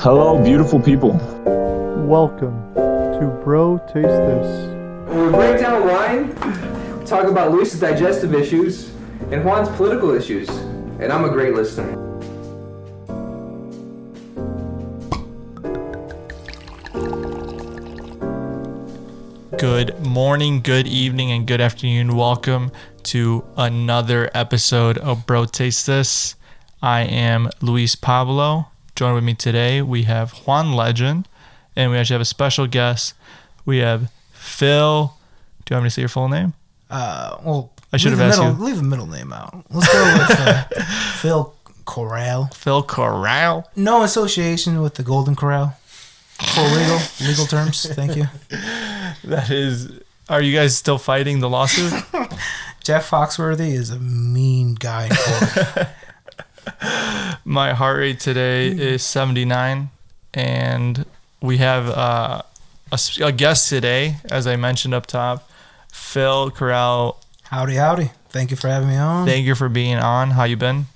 Hello, beautiful people. Welcome to Bro Taste This. We break down wine, we talk about Luis's digestive issues and Juan's political issues. And I'm a great listener. Good morning, good evening, and good afternoon. Welcome to another episode of Bro Taste This. I am Luis Pablo. Joined with me today, we have Juan Legend, and we actually have a special guest. We have Phil. Do you want me to say your full name? Uh, well, I should have asked middle, you. Leave the middle name out. Let's go with uh, Phil Corral. Phil Corral. No association with the Golden Corral. For legal legal terms, thank you. That is. Are you guys still fighting the lawsuit? Jeff Foxworthy is a mean guy. My heart rate today is 79, and we have uh, a, a guest today, as I mentioned up top, Phil Corral. howdy, howdy. Thank you for having me on. Thank you for being on. How you been?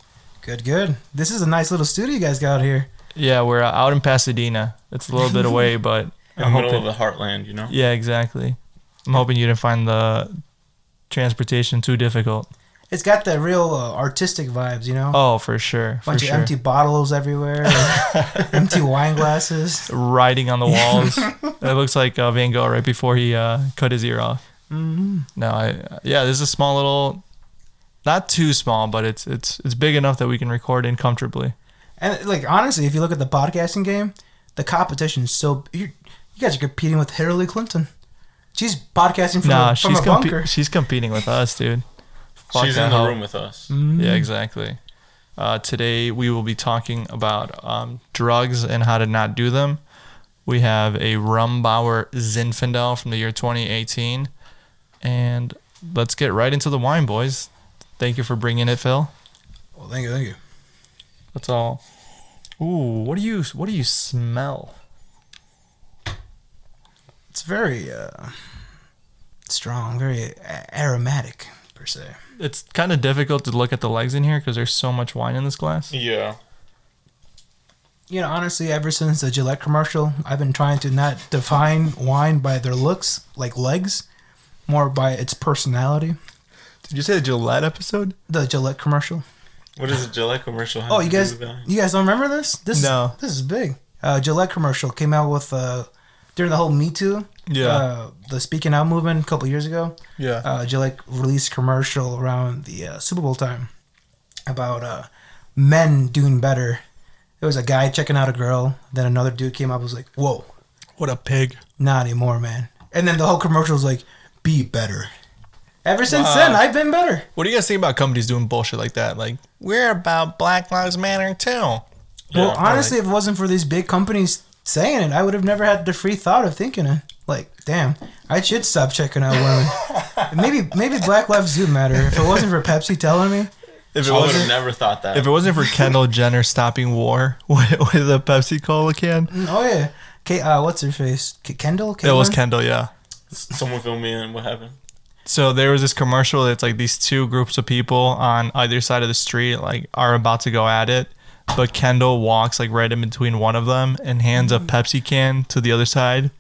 good, good. This is a nice little studio you guys got here. Yeah, we're uh, out in Pasadena. It's a little bit away, but in the I'm middle hoping. of the heartland, you know? Yeah, exactly. I'm hoping you didn't find the transportation too difficult. It's got the real uh, artistic vibes, you know. Oh, for sure. For Bunch sure. of empty bottles everywhere, empty wine glasses. writing on the walls. it looks like uh, Van Gogh right before he uh, cut his ear off. hmm No, I yeah, this is a small little, not too small, but it's it's it's big enough that we can record in comfortably. And like honestly, if you look at the podcasting game, the competition is so you you guys are competing with Hillary Clinton. She's podcasting from, Nah, a, from she's a bunker. compe- she's competing with us, dude. Fuck She's that in the hoe. room with us. Mm. Yeah, exactly. Uh, today we will be talking about um, drugs and how to not do them. We have a Rombauer Zinfandel from the year 2018, and let's get right into the wine, boys. Thank you for bringing it, Phil. Well, thank you, thank you. That's all. Ooh, what do you what do you smell? It's very uh, strong, very a- aromatic per se. It's kind of difficult to look at the legs in here because there's so much wine in this glass. Yeah. You know, honestly, ever since the Gillette commercial, I've been trying to not define wine by their looks, like legs, more by its personality. Did you say the Gillette episode? The Gillette commercial. What is a Gillette commercial? have Oh, you guys, with you guys don't remember this? This No. this is big. Uh, Gillette commercial came out with uh, during the whole Me Too, Yeah. uh, the speaking out movement a couple years ago. yeah. Uh, Gillette released commercial around the uh, Super Bowl time about uh, men doing better. It was a guy checking out a girl. Then another dude came up was like, "Whoa, what a pig. not anymore, man." And then the whole commercial was like, "Be better." Ever since Wow. then, I've been better. What do you guys think about companies doing bullshit like that? Like we're about Black Lives Matter too. Well, Yeah, honestly, if it wasn't for these big companies saying it, I would have never had the free thought of thinking it. Like, damn, I should stop checking out women. maybe, maybe Black lives do matter. If it wasn't for Pepsi telling me, If it I would have wasn't never thought that. if it wasn't for Kendall Jenner stopping war with, with a Pepsi Cola can, Mm, oh yeah, K, uh, what's her face? K- Kendall. it was Kendall. Yeah. Someone fill me in. What happened? So there was this commercial. that's like these two groups of people on either side of the street, like are about to go at it, but Kendall walks like right in between one of them and hands a mm-hmm. Pepsi can to the other side,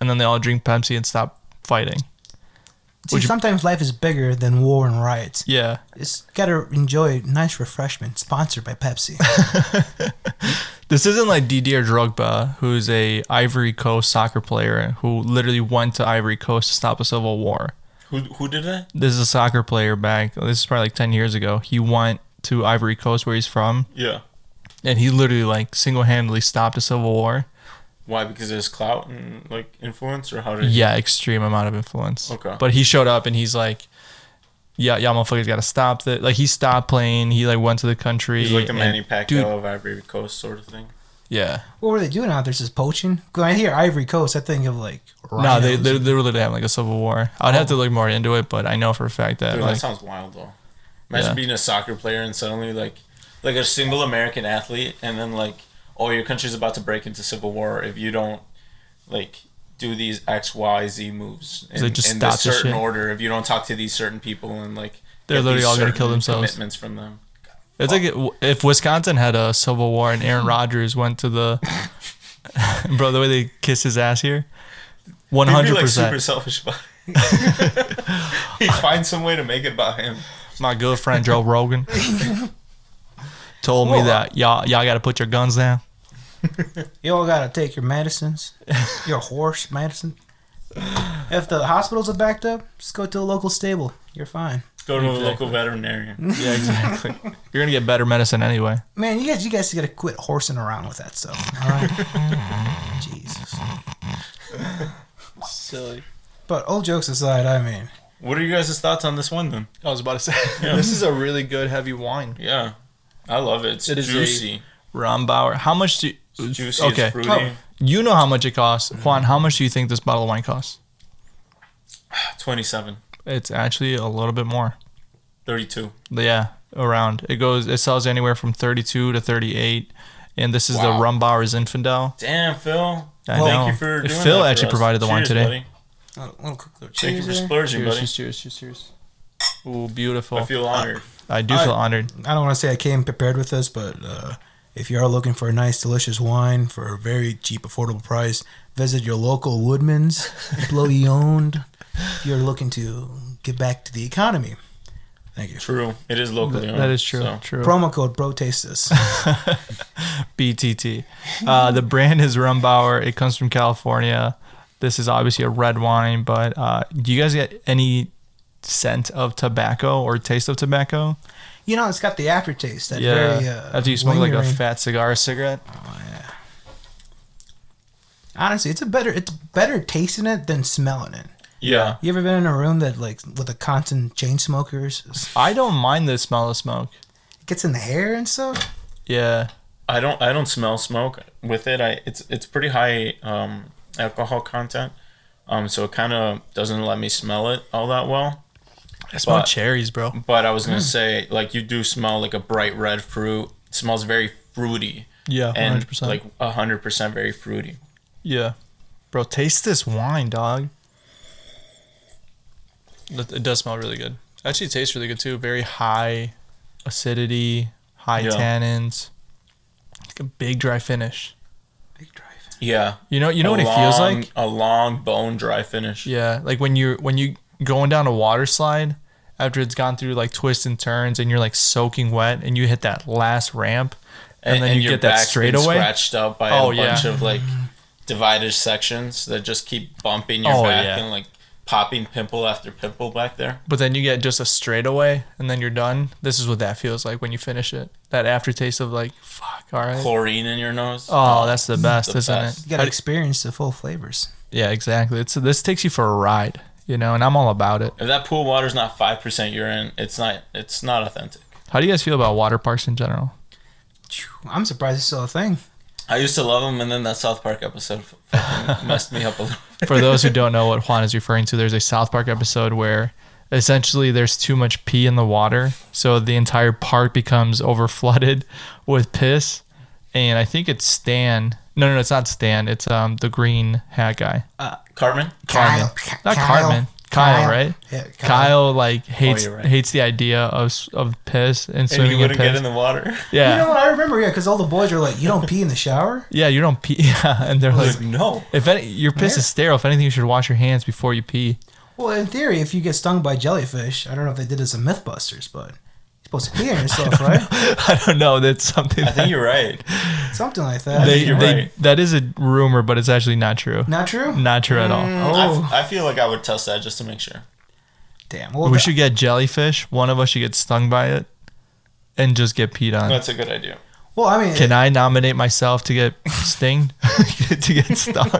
and then they all drink Pepsi and stop fighting. See, Would you- sometimes life is bigger than war and riots. Yeah. Just gotta enjoy nice refreshment sponsored by Pepsi. This isn't like Didier Drogba, who's a Ivory Coast soccer player who literally went to Ivory Coast to stop a civil war. Who who did that? This is a soccer player back. Oh, this is probably like ten years ago. He went to Ivory Coast, where he's from, Yeah. and he literally like single-handedly stopped a civil war. Why? Because there's clout and like influence, or how did? Yeah, extreme amount of influence. Okay. But he showed up and he's like, "Yeah, y'all motherfuckers got to stop that." Like he stopped playing. He like went to the country. He's like the Manny Pacquiao dude, of Ivory Coast sort of thing. Yeah. what were they doing out there? Just poaching? When I hear Ivory Coast, I think of like No, they rhinos. they they really have like a civil war. I'd have to oh. look more into it, but I know for a fact that Dude, like that sounds wild though. Imagine Yeah. being a soccer player and suddenly like like a single American athlete, and then like, oh, your country's about to break into civil war if you don't like do these X, Y, Z moves in, they just in stop this the certain shit? order. If you don't talk to these certain people and like, They're get literally these all gonna certain kill themselves. Commitments from them. It's like it- if Wisconsin had a civil war and Aaron Rodgers went to the bro the way they kiss his ass here, one He'd be hundred like super percent. selfish about He'd find some way to make it about him. My good friend Joe Rogan told me Well, that y'all y'all got to put your guns down. You all gotta take your medicines. Your horse medicine. If the hospitals are backed up, just go to a local stable. You're fine. Go to a local veterinarian. Yeah, exactly. You're gonna get better medicine anyway. Man, you guys, you guys gotta quit horsing around with that stuff. All right. Jesus. Silly. But all jokes aside, I mean, What are you guys' thoughts on this one then? I was about to say this is a really good heavy wine. Yeah. I love it. It's It is a- juicy. Rombauer. How much do? It's juicy. Okay. It's fruity. Oh. You know how much it costs, Juan. How much do you think this bottle of wine costs? 27. It's actually a little bit more. 32. Yeah, around. It goes. It sells anywhere from thirty-two to thirty-eight, and this is Wow. the Rombauer Zinfandel. Damn, Phil. I Well, know. Thank you for doing Phil that actually us. provided the wine today. buddy. a little quick little Thank you for splurging, Cheers, buddy. cheers, cheers, cheers, cheers. Ooh, beautiful. I feel honored. I do I- feel honored. I don't want to say I came prepared with this, but uh, if you are looking for a nice, delicious wine for a very cheap, affordable price, visit your local Woodman's, employee owned. If you're looking to get back to the economy, thank you. True. It is locally owned. that is true. so. True. Promo code BroTasteless. BTT. Uh, the brand is Rombauer. It comes from California. This is obviously a red wine, but uh, do you guys get any scent of tobacco or taste of tobacco? You know, it's got the aftertaste. That yeah. very. Uh, After you smoke like a fat cigar or cigarette. Oh yeah. Honestly, it's a better. It's better tasting it than smelling it. Yeah. You ever been in a room that like with a constant chain smokers? I don't mind the smell of smoke. It gets in the hair and stuff. Yeah. I don't I don't smell smoke with it. I it's it's pretty high um, alcohol content. Um, so it kind of doesn't let me smell it all that well. I smell But- cherries, bro. But I was gonna say like you do smell like a bright red fruit. It smells very fruity Yeah, and 100%. like hundred percent very fruity. yeah. Bro, taste this wine, dog. It it does smell really good. Actually, it tastes really good too. Very high acidity, high Yeah. tannins, like a big dry finish. Big drive. Yeah. You know, you know A what it feels like. A long bone dry finish. Yeah, like when you're when you going down a water slide after it's gone through like twists and turns and you're like soaking wet and you hit that last ramp and, then you get that straight away been straightaway. scratched up by Oh, a yeah. bunch of like divided sections that just keep bumping your Oh, back yeah. and like popping pimple after pimple back there. But then you get just a straightaway and then you're done. This is what that feels like when you finish it. That aftertaste of like, fuck, all right. Chlorine in your nose. Oh, that's the best, the isn't best. it? You gotta experience the full flavors. yeah, exactly. It's this takes you for a ride, you know, and I'm all about it. If that pool water's not five percent urine, it's not. It's not authentic. How do you guys feel about water parks in general? I'm surprised it's still a thing. I used to love them, and then that South Park episode fucking messed me up a little. For those who don't know what Juan is referring to, there's a South Park episode where essentially there's too much pee in the water, so the entire park becomes over flooded with piss. And I think it's Stan. No, no, no, it's not Stan. It's um the green hat guy. Cartman. Carmen. Kyle. Not Kyle. Carmen. Kyle, right? Yeah, Kyle, like oh, hates you're right. hates the idea of of piss and And swimming you in wouldn't piss. get in the water. yeah, You know what? I remember, yeah, because all the boys are like, "You don't pee in the shower." yeah, you don't pee. Yeah, and they're like, Like, no. if any, your piss Yeah. is sterile, if anything, you should wash your hands before you pee. Well, in theory, if you get stung by jellyfish, I don't know if they did this in MythBusters, but you're supposed to pee on yourself, right? I don't know. That's something. I think you're right. Something like that. they, you're they, right. That is a rumor, but it's actually not true. Not true. Not true at all. Mm. I, Oh, f- I feel like I would test that just to make sure. damn. Well, we the- should get jellyfish. One of us should get stung by it, and just get peed on. That's a good idea. well, I mean, Can I nominate myself to get stinged? to get stung?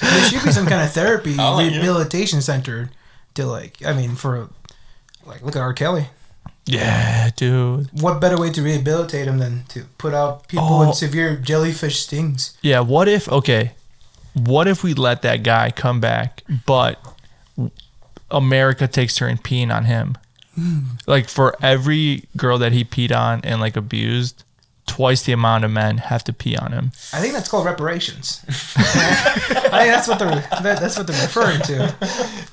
there should be some kind of therapy I'll you- rehabilitation center to like. I mean, for like, look at R. Kelly. Yeah, dude. What better way to rehabilitate him than to put out people Oh. with severe jellyfish stings? Yeah, what if okay, what if we let that guy come back, but America takes turn peeing on him? Hmm. Like for every girl that he peed on and like abused, twice the amount of men have to pee on him. I think that's called reparations. I think that's what they're that's what they're referring to.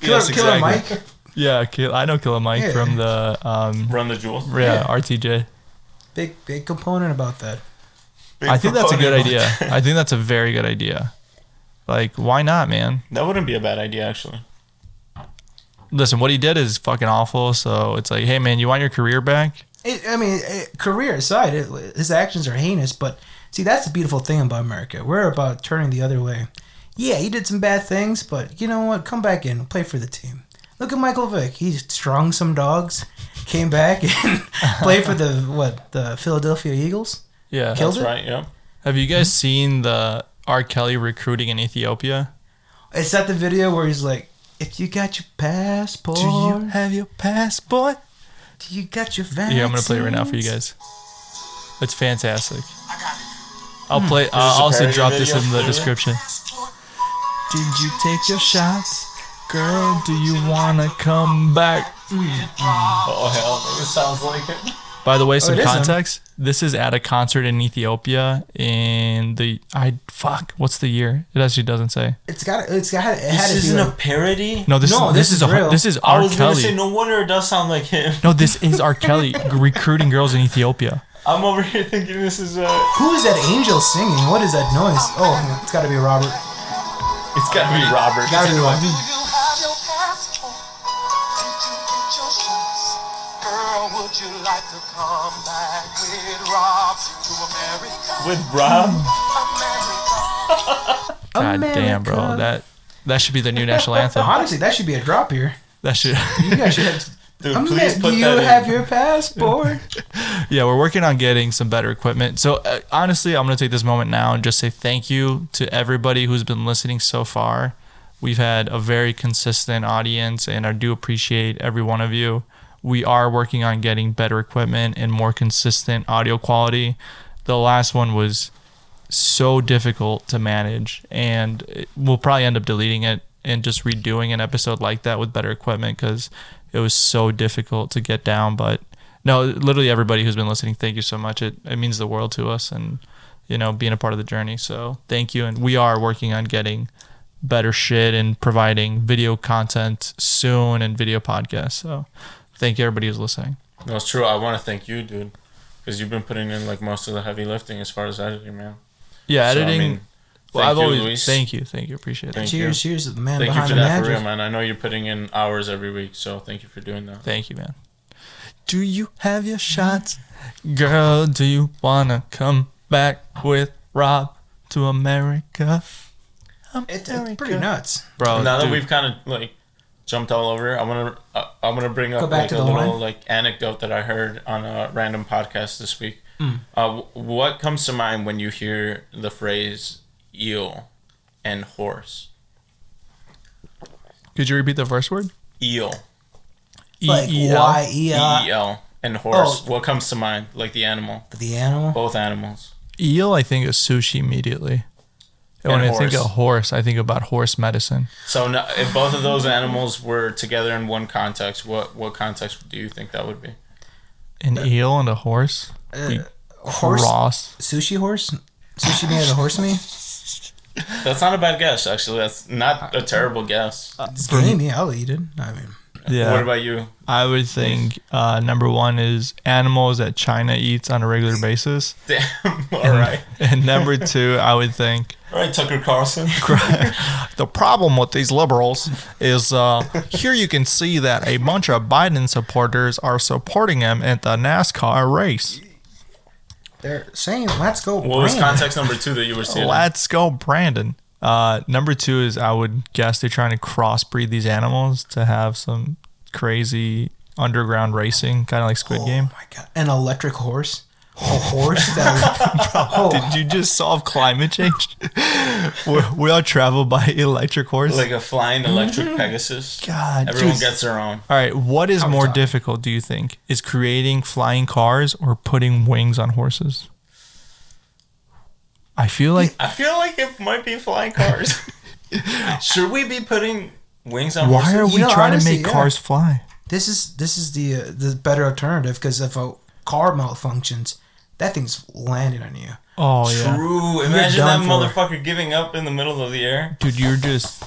Killer, Yes, Killer. Mike. Yeah, Kill, I know Killer Mike Yeah. from the um Run the jewels. yeah, RTJ. big big component about that. Big I think that's a good idea. that. I think that's a very good idea. Like, why not, man? That wouldn't be a bad idea, actually. Listen, what he did is fucking awful. So it's like, hey, man, you want your career back? It, I mean, it, career aside, it, his actions are heinous, but see, that's the beautiful thing about America. We're about turning the other way. Yeah, he did some bad things, but you know what? Come back in, play for the team. Look at Michael Vick. He strung some dogs, came back and played for the what? The Philadelphia Eagles. Yeah. Killed That's it? right. Yeah. Have you guys seen the R. Kelly recruiting in Ethiopia? Is that the video where he's like, "If you got your passport, do you have your passport? do you got your vaccine?" Yeah, I'm gonna play it right now for you guys. It's fantastic. I'll hmm. play. I'll also parody drop this in the description. Did you take your shots, girl? Do you wanna come back? Oh hell, this sounds like it. By the way, some it is him. context. This is at a concert in Ethiopia in the I fuck. What's the year? It actually doesn't say. It's got. It's got. It had This to isn't like, a parody. No, this No, is this this, is is, a, real. this is I R. was gonna Kelly. say no wonder it does sound like him. no, this is R. Kelly recruiting girls in Ethiopia. I'm over here thinking this is uh Who is that angel singing? What is that noise? Oh, it's got to be Robert. It's gotta be Robert. Gotta be Robert. Would you like to come back with Rob to America? With Rob. America. God damn, bro. That that should be the new national anthem. Honestly, that should be a drop here. That should. You guys should have. Dude, Amer- please put do you that have in. your passport? yeah, we're working on getting some better equipment. So uh, honestly, I'm gonna take this moment now and just say thank you to everybody who's been listening so far. We've had a very consistent audience, and I do appreciate every one of you. We are working on getting better equipment and more consistent audio quality. The last one was so difficult to manage, and we'll probably end up deleting it and just redoing an episode like that with better equipment because it was so difficult to get down. But no, literally everybody who's been listening, thank you so much. It it means the world to us, and you know, being a part of the journey. So thank you, and we are working on getting better shit and providing video content soon and video podcasts. So thank you everybody who's listening. No, it's true. I want to thank you, dude, because you've been putting in like most of the heavy lifting as far as editing, man. Yeah, So, I editing. mean, well, thank I've you, always Luis. thank you, thank you, appreciate it. Thank cheers, you. cheers to the man Thank you for the that magic. for real, man. I know you're putting in hours every week, so thank you for doing that. Thank you, man. Do you have your shots? Girl, do you wanna come back with Rob to America? It- it's pretty nuts. Bro, now that we've kind of like jumped all over, I'm gonna uh, I'm gonna bring Go up back like to a the little wine. like anecdote that I heard on a random podcast this week. Hmm. Uh, wh- what comes to mind when you hear the phrase eel and horse? could you repeat the first word? Eel, Like E-E-L? Y E L. E L, and horse. Oh. What comes to mind? Like the animal, The animal. both animals. Eel, I think of sushi immediately. And when And I think horse. of horse, I think about horse medicine. So no, if both of those animals were together in one context, what what context do you think that would be? An eel and a horse? Uh, horse. Cross. Sushi horse. Sushi made out of horse meat. That's not a bad guess, actually. That's not a terrible guess. It's gamey. I'll eat it. I mean, Yeah. What about you? I would think uh, number one is animals that China eats on a regular basis. Damn. All right. And number two, I would think All right, Tucker Carlson. the problem with these liberals is uh, here you can see that a bunch of Biden supporters are supporting him at the NASCAR race. they're saying, "Let's go." What was context number two that you were seeing? Let's go, Brandon. Uh, number two is I would guess they're trying to crossbreed these animals to have some crazy underground racing, kind of like Squid Oh Game. Oh my god! An electric horse. A horse that. oh, Did you just solve climate change? we we all travel by electric horse. Like a flying electric Pegasus. God, Everyone dude. gets their own. All right, what is How more tough. difficult, do you think? Is creating flying cars or putting wings on horses? I feel like I feel like it might be flying cars. Should we be putting wings on why horses? are we You know, trying honestly, to make yeah. cars fly? this is this is the uh, the better alternative because if a car malfunctions, that thing's landing on you. Oh yeah. True. Imagine that done for. motherfucker giving up in the middle of the air. Dude, you're just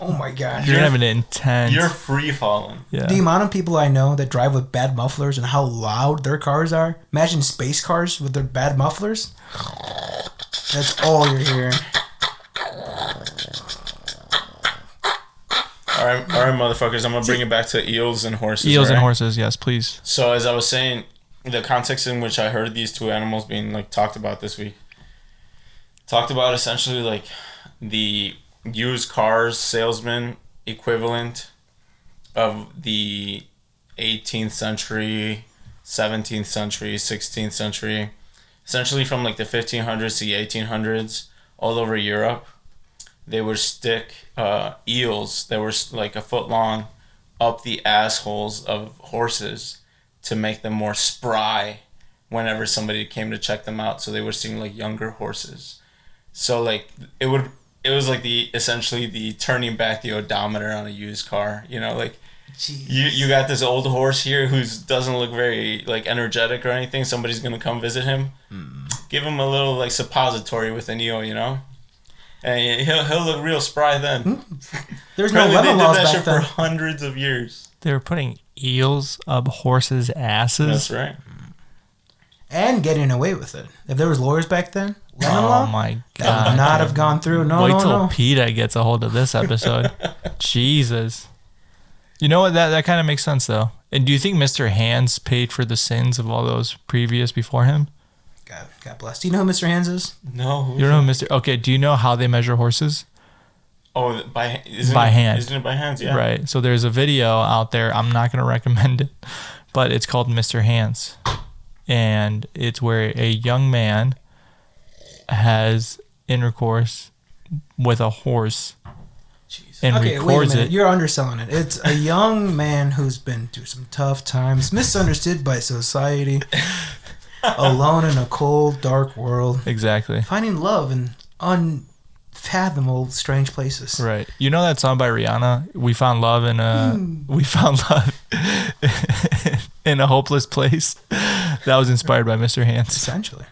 Oh my gosh. You're having it intense. You're free falling. yeah. The amount of people I know that drive with bad mufflers and how loud their cars are. Imagine space cars with their bad mufflers. That's all you're hearing. All right, all right, motherfuckers. I'm gonna bring it back to eels and horses. Eels and horses, yes, please. So as I was saying, the context in which I heard these two animals being like talked about this week, talked about essentially like the used cars salesman equivalent of the 18th century, 17th century, 16th century, essentially from like the 1500s to the 1800s, all over Europe. They would stick uh, eels that were like a foot long up the assholes of horses to make them more spry whenever somebody came to check them out so they would seem like younger horses. So like it would it was like the essentially the turning back the odometer on a used car you know like you you got this old horse here who doesn't look very like energetic or anything somebody's gonna come visit him. Give him a little like suppository with an eel you know? And he'll, he'll look real spry then. Hmm. There's no Apparently they lemon did laws that back shit for then. hundreds of years. They were putting eels up horses' asses. that's right And getting away with it. If there was lawyers back then, lemon Oh law, my that god. would not have gone through. No, Wait no, till no. PETA gets a hold of this episode. Jesus. You know what? That that kind of makes sense though. And do you think Mr. Hands paid for the sins of all those previous before him? God, God bless. Do you know who Mr. Hands is? no You don't know Mr. Okay, do you know how they measure horses? Oh, by isn't By it, hand. Isn't it by hands? Yeah. Right. So there's a video out there. I'm not going to recommend it, but it's called Mr. Hands. And it's where a young man has intercourse with a horse and okay, wait a records minute. it. You're underselling it. It's a young man who's been through some tough times, misunderstood by society, alone in a cold, dark world, Exactly. finding love in unfathomable, strange places. Right. You know that song by Rihanna? We found love in a Hmm. we found love in a hopeless place. That was inspired by Mr. Hands. Essentially.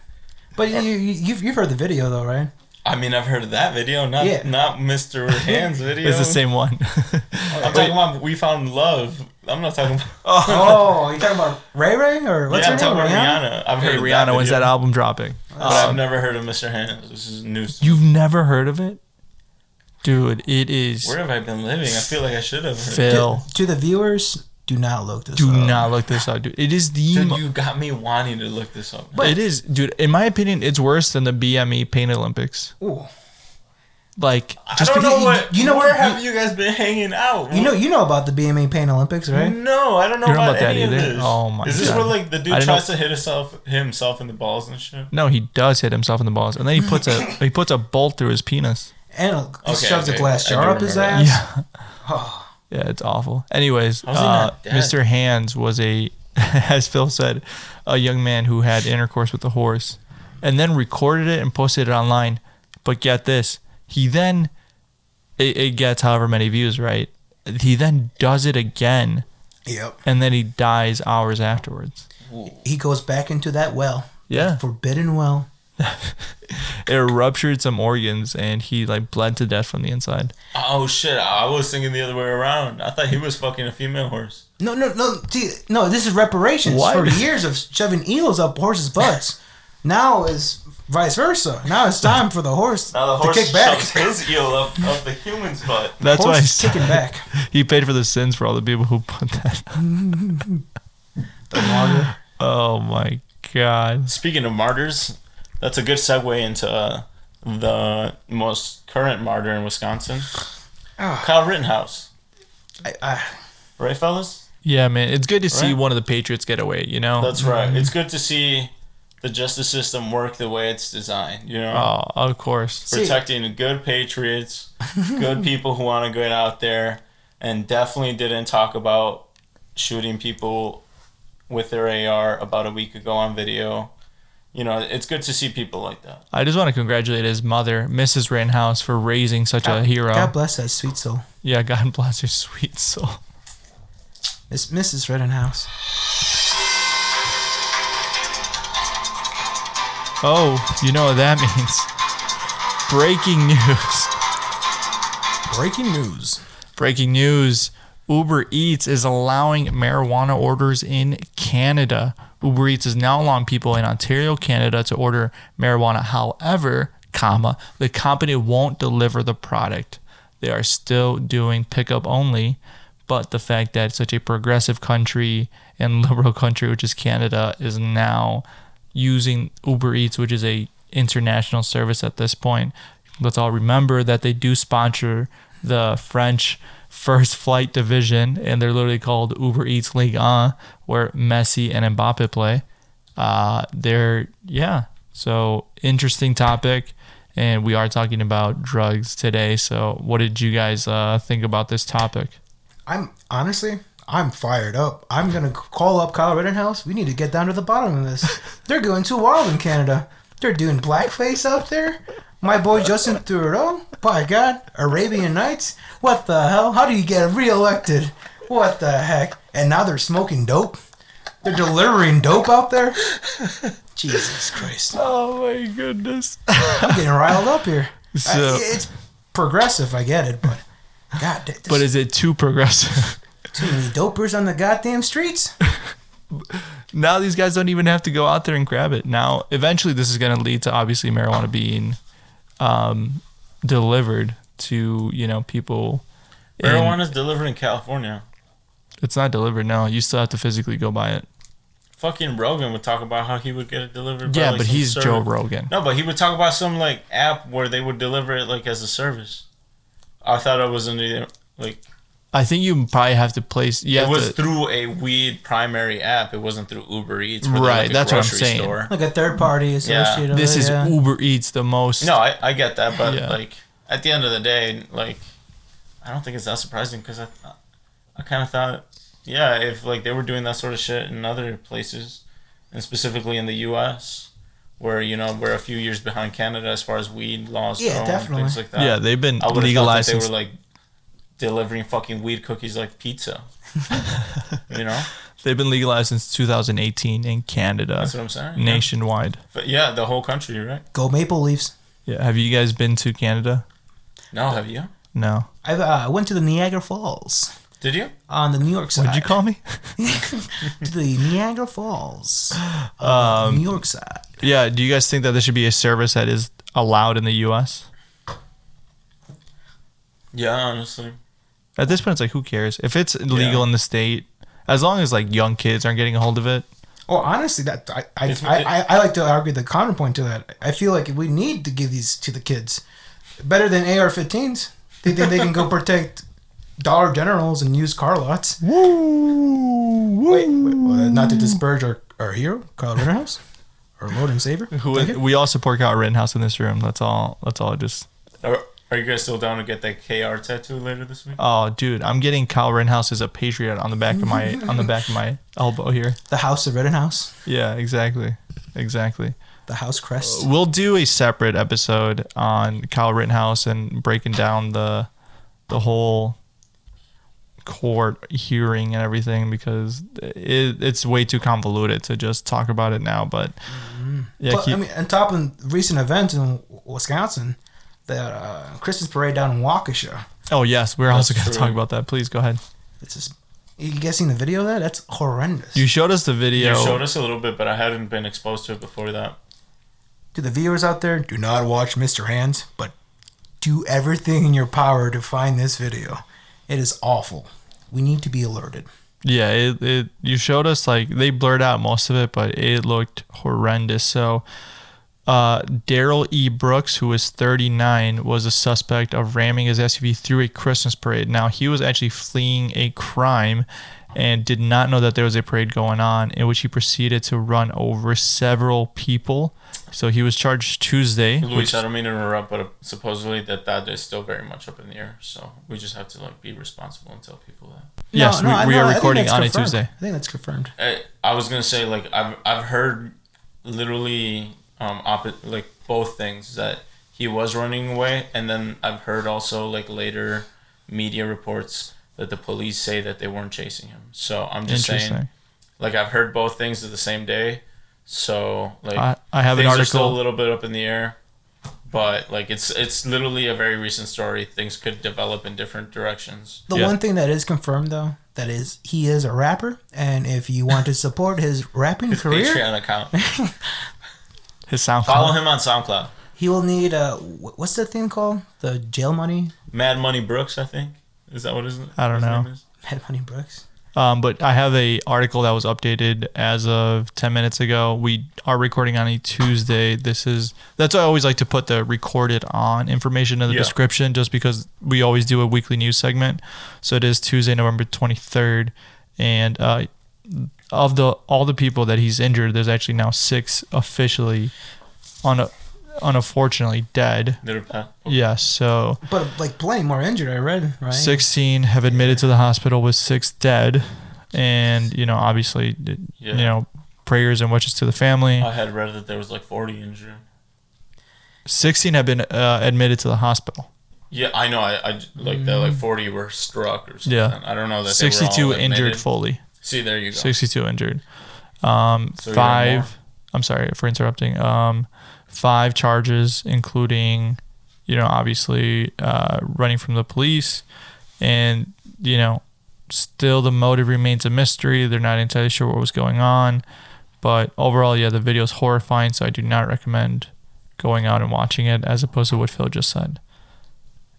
But you, you, you've, you've heard the video, though, right? I mean, I've heard of that video, not Yeah. not Mr. Hands video. It's the same one. I'm talking about we found love. I'm not talking about. Oh, oh, you talking about Ray Ray or what's yeah, I'm her talking name? about Rihanna? Rihanna. I've heard hey, of Rihanna, when's that album dropping? But I've um, never heard of Mr. Hands. This is news. You've never heard of it? Dude, it is Where have I been living? I feel like I should have heard. Phil. To the viewers, do not look this Do up. not look this up, dude. It is the Dude, mo- you got me wanting to look this up. but it is, dude. In my opinion, it's worse than the BME Pain Olympics. Ooh. Like, I just don't because know what. you know where what- have you guys been hanging out? You know, you know about the BMA Pain Olympics, right? No, I don't know You know about, about that any of this. Oh my god. Is this God. where like the dude I didn't tries to hit himself himself in the balls and shit? no, he does hit himself in the balls, and then he puts a he puts a bolt through his penis. And he Okay, shoves a glass jar up his ass. that. Yeah. Yeah, it's awful. Anyways, uh. Mr. Hands was a, as Phil said, a young man who had intercourse with a horse, and then recorded it and posted it online. But get this, he then, it, it gets however many views, right? He then does it again, Yep. and then he dies hours afterwards. He goes back into that well. Yeah, Forbidden well. it ruptured some organs, and he like bled to death from the inside. Oh shit! I was thinking the other way around. I thought he was fucking a female horse. No, no, no. See, no, this is reparations What? for years of shoving eels up horses' butts. now is vice versa. Now it's time for the horse, Now the to kick back. his eel up, up the human's butt. That's why horse I is kicking back. he paid for the sins for all the people who put that. The martyr. Oh my god. Speaking of martyrs, that's a good segue into uh, the most current martyr in Wisconsin, Ah. Kyle Rittenhouse. I, I, Right, fellas? Yeah, man, it's good to see Right? one of the Patriots get away. You know. That's right. It's good to see the justice system work the way it's designed. You know, Oh, of course. protecting good patriots, good people who want to get out there, and definitely didn't talk about shooting people with their AR about a week ago on video. You know, it's good to see people like that. I just want to congratulate his mother, Mrs. Rittenhouse, for raising such a hero. God bless that sweet soul. Yeah, God bless her sweet soul. It's Mrs. Rittenhouse. Oh, you know what that means. Breaking news. Breaking news. Breaking news Uber Eats is allowing marijuana orders in Canada. Uber Eats is now allowing people in Ontario, Canada to order marijuana. However, comma, the company won't deliver the product. They are still doing pickup only, but the fact that such a progressive country and liberal country, which is Canada, is now using Uber Eats, which is a international service at this point. Let's all remember that they do sponsor the French first flight division, and they're literally called Uber Eats League 1, where Messi and Mbappe play. Uh, they're yeah. So interesting topic, and we are talking about drugs today. So what did you guys uh, think about this topic? I'm honestly, I'm fired up. I'm gonna call up Kyle Rittenhouse. We need to get down to the bottom of this. They're going too wild in Canada. They're doing blackface out there. My boy Justin Trudeau. By God, Arabian Nights. What the hell? How do you get reelected? What the heck? And now they're smoking dope. They're delivering dope out there. Jesus Christ! Oh my goodness! I'm getting riled up here. I- So, it's progressive, I get it, but God, there's but is it too progressive? Too many dopers on the goddamn streets. now these guys don't even have to go out there and grab it. Now, eventually, this is going to lead to obviously marijuana being um, delivered to you know people. Marijuana is delivered in California. It's not delivered. now. you still have to physically go buy it. Fucking Rogan would talk about how he would get it delivered. by, Yeah, like, but he's service. Joe Rogan. No, but he would talk about some like app where they would deliver it like as a service. I thought it was under like I think you probably have to place. You it was to, through a weed primary app. It wasn't through Uber Eats. Right, like, that's what I'm saying. Store. Like a third party associated. with this it, is yeah. Uber Eats the most. No, I, I get that, but Yeah. like at the end of the day, like I don't think it's that surprising because I I kind of thought, yeah, if like they were doing that sort of shit in other places, and specifically in the U.S. Where you know we're a few years behind Canada as far as weed laws Yeah, go and definitely. things like that. yeah, they've been I would thought that legalized they were like delivering fucking weed cookies like pizza. you know, they've been legalized since 2018 in Canada, that's what I'm saying. Yeah. nationwide. But yeah, the whole country, right? Go Maple Leafs. Yeah, have you guys been to Canada? No, have you? No. I uh, went to the Niagara Falls Did you? on the New York side. What'd you call me? to the Niagara Falls Um, New York side. Yeah. Do you guys think that this should be a service that is allowed in the U.S.? Yeah, honestly. At this point, it's like, who cares? If it's legal Yeah. in the state, as long as like young kids aren't getting a hold of it. Well, honestly, that I I, It's- I, I I like to argue the counterpoint to that. I feel like we need to give these to the kids better than AR-15s. They think they can go protect Dollar Generals and used car lots. Woo! Wait, wait well, uh, not to disparage our, our hero, Kyle Rittenhouse, our Lord and Savior. Who Thank you. we all support Kyle Rittenhouse in this room. That's all. That's all. I just. Are, are you guys still down to get that KR tattoo later this week? Oh, dude, I'm getting Kyle Rittenhouse as a patriot on the back of my on the back of my elbow here. The House of Rittenhouse, Yeah, exactly, exactly. the House crest. Uh, we'll do a separate episode on Kyle Rittenhouse and breaking down the the whole court hearing and everything because it, it's way too convoluted to just talk about it now. But mm-hmm. yeah, But, keep, I mean, on top of recent events in Wisconsin, the uh, Christmas parade down in Waukesha. oh yes, we're also going to talk about that. Please go ahead. It's just you guys seen the video of that? That's horrendous. You showed us the video. You showed us a little bit, but I hadn't been exposed to it before that. to the viewers out there, do not watch Mr. Hands, but do everything in your power to find this video. It is awful. We need to be alerted. Yeah, it, it you showed us like they blurred out most of it, but it looked horrendous. So uh Darrell E. Brooks, who was 39, was a suspect of ramming his SUV through a Christmas parade. Now he was actually fleeing a crime and did not know that there was a parade going on, in which he proceeded to run over several people. So he was charged Tuesday. Luis, which- I don't mean to interrupt, but supposedly that that is still very much up in the air. So we just have to like be responsible and tell people that. yes, No, no, we, we no, are recording that's on a. Tuesday. I think that's confirmed. I, I was gonna say like I've I've heard literally um oppo- like both things that he was running away, and then I've heard also like later media reports that the police say that they weren't chasing him. So I'm just saying, like I've heard both things at the same day. So like I, I have an article. are still a little bit up in the air, but like it's it's literally a very recent story. Things could develop in different directions. The Yeah. one thing that is confirmed though, that is he is a rapper, and if you want to support his rapping career, Patreon account. His SoundCloud. Follow him on SoundCloud. he will need uh, what's the thing called? The jail money, Mad Money Brooks, I think. Is that what his, I don't his know. name is? Mad Money Brooks. Um, but I have a article that was updated as of 10 minutes ago. We are recording on a Tuesday. This is that's why I always like to put the recorded on information in the Yeah. description just because we always do a weekly news segment. So it is Tuesday, November 23rd and uh, of the all the people that he's injured, there's actually now 6 officially un, unfortunately dead. Little Pat. Yes, so But like plenty more injured, I read. Right. 16 have admitted to the hospital with six dead and you know obviously Yeah. you know prayers and wishes to the family I had read that there was like 40 injured. 16 have been uh, admitted to the hospital Yeah, I know. I, I like that. Like 40 were struck or something. Yeah. I don't know that. they were 62 all injured admitted. fully See, there you go. 62 injured. Um So you have more? five i'm sorry for interrupting. Um five charges including you know obviously uh running from the police and you know still the motive remains a mystery. They're not entirely sure what was going on but overall yeah the video is horrifying so i do not recommend going out and watching it as opposed to what phil just said.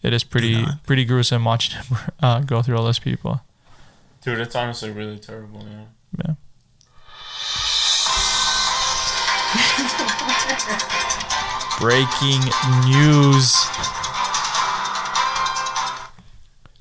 It is pretty pretty gruesome watching him uh, go through all those people Dude, it's honestly really terrible. Yeah. yeah Breaking news.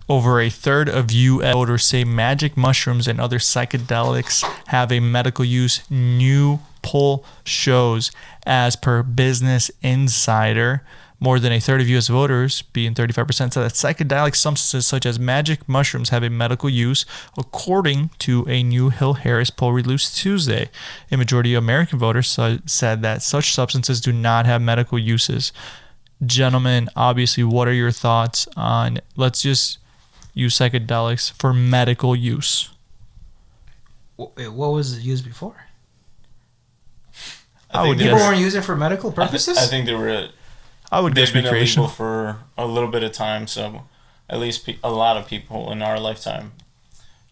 Over a third of U.S. voters say magic mushrooms and other psychedelics have a medical use. New poll shows, as per Business Insider, more than a third of U.S. voters, being 35%, said that psychedelic substances such as magic mushrooms have a medical use, according to a new Hill Harris poll released Tuesday. A majority of American voters sa- said that such substances do not have medical uses. Gentlemen, obviously, what are your thoughts on let's just use psychedelics for medical use? What was it used before? I, think would People guess. weren't using it for medical I, th- purposes. I think they were. I would They've guess been illegal recreational. for a little bit of time, so at least pe- a lot of people in our lifetime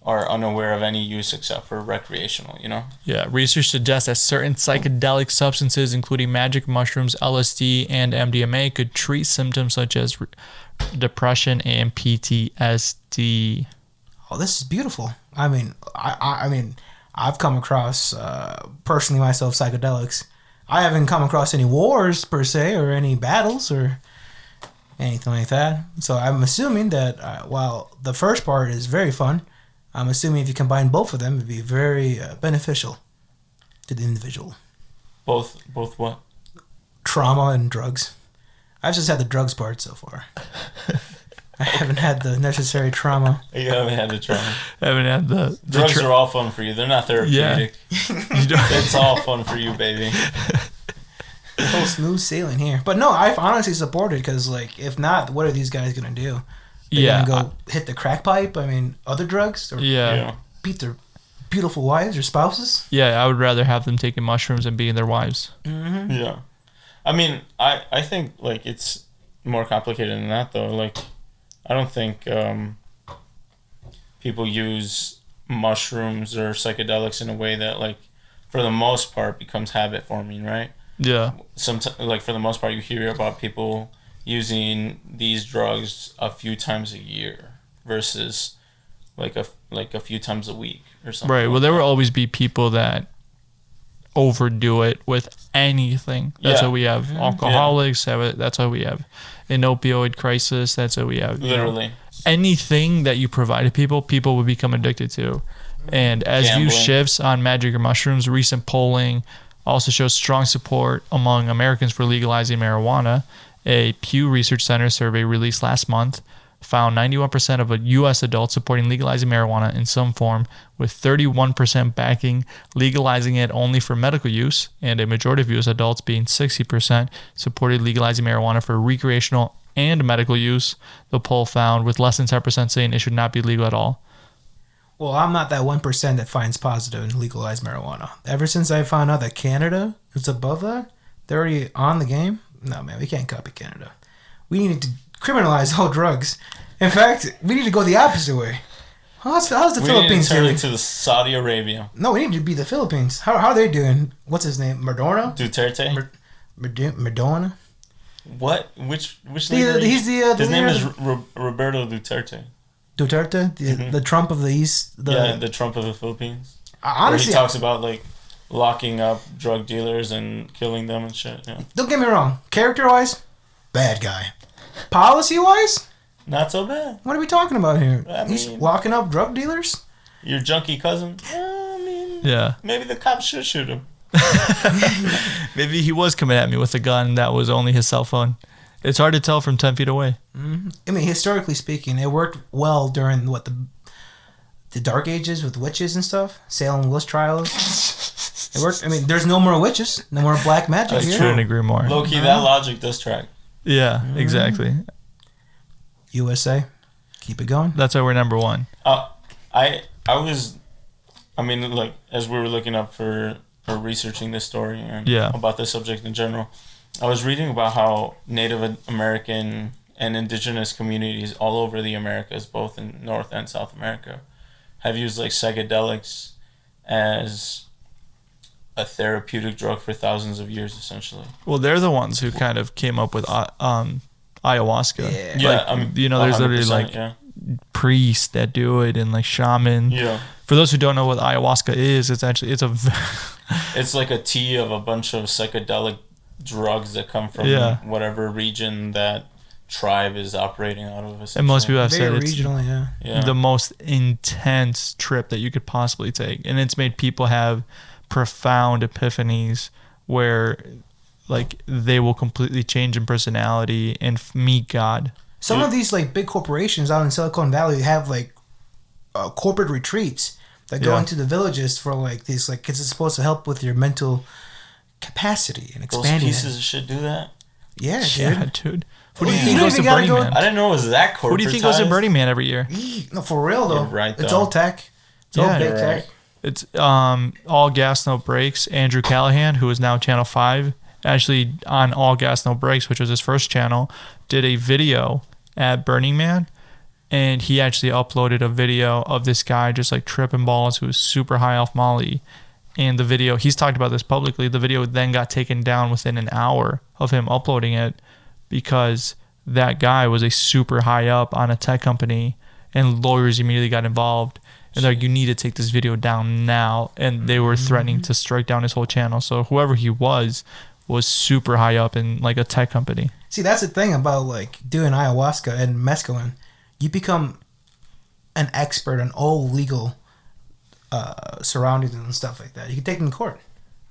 are unaware of any use except for recreational. You know. Yeah, research suggests that certain psychedelic substances, including magic mushrooms, LSD, and MDMA, could treat symptoms such as re- depression and PTSD. oh, this is beautiful. I mean, I, I, I mean, I've come across uh, personally myself psychedelics. I haven't come across any wars per se or any battles or anything like that. So I'm assuming that uh, while the first part is very fun, I'm assuming if you combine both of them, it'd be very uh, beneficial to the individual. Both. Both what? Trauma and drugs. I've just had the drugs part so far. I haven't had the necessary trauma. You haven't had the trauma. I haven't had the, the Drugs tra- are all fun for you. They're not therapeutic. you don't- It's all fun for you, baby. Whole smooth sailing here. But no, I've honestly supported because, like, if not, what are these guys gonna do? They're yeah, gonna go hit the crack pipe. I mean, other drugs or yeah, Yeah. yeah, beat their beautiful wives or spouses. Yeah, I would rather have them taking mushrooms and being their wives. Mm-hmm. Yeah. I mean, I I think like it's more complicated than that though. Like I don't think um people use mushrooms or psychedelics in a way that like for the most part becomes habit forming, right? Yeah, Sometimes like for the most part you hear about people using these drugs a few times a year versus like a like a few times a week or something. right. Well, there will always be people that overdo it with anything. That's Yeah. why we have alcoholics. Have it. That's why we have an opioid crisis. That's why we have you know, literally. anything that you provide to people, people will become addicted to. And as view Gambling. shifts on magic or mushrooms, recent polling also shows strong support among Americans for legalizing marijuana. A Pew Research Center survey released last month found 91% of U.S. adults supporting legalizing marijuana in some form, with 31% backing legalizing it only for medical use, and a majority of U.S. adults, being 60%, supported legalizing marijuana for recreational and medical use. The poll found, with less than 10% saying it should not be legal at all. Well, I'm not that one percent that finds positive in legalized marijuana. Ever since I found out that Canada is above that, they're already on the game. No, man, we can't copy Canada. We need to criminalize all drugs. In fact, we need to go the opposite way. How's, how's the We need to Philippines doing? to the Saudi Arabia. No, we need to be the Philippines. How, how are they doing? What's his name? Madonna? Duterte. Mer- Merdu- Madonna? what? Which which The- leader? he's the, uh, the His name is Ro- Roberto Duterte. Duterte, the, the Trump of the East. The, yeah, the Trump of the Philippines. honestly, where he talks about like locking up drug dealers and killing them and shit. Yeah, don't get me wrong. Character wise, bad guy. Policy wise, not so bad. what are we talking about here? I He's mean- locking up drug dealers. Your junkie cousin. I mean, Yeah. maybe the cops should shoot him. Maybe he was coming at me with a gun that was only his cell phone. It's hard to tell from 10 feet away. Mm-hmm. I mean, historically speaking, it worked well during what the the Dark Ages with witches and stuff, Salem witch trials. It worked. I mean, there's no more witches, no more black magic That's here. couldn't agree more. Low key, that mm-hmm. logic does track. Yeah, exactly. USA, keep it going. That's why we're number one. Uh, I I was, I mean, like as we were looking up for or researching this story and Yeah. about this subject in general, I was reading about how Native American and indigenous communities all over the Americas, both in North and South America, have used like psychedelics as a therapeutic drug for thousands of years, essentially. Well, they're the ones who kind of came up with uh, um, ayahuasca. Yeah. Yeah, Like, I mean, you know, there's literally like yeah, priests that do it and like shaman. yeah. For those who don't know what ayahuasca is, it's actually it's a. It's like a tea of a bunch of psychedelic drugs that come from Yeah. whatever region that tribe is operating out of. and most people essentially. have said Very it's regional, yeah. yeah. the most intense trip that you could possibly take, and it's made people have profound epiphanies where like they will completely change in personality and f- meet God. Some of these like big corporations out in Silicon Valley have like uh, corporate retreats that go Yeah. into the villages for like these like because it's supposed to help with your mental capacity and Those expanding pieces it. of shit do that. Yeah, dude. Yeah, dude. Who do you You think goes to Burning go- Man? I didn't know it was that corporate. Who do you think goes to Burning Man every year? No, for real though. You're right, It's all tech. It's all Yeah, big you're tech. It's um all gas no brakes. Andrew Callaghan, who is now Channel Five, actually on all gas no brakes, which was his first channel, did a video at Burning Man, and he actually uploaded a video of this guy just like tripping balls who was super high off Molly. And the video, he's talked about this publicly. The video then got taken down within an hour of him uploading it because that guy was a super high up on a tech company, and lawyers immediately got involved. And they're like, you need to take this video down now. And they were threatening to strike down his whole channel. So whoever he was was super high up in like a tech company. See, that's the thing about like doing ayahuasca and mescaline. You become an expert on all legal uh, surroundings and stuff like that. You can take them to court.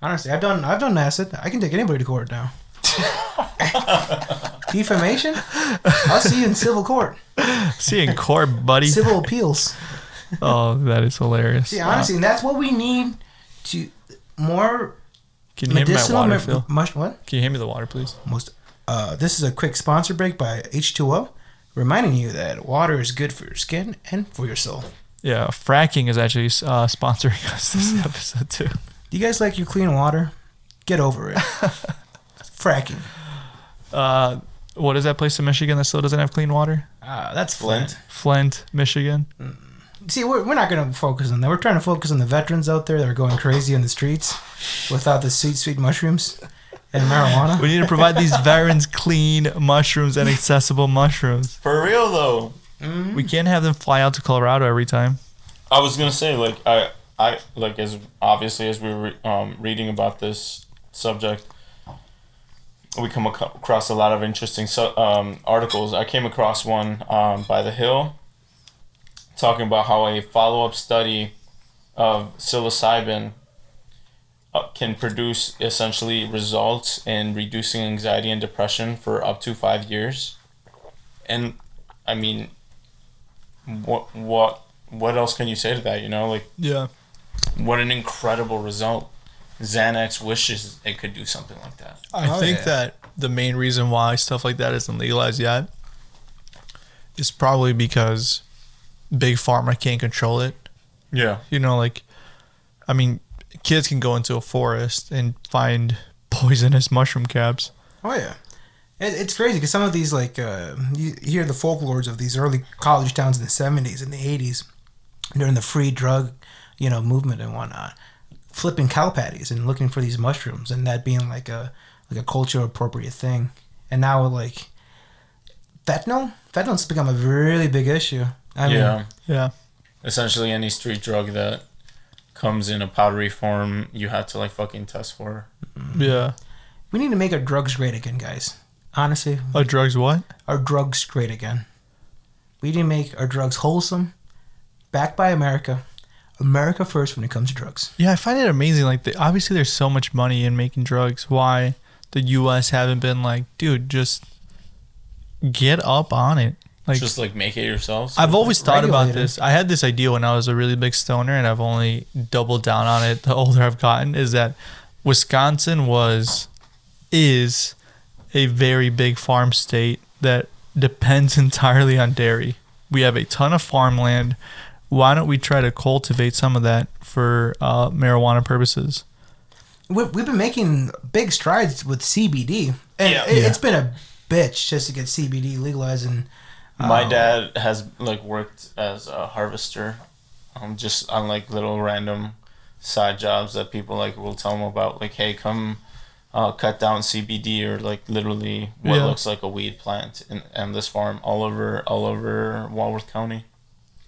Honestly, I've done I've done acid. I can take anybody to court now. Defamation? I'll see you in civil court. See you in court, buddy. Civil appeals. Oh, that is hilarious. See, honestly, and that's what we need to more Can you hand me my medicinal. water, me- Phil? mush, what? Can you hand me the water, please? Most. Uh, this is a quick sponsor break by H2O, reminding you that water is good for your skin and for your soul. Yeah, fracking is actually uh, sponsoring us this episode too. Do you guys like your clean water? Get over it. Fracking. Uh, what is that place in Michigan that still doesn't have clean water? Uh, that's Flint. Flint. Flint, Michigan. See, we're, we're not going to focus on that. We're trying to focus on the veterans out there that are going crazy in the streets without the sweet, sweet mushrooms and marijuana. We need to provide these veterans clean mushrooms and accessible mushrooms. For real though, We can't have them fly out to Colorado every time. I was gonna say like I I like as obviously as we were um, reading about this subject, we come ac- across a lot of interesting so, um, articles. I came across one um, by The Hill talking about how a follow up study of psilocybin uh, can produce essentially results in reducing anxiety and depression for up to five years. And I mean, what what what else can you say to that? You know, like Yeah. what an incredible result. Xanax wishes it could do something like that. I Oh, think yeah. that the main reason why stuff like that isn't legalized yet is probably because big pharma can't control it. Yeah. You know, like, I mean, kids can go into a forest and find poisonous mushroom caps. Oh, yeah. It, it's crazy because some of these, like, uh, you hear the folklores of these early college towns in the 70s and the 80s during the free drug, you know, movement and whatnot, flipping cow patties and looking for these mushrooms and that being like a like a culture appropriate thing. And now, like, fentanyl, fentanyl's become a really big issue. I mean, yeah. Yeah. Essentially, any street drug that comes in a powdery form, you have to like fucking test for. Yeah. we need to make our drugs great again, guys. Honestly, Our drugs what? our drugs great again. We need to make our drugs wholesome, backed by America. America first when it comes to drugs. Yeah, I find it amazing. Like, the, obviously, there's so much money in making drugs. Why the U.S. haven't been like, dude, just get up on it. Like, Just like make it yourselves. I've always thought about this. I had this idea when I was a really big stoner, and I've only doubled down on it the older I've gotten. Is that Wisconsin was, is, a very big farm state that depends entirely on dairy. We have a ton of farmland. Why don't we try to cultivate some of that for uh, marijuana purposes? We, we've been making big strides with CBD, and Yeah. it, it's been a bitch just to get CBD legalized. And My uh, dad has like worked as a harvester, um, just on like little random side jobs that people like will tell him about. Like, hey, come uh, cut down CBD or like literally what Yeah. looks like a weed plant in, in this farm all over all over Walworth County.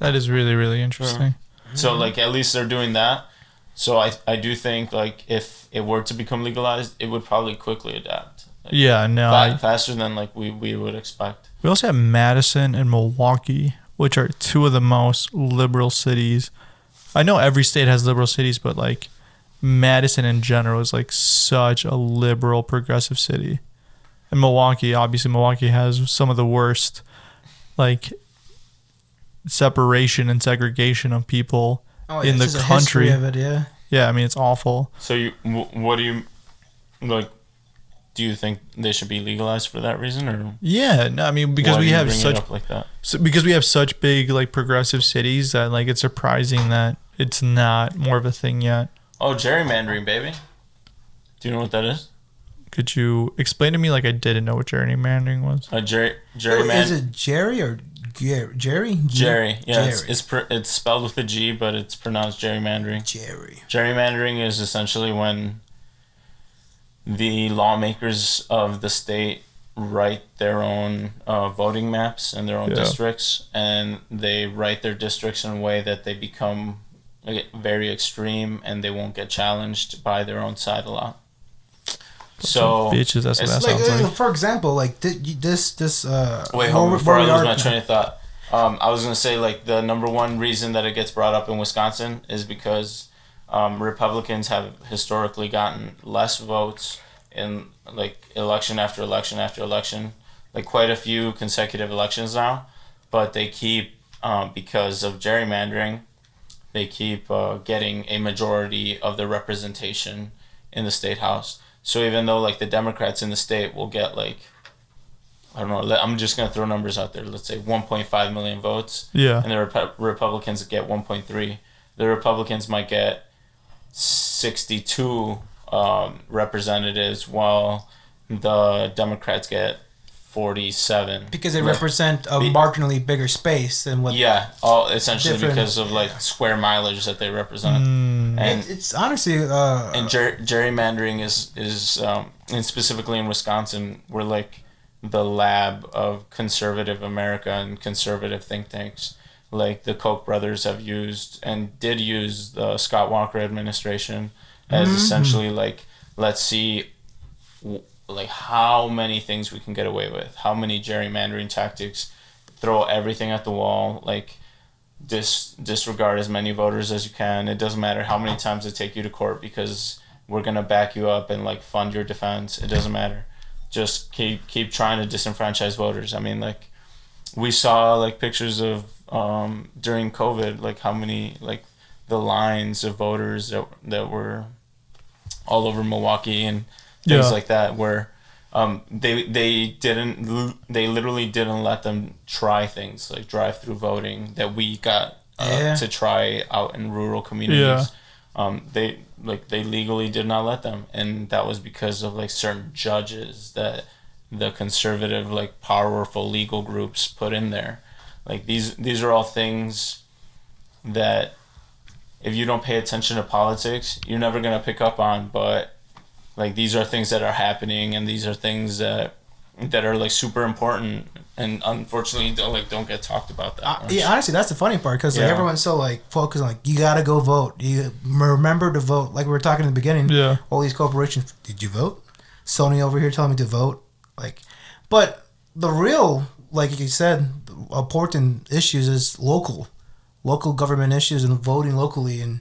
That is really really interesting. So like at least they're doing that. So I I do think like if it were to become legalized, it would probably quickly adapt. Like, Yeah, no, fa- I, faster than like we, we would expect. We also have Madison and Milwaukee, which are two of the most liberal cities. I know every state has liberal cities, but like Madison in general is like such a liberal, progressive city. And Milwaukee, obviously, Milwaukee has some of the worst, like, separation and segregation of people oh, in the is a country. of it, yeah. Yeah, I mean, it's awful. So you what do you like? Do you think they should be legalized for that reason, or Yeah, no, I mean, because we have such like that? so because we have such big like progressive cities that like it's surprising that it's not more of a thing yet. Oh, gerrymandering, baby. Do you know what that is? Could you explain to me like I didn't know what gerrymandering was? A ger- Is gerryman. it Jerry or Jer- Jerry? Jerry, yeah, it's Jerry. it's, pr- it's spelled with a G, but it's pronounced gerrymandering. Jerry. Gerrymandering is essentially when the lawmakers of the state write their own uh, voting maps and their own Yeah. districts, and they write their districts in a way that they become very extreme and they won't get challenged by their own side a lot. So Bitches, that's what it's that Like, sounds like. for example, like thi- this, this. Uh, Wait, hold on, before I we lose my train of thought. Um, I was gonna say like the number one reason that it gets brought up in Wisconsin is because um, Republicans have historically gotten less votes in like election after election after election, like quite a few consecutive elections now, but they keep um, because of gerrymandering, they keep uh, getting a majority of the representation in the state house. So even though like the Democrats in the state will get like I don't know. I'm just gonna throw numbers out there. Let's say 1.5 million votes, Yeah. and the Repu- Republicans get 1.3. The Republicans might get 62 um, representatives, while the Democrats get 47. because they represent a marginally bigger space than what. Yeah, all essentially because of like square mileage that they represent, Mm, and It, it's honestly. Uh, and ger- gerrymandering is is um, and specifically in Wisconsin, we're like the lab of conservative America and conservative think tanks. Like the Koch brothers have used and did use the Scott Walker administration as mm-hmm. essentially like let's see like how many things we can get away with, how many gerrymandering tactics, throw everything at the wall, like dis disregard as many voters as you can. It doesn't matter how many times they take you to court because we're gonna back you up and like fund your defense. It doesn't matter. Just keep keep trying to disenfranchise voters. I mean, like we saw like pictures of um, during COVID, like how many like the lines of voters that that were all over Milwaukee and things Yeah. like that where um, they they didn't they literally didn't let them try things like drive through voting that we got uh, Yeah. to try out in rural communities. Yeah. Um, they like they legally did not let them, and that was because of like certain judges that the conservative, like powerful legal groups put in there. Like these, these are all things that if you don't pay attention to politics, you're never gonna pick up on. But like these are things that are happening, and these are things that that are like super important, and unfortunately, don't like don't get talked about that. Much. yeah, honestly, that's the funny part because like, Yeah. everyone's so like focused on like you gotta go vote. You remember to vote. Like we were talking in the beginning. Yeah. All these corporations. Did you vote? Sony over here telling me to vote. Like, but the real, like you said, important issues is local, local government issues and voting locally and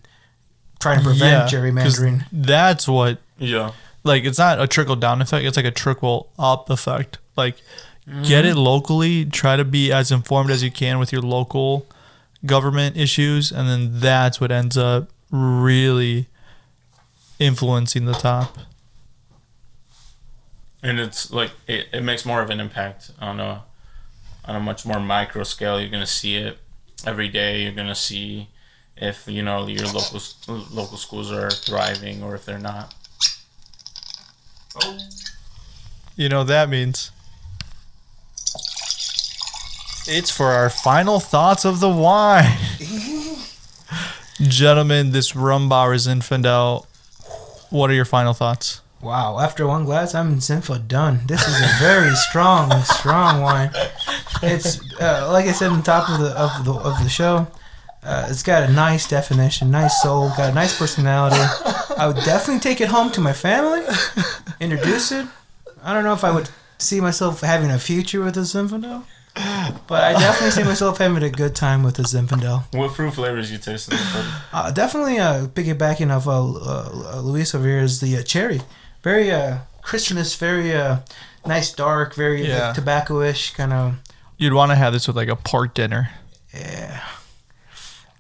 trying to prevent 'cause gerrymandering. That's what yeah. like it's not a trickle down effect it's like a trickle up effect like get mm-hmm. it locally try to be as informed as you can with your local government issues and then that's what ends up really influencing the top and it's like it, it makes more of an impact on a on a much more micro scale. You're gonna see it every day. You're gonna see if you know your local local schools are thriving or if they're not. Oh. You know that means it's for our final thoughts of the wine. Gentlemen this Rombauer zinfandel what are your final thoughts Wow! After one glass, I'm Zinfo done. This is a very strong, strong wine. It's uh, like I said on top of the of the of the show. Uh, it's got a nice definition, nice soul, got a nice personality. I would definitely take it home to my family, introduce it. I don't know if I would see myself having a future with a Zinfandel, but I definitely see myself having a good time with the Zinfandel. what fruit flavors you taste in the Uh, definitely uh, piggybacking off uh, uh, Luis over here is the uh, cherry. Very uh, Christmas, very uh, nice, dark, very Yeah. like, tobacco-ish kind of. you'd want to have this with like a pork dinner Yeah,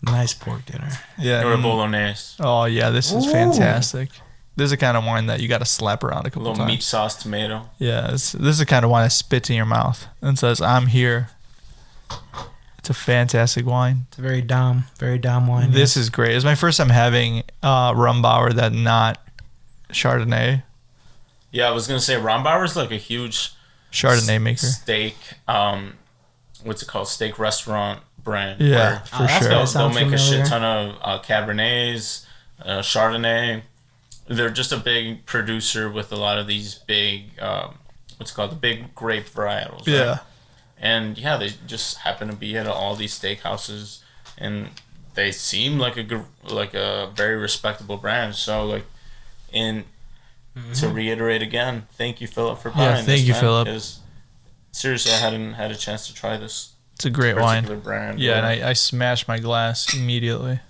nice pork dinner. yeah or a mm. bolognese Oh yeah, this is Ooh. fantastic. This is the kind of wine that you got to slap around a a couple little times. meat sauce tomato Yeah, this, this is the kind of wine that spits in your mouth and says, "I'm here." It's a fantastic wine. It's a very dom, very dom wine. This is great. It's my first time having uh, Rombauer that not Chardonnay. Yeah i was gonna say rombauer's like a huge Chardonnay maker. steak um what's it called steak restaurant brand Yeah, where for Oh, sure. They'll, they'll make a shit ton of uh, Cabernets, uh, Chardonnay. They're just a big producer with a lot of these big, um, what's it called the big grape varietals. right? Yeah, And yeah, they just happen to be at all these steakhouses, and they seem like a like a very respectable brand. So like, in to reiterate again, thank you, Philip, for Mm-hmm. Yeah, buying thank this, you, Philip. Philip. 'cause Seriously, I hadn't had a chance to try this it's a great wine. brand. Yeah, and I, I smashed my glass immediately.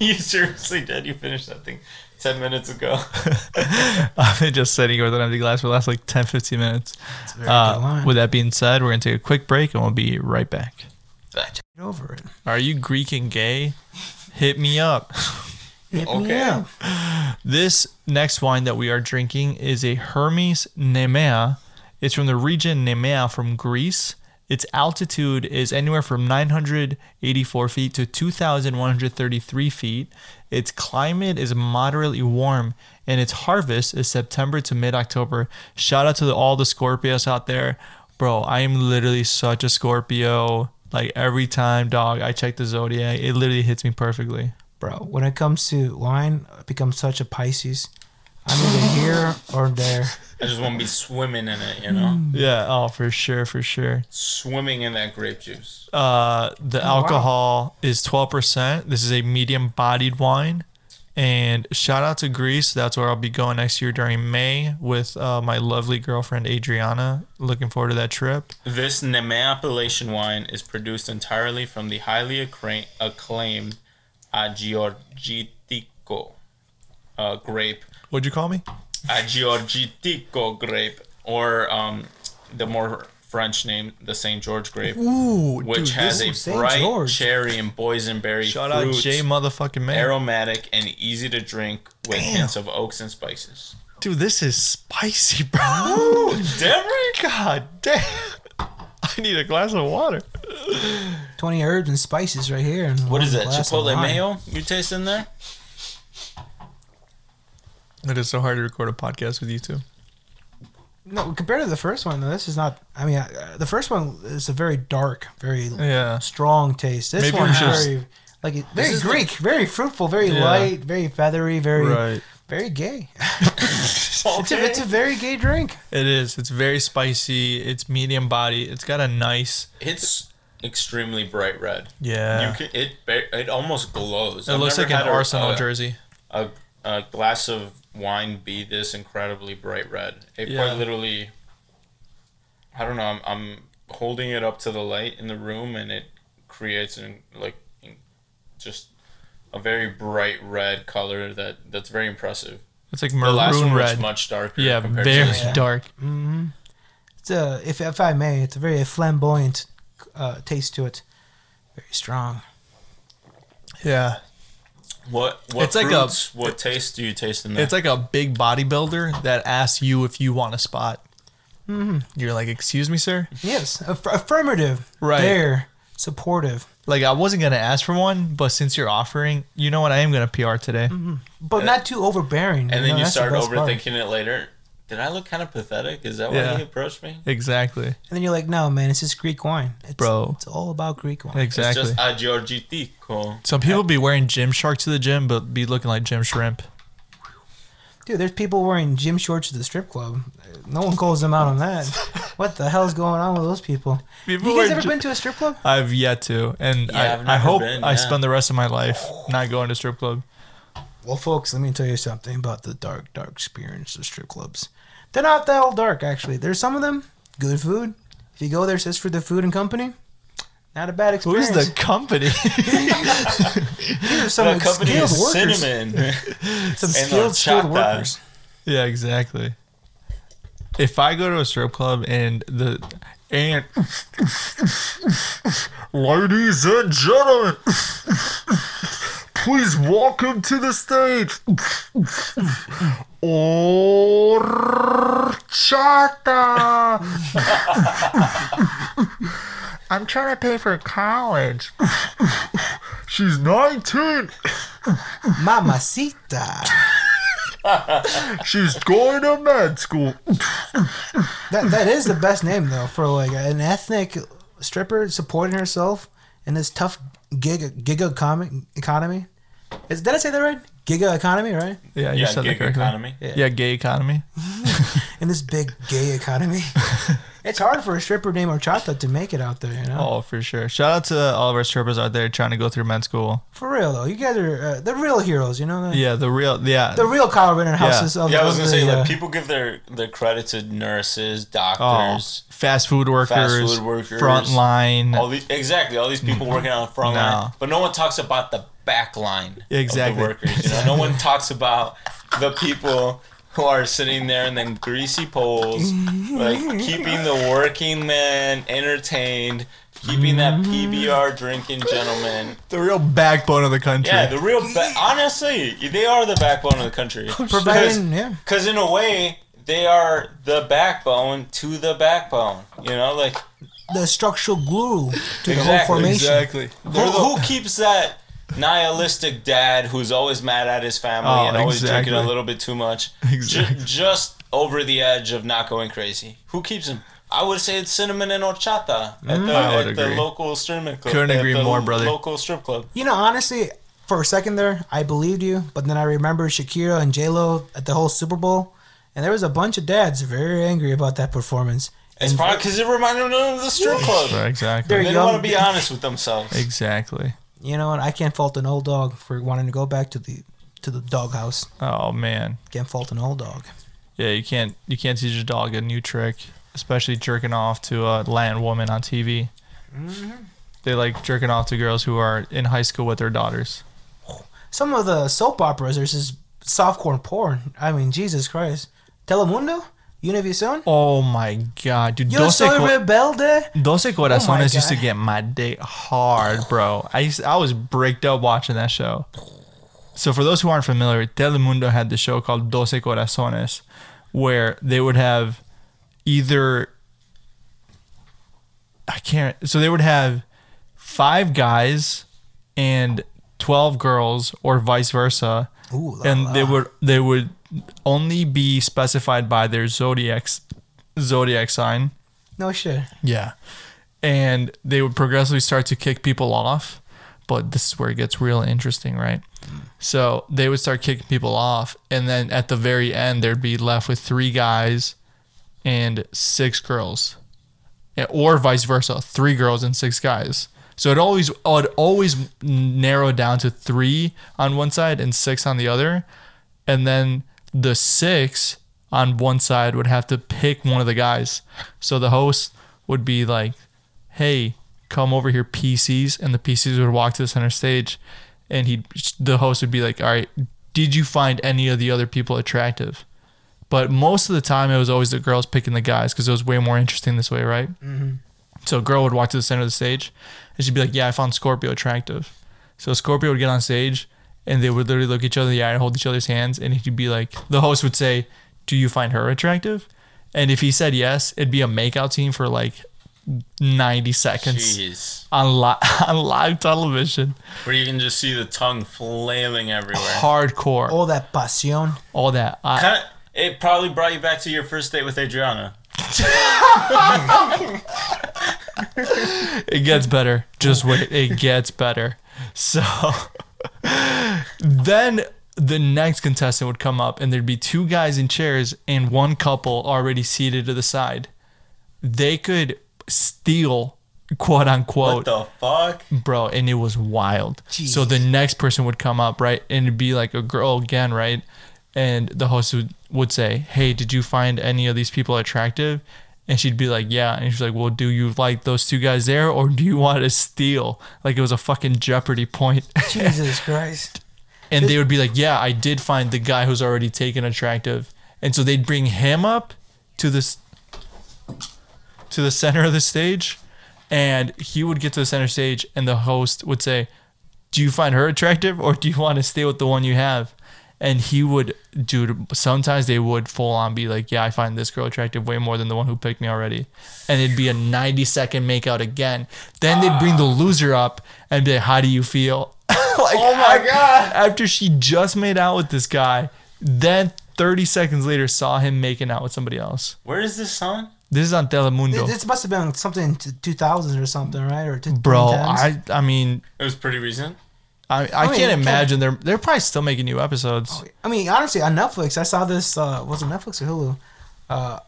You seriously did. You finished that thing 10 minutes ago. I've been just sitting here with an empty glass for the last like 10, 15 minutes. It's a very good Uh, wine. with that being said, we're going to take a quick break and we'll be right back. Get over it. Are you Greek and gay? Hit me up. Hit Okay. This next wine that we are drinking is a Hermes Nemea. It's from the region Nemea from Greece. Its altitude is anywhere from 984 feet to 2,133 feet. Its climate is moderately warm, and its harvest is September to mid October. Shout out to the, all the Scorpios out there. Bro, I am literally such a Scorpio. Like every time, dog, I check the zodiac, it literally hits me perfectly. Bro, when it comes to wine, I become such a Pisces. I'm either here or there. I just want to be swimming in it, you know? Yeah, oh, for sure, for sure. Swimming in that grape juice. Uh, the Oh, wow. alcohol is 12%. This is a medium bodied wine. And shout out to Greece. That's where I'll be going next year during May with uh, my lovely girlfriend Adriana. Looking forward to that trip. This Nemea appellation wine is produced entirely from the highly accra- acclaimed Agiorgitiko uh, grape. What'd you call me? Agiorgitiko grape, or um, the more French name, the St. George grape, Ooh, which has a St. bright George. cherry and boysenberry shout fruit. out Jay motherfucking man. aromatic and easy to drink with hints of oaks and spices. Dude, this is spicy, bro. Damn right. God damn. I need a glass of water. 20 herbs and spices right here. And What one is that? Chipotle mayo you taste in there? It is so hard to record a podcast with you two. No, compared to the first one, this is not. I mean, uh, the first one is a very dark, very Yeah. strong taste. This Maybe we one's should- very like it- very is the- Greek, very fruitful, very Yeah. light, very feathery, very Right. Very gay. It's a, it's a very gay drink. It is. It's very spicy. It's medium body. It's got a nice. It's extremely bright red. Yeah. You can it it almost glows. it I've looks like an Arsenal a, jersey. A, a glass of wine be this incredibly bright red. It Yeah. quite literally. I don't know. I'm, I'm holding it up to the light in the room, and it creates an like just a very bright red color that that's very impressive. It's like The last maroon one was red. much darker. Yeah, compared to very this one. dark. It's a if if I may, it's a very flamboyant uh, taste to it. Very strong. Yeah. What what It's like a- fruits, what taste do you taste in there? It's like a big bodybuilder that asks you if you want a spot. Mm-hmm. You're like, excuse me, sir. Yes, aff- affirmative. Right. There, supportive, Like I wasn't gonna ask for one, but since you're offering, you know what? I am gonna PR today. Mm-hmm. but not too overbearing. and then know, you that's the start part. overthinking it later. Did I look kind of pathetic? Is that why he approached me? Exactly. And then you're like, no, man, it's just Greek wine. It's, Bro. it's all about Greek wine. Exactly. It's just a Giorgitico. Some people be wearing Gymshark to the gym, but be looking like Gym Shrimp. Dude, there's people wearing gym shorts at the strip club. No one calls them out on that. what the hell's going on with those people? People you guys ever gy- been to a strip club? I've yet to, and Yeah, I've I, I never hope been, I yeah. spend the rest of my life not going to strip club. Well, folks, let me tell you something about the dark, dark experience of strip clubs. They're not that all dark, actually. There's some of them good food. If you go there just for the food and company, not a bad Who's experience. the company? These are some the company skilled is workers. cinnamon. Some and uh, skilled, skilled workers. yeah, exactly. If I go to a strip club and the and ladies and gentlemen, please welcome to the stage. Horchata. I'm trying to pay for college. She's 19. Mamacita. She's going to med school. That that is the best name though for like an ethnic stripper supporting herself in this tough gig gig economy. economy. Is, did I say that right? Giga economy, right? Yeah, you yeah, said that gig correctly. economy. Yeah. gay economy. In this big gay economy, it's hard for a stripper named Horchata to make it out there. You know, Oh, for sure. Shout out to all of our strippers out there trying to go through med school. for real though, you guys are uh, the real heroes. You know, the, Yeah, the real, yeah. the real Kyle Rittenhouses of Yeah, I was gonna the, say uh, like people give their their credit to nurses, oh, doctors, fast food workers, food workers, front line. all these exactly all these people working on the front No. line, but no one talks about the back line Exactly. of the workers. You know, no one talks about the people who are sitting there in them greasy poles, like keeping the working man entertained, keeping that PBR drinking gentleman. the real backbone of the country. Yeah, the real ba- honestly, they are the backbone of the country. Oh, providing, yeah. Because in a way, they are the backbone to the backbone. You know, like the structural glue to the whole formation. exactly. who, who keeps that nihilistic dad who's always mad at his family Oh, and always exactly. drinking a little bit too much, Exactly. ju- just over the edge of not going crazy? Who keeps him? I would say it's cinnamon and horchata at the, Mm, I at the local strip club. Couldn't at agree the more, brother. Local strip club. You know, honestly, for a second there, I believed you, but then I remember Shakira and J Lo at the whole Super Bowl, and there was a bunch of dads very angry about that performance. It's And probably because it reminded them of the strip club. Right, exactly. They're They don't young. want to be honest with themselves. Exactly. You know what? I can't fault an old dog for wanting to go back to the to the doghouse. Oh man. Can't fault an old dog. Yeah, you can't you can't teach a dog a new trick, especially jerking off to a Latin woman on TV. Mm-hmm. They like jerking off to girls who are in high school with their daughters. Some of the soap operas are just softcore porn. I mean, Jesus Christ. Telemundo, Univision. Oh my god, dude! Yo soy rebelde. Doce eh? oh Corazones used to get my dick hard, bro. I used I was bricked up watching that show. So for those who aren't familiar, Telemundo had the show called Doce Corazones, where they would have either I can't. So they would have five guys and twelve girls, or vice versa, Ooh, la, and la. they would they would only be specified by their zodiacs zodiac sign. No shit. Yeah. And they would progressively start to kick people off. But this is where it gets real interesting, right? So they would start kicking people off. And then at the very end, there'd be left with three guys and six girls. Or vice versa, three girls and six guys. So it always it always narrowed down to three on one side and six on the other. And then the six on one side would have to pick one of the guys. So the host would be like, "Hey, come over here, PCs," and the PCs would walk to the center stage, and he, the host would be like, "All right, did you find any of the other people attractive?" But most of the time, it was always the girls picking the guys because it was way more interesting this way, right? Mm-hmm. So a girl would walk to the center of the stage, and she'd be like, "Yeah, I found Scorpio attractive." So Scorpio would get on stage, and they would literally look each other in the eye and hold each other's hands, and he'd be like, the host would say, "Do you find her attractive?" And if he said yes, it'd be a makeout team for like ninety seconds Jeez. on li- on live television. Where you can just see the tongue flailing everywhere. Hardcore, All that pasión. all that. I, Kinda, it probably brought you back to your first date with Adriana. It gets better. Just wait. It gets better. So then the next contestant would come up, and there'd be two guys in chairs and one couple already seated to the side. They could steal, quote unquote, What the fuck? bro, and it was wild. So the next person would come up, right, and it'd be like a girl again, right, and the host would, would say, "Hey, did you find any of these people attractive?" And she'd be like, "Yeah," and she's like, "Well, do you like those two guys there, or do you want to steal?" Like it was a fucking Jeopardy point. Jesus Christ. And they would be like, "Yeah, I did find the guy who's already taken attractive," and so they'd bring him up to this to the center of the stage, and he would get to the center stage, and the host would say, "Do you find her attractive, or do you want to stay with the one you have?" And he would, dude. Sometimes they would full on be like, "Yeah, I find this girl attractive way more than the one who picked me already," and it'd be a ninety second makeout again. Then they'd bring the loser up and be like, "How do you feel?" like, oh my god! After she just made out with this guy, then thirty seconds later saw him making out with somebody else. Where is this on? This is on Telemundo, This must have been something to 2000s or something, right? Or to bro. 2010s. I I mean, It was pretty recent. I I, mean, can't imagine they're they're probably still making new episodes. I mean, honestly, on Netflix, I saw this. Uh, was it Netflix or Hulu? Uh,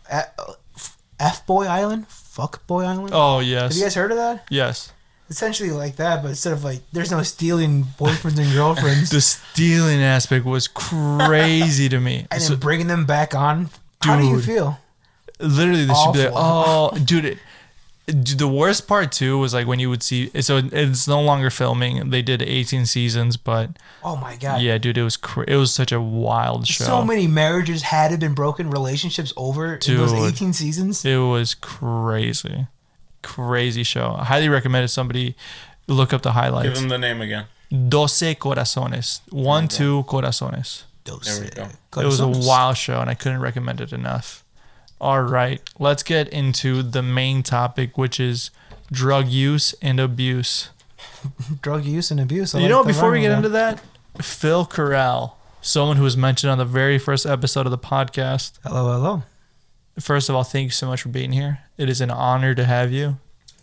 F Boy Island, Fuck Boy Island. Oh yes. Have you guys heard of that? yes. Essentially like that, but instead of like, there's no stealing boyfriends and girlfriends, The stealing aspect was crazy to me. and So- then bringing them back on. How do you feel? literally they should be like, oh dude it, dude, the worst part too was like when you would see so it's no longer filming. They did 18 seasons but Oh my god. yeah dude it was cra- it was such a wild show. So many marriages had to been broken, relationships over in those 18 seasons. it was crazy. Crazy show. I highly recommend it somebody look up the highlights. Give them the name again. doce corazones. One two corazones. Those, There we go. it was a wild show and i couldn't recommend it enough all right let's get into the main topic which is drug use and abuse drug use and abuse. I you like know, before we get on into that, Phil Corral, someone who was mentioned on the very first episode of the podcast. Hello, hello. First of all, thank you so much for being here. It is an honor to have you.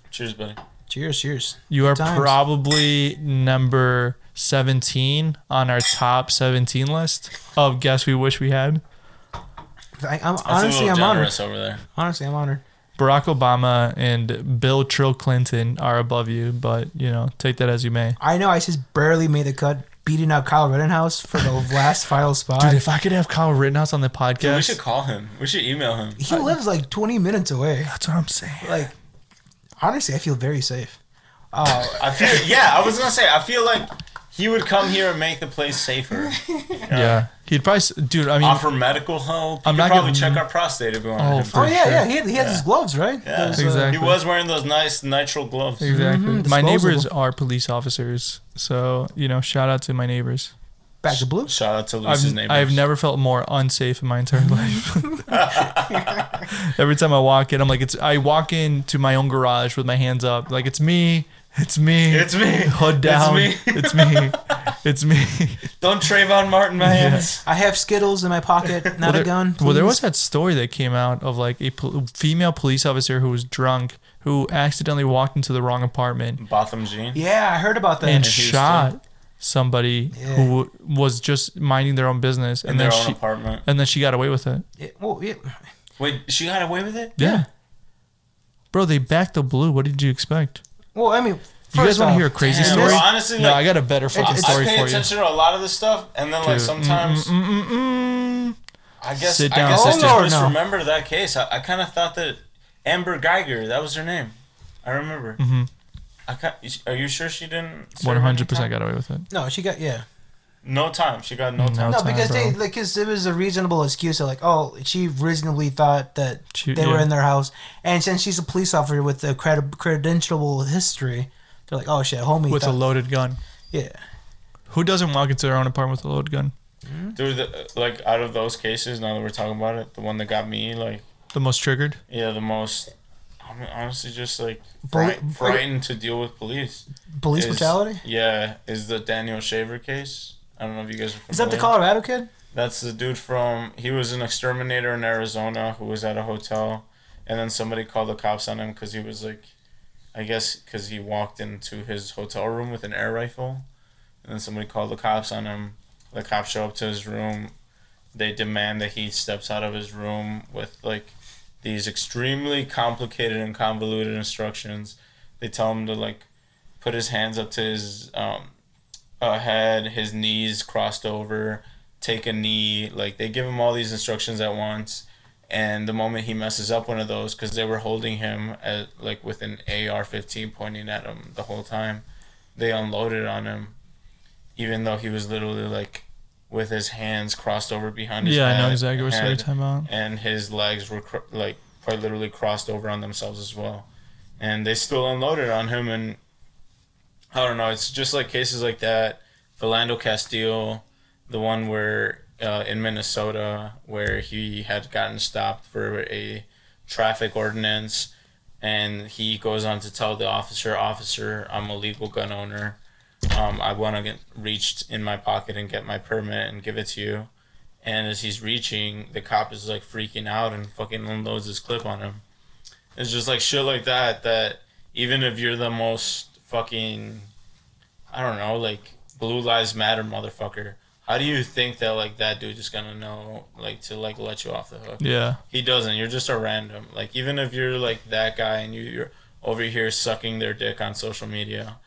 Cheers, buddy. Cheers, cheers. You are times. probably number 17 on our top 17 list of guests we wish we had. I, I'm honestly, a I'm honored. over there. Honestly, I'm honored. Barack Obama and Bill Trill Clinton are above you, but you know, take that as you may. I know I just barely made the cut, beating out Kyle Rittenhouse for the last final spot. Dude, if I could have Kyle Rittenhouse on the Dude, we should call him. We should email him. he lives like 20 minutes away. that's what I'm saying. Like, honestly, I feel very safe. Uh, I feel. Yeah, I was gonna say. I feel like he would come here and make the place safer. Yeah, he'd probably, s- dude. I mean, Offer medical help. I'm I'm not not probably gonna- check our prostate if we Oh, wanted. for oh yeah, sure. yeah. He, had, he has his gloves, right? Yeah. Those, uh, Exactly. He was wearing those nice nitrile gloves. Exactly. Mhm, my neighbors are police officers, so you know, shout out to my neighbors. Back to blue. Shout out to Luis's I've, neighbors. I've never felt more unsafe in my entire life. Every time I walk in, I'm like, it's. I walk into my own garage with my hands up, like it's me, it's me, It's me. hood It's down, me. it's me. it's me. Don't Trayvon Martin my hands. I have Skittles in my pocket, not well, a there, gun. well, there was that story that came out of like a pol- female police officer who was drunk, who accidentally walked into the wrong apartment Botham Jean. Yeah, I heard about that. and Houston. shot somebody Yeah. who was just minding their own business, In and their then own she apartment. and then she got away with it. Yeah, well, yeah. Wait, she got away with it? Yeah. Bro, they backed the blue. What did you expect? well, I mean, You guys want to hear a crazy Damn, story? bro, honestly, no, like- I got a better fucking I, story I pay for you. attention to a lot of this stuff, and then like sometimes mm, mm, mm, mm. I guess Sit I down, guess I just no. misremember that case. I, I kind of thought that Amber Guyger, that was her name. I remember. Mhm. I ca are you sure she didn't? serve One any hundred percent got away with it. No, she got yeah. No time. She got no No time. No, time, because they bro. like, cause it was a reasonable excuse. Of like, oh, she reasonably thought that She- they were in their house, and since she's a police officer with a credi- credentialable history, they're like, oh shit, homie. With a loaded gun. yeah, Who doesn't walk into their own apartment with a loaded gun? Hmm? Dude, the, like out of those cases, now that we're talking about it, the one that got me, like, The most triggered? yeah, the most. I mean, honestly, just like fright, frightened to deal with police. police is- brutality. Yeah, is the Daniel Shaver case. I don't know if you guys are familiar. Is that the Colorado kid? That's the dude from. He was an exterminator in Arizona who was at a hotel, and then somebody called the cops on him because he was like, I guess because he walked into his hotel room with an air rifle, and then somebody called the cops on him. The cops show up to his room. They demand that he steps out of his room with like these extremely complicated and convoluted instructions. They tell him to like put his hands up to his um, uh, head, his knees crossed over, take a knee. Like they give him all these instructions at once, and the moment he messes up one of those, because they were holding him at like with an AR-15 pointing at him the whole time, they unloaded on him, even though he was literally like with his hands crossed over behind his Yeah, I know exactly what you're talking about. and his legs were cr- like quite literally crossed over on themselves as well, and they still unloaded on him and. I don't know. It's just like cases like that. Philando Castile, the one where uh, in Minnesota where he had gotten stopped for a traffic ordinance, and he goes on to tell the officer, "Officer, I'm a legal gun owner. Um, I want to get reached in my pocket and get my permit and give it to you." And as he's reaching, the cop is like freaking out and fucking unloads his clip on him. It's just like shit like that. That even if you're the most fucking, I don't know, like blue lives matter motherfucker. How do you think that like that dude is gonna know like to like let you off the hook? Yeah. He doesn't. You're just a random. Like even if you're like that guy and you, you're over here sucking their dick on social media.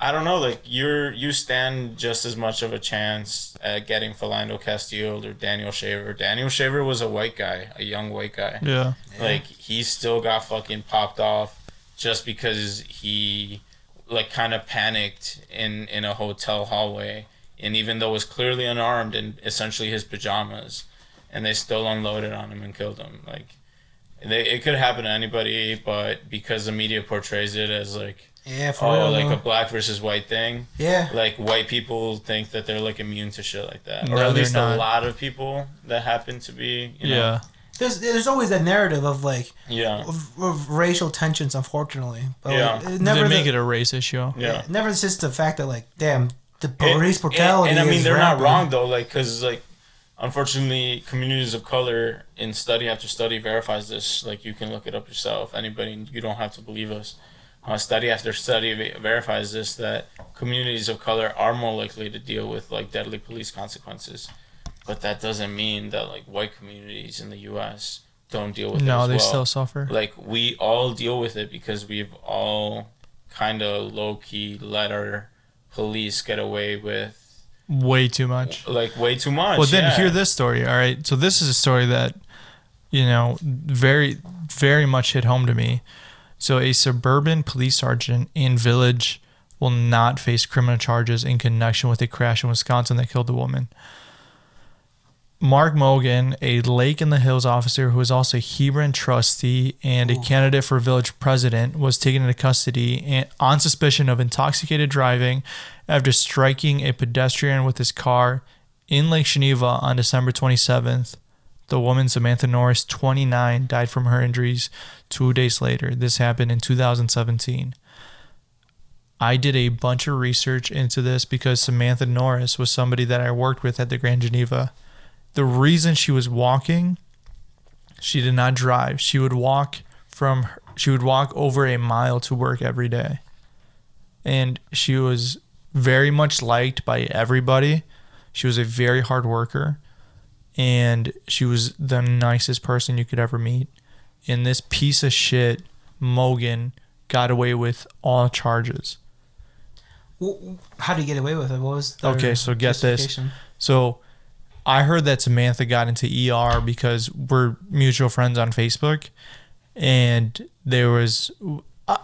I don't know. Like you're you stand just as much of a chance at getting Philando Castile or Daniel Shaver. Daniel Shaver was a white guy, a young white guy. Yeah. Like he still got fucking popped off just because he like kind of panicked in in a hotel hallway and even though was clearly unarmed and essentially his pajamas and they still unloaded on him and killed him like they, it could happen to anybody but because the media portrays it as like Yeah, for oh real. like though. a black versus white thing yeah, like white people think that they're like immune to shit like that or at least not. a lot of people that happen to be you know, Yeah. there's there's always that narrative of like yeah of, of racial tensions, unfortunately. But Yeah. like, never they make the, it a race issue. yeah never it's just the fact that like, damn, the police brutality. And, and I mean they're rampant. not wrong though. Like, cause like, unfortunately, communities of color in study after study verifies this. Like, you can look it up yourself. Anybody, you don't have to believe us. Uh, study after study verifies this that communities of color are more likely to deal with like deadly police consequences. But that doesn't mean that like white communities in the U.S. don't deal with it. No, they well still suffer. like we all deal with it because we've all kind of low key let our police get away with Way too much. like way too much. Well, then yeah. hear this story. All right. So this is a story that, you know, very, very much hit home to me. So a suburban police sergeant in Village will not face criminal charges in connection with a crash in Wisconsin that killed a woman. Mark Mogan, a Lake in the Hills officer who is also a Hebron trustee and a candidate for village president, was taken into custody on suspicion of intoxicated driving after striking a pedestrian with his car in Lake Geneva on December 27th. The woman, Samantha Norris, 29, died from her injuries two days later. This happened in 2017. I did a bunch of research into this because Samantha Norris was somebody that I worked with at the Grand Geneva. The reason she was walking, she did not drive. She would walk from she would walk over a mile to work every day. And she was very much liked by everybody. She was a very hard worker and she was the nicest person you could ever meet. And this piece of shit, Mogan, got away with all charges. How did he get away with it? What was the Okay, so get this. So I heard that Samantha got into ER because we're mutual friends on Facebook, and there was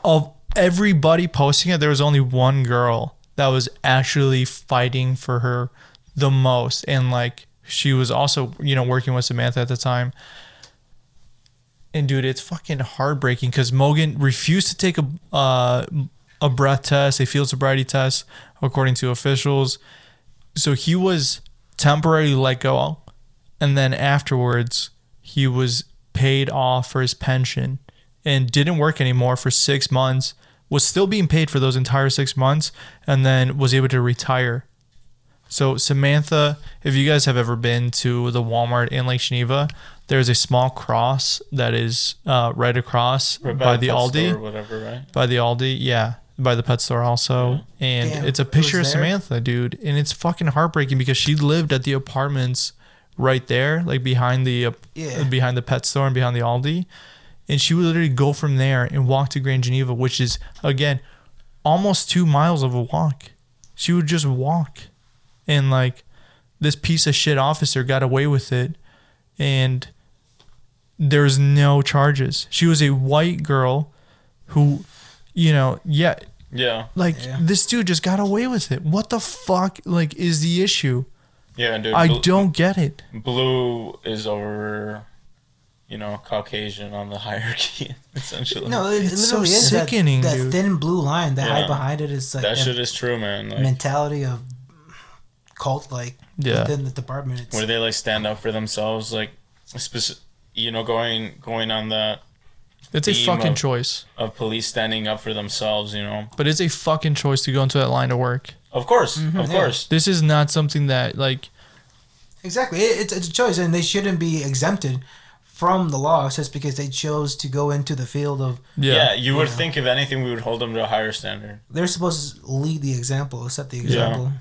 of everybody posting it, there was only one girl that was actually fighting for her the most, and like she was also you know working with Samantha at the time. And dude, it's fucking heartbreaking because Mogan refused to take a uh, a breath test, a field sobriety test, according to officials. So he was temporarily let go, and then afterwards he was paid off for his pension and didn't work anymore for six months. Was still being paid for those entire six months, and then was able to retire. So Samantha, if you guys have ever been to the Walmart in Lake Geneva, there's a small cross that is uh, right across Right by the pet store Aldi or whatever, right? by the Aldi, yeah, by the pet store also, and Damn, it's a it picture of there? Samantha, dude, and it's fucking heartbreaking because she lived at the apartments right there, like behind the uh, Yeah. behind the pet store and behind the Aldi, and she would literally go from there and walk to Grand Geneva, which is again almost two miles of a walk. She would just walk, and like this piece of shit officer got away with it, and there's no charges. She was a white girl who, you know, yeah, Yeah, like Yeah. this dude just got away with it. What the fuck, like, is the issue? yeah, dude. I Bl- don't get it. Blue is over, you know, Caucasian on the hierarchy, essentially. No, it, it It's so is sickening, that, that dude. thin blue line that hide Yeah. behind it is like that shit is true, man. Like, mentality of cult like Yeah. within the department. It's, where they like stand up for themselves, like, specific, you know, going going on that It's a fucking of- choice, of police standing up for themselves, you know. but it's a fucking choice to go into that line of work. Of course, Mm-hmm. of yeah. course. This is not something that like exactly, it, it's, it's a choice, and they shouldn't be exempted from the law just because they chose to go into the field of. Yeah, yeah. you would think if anything, we would hold them to a higher standard. They're supposed to lead the example, set the example. Yeah,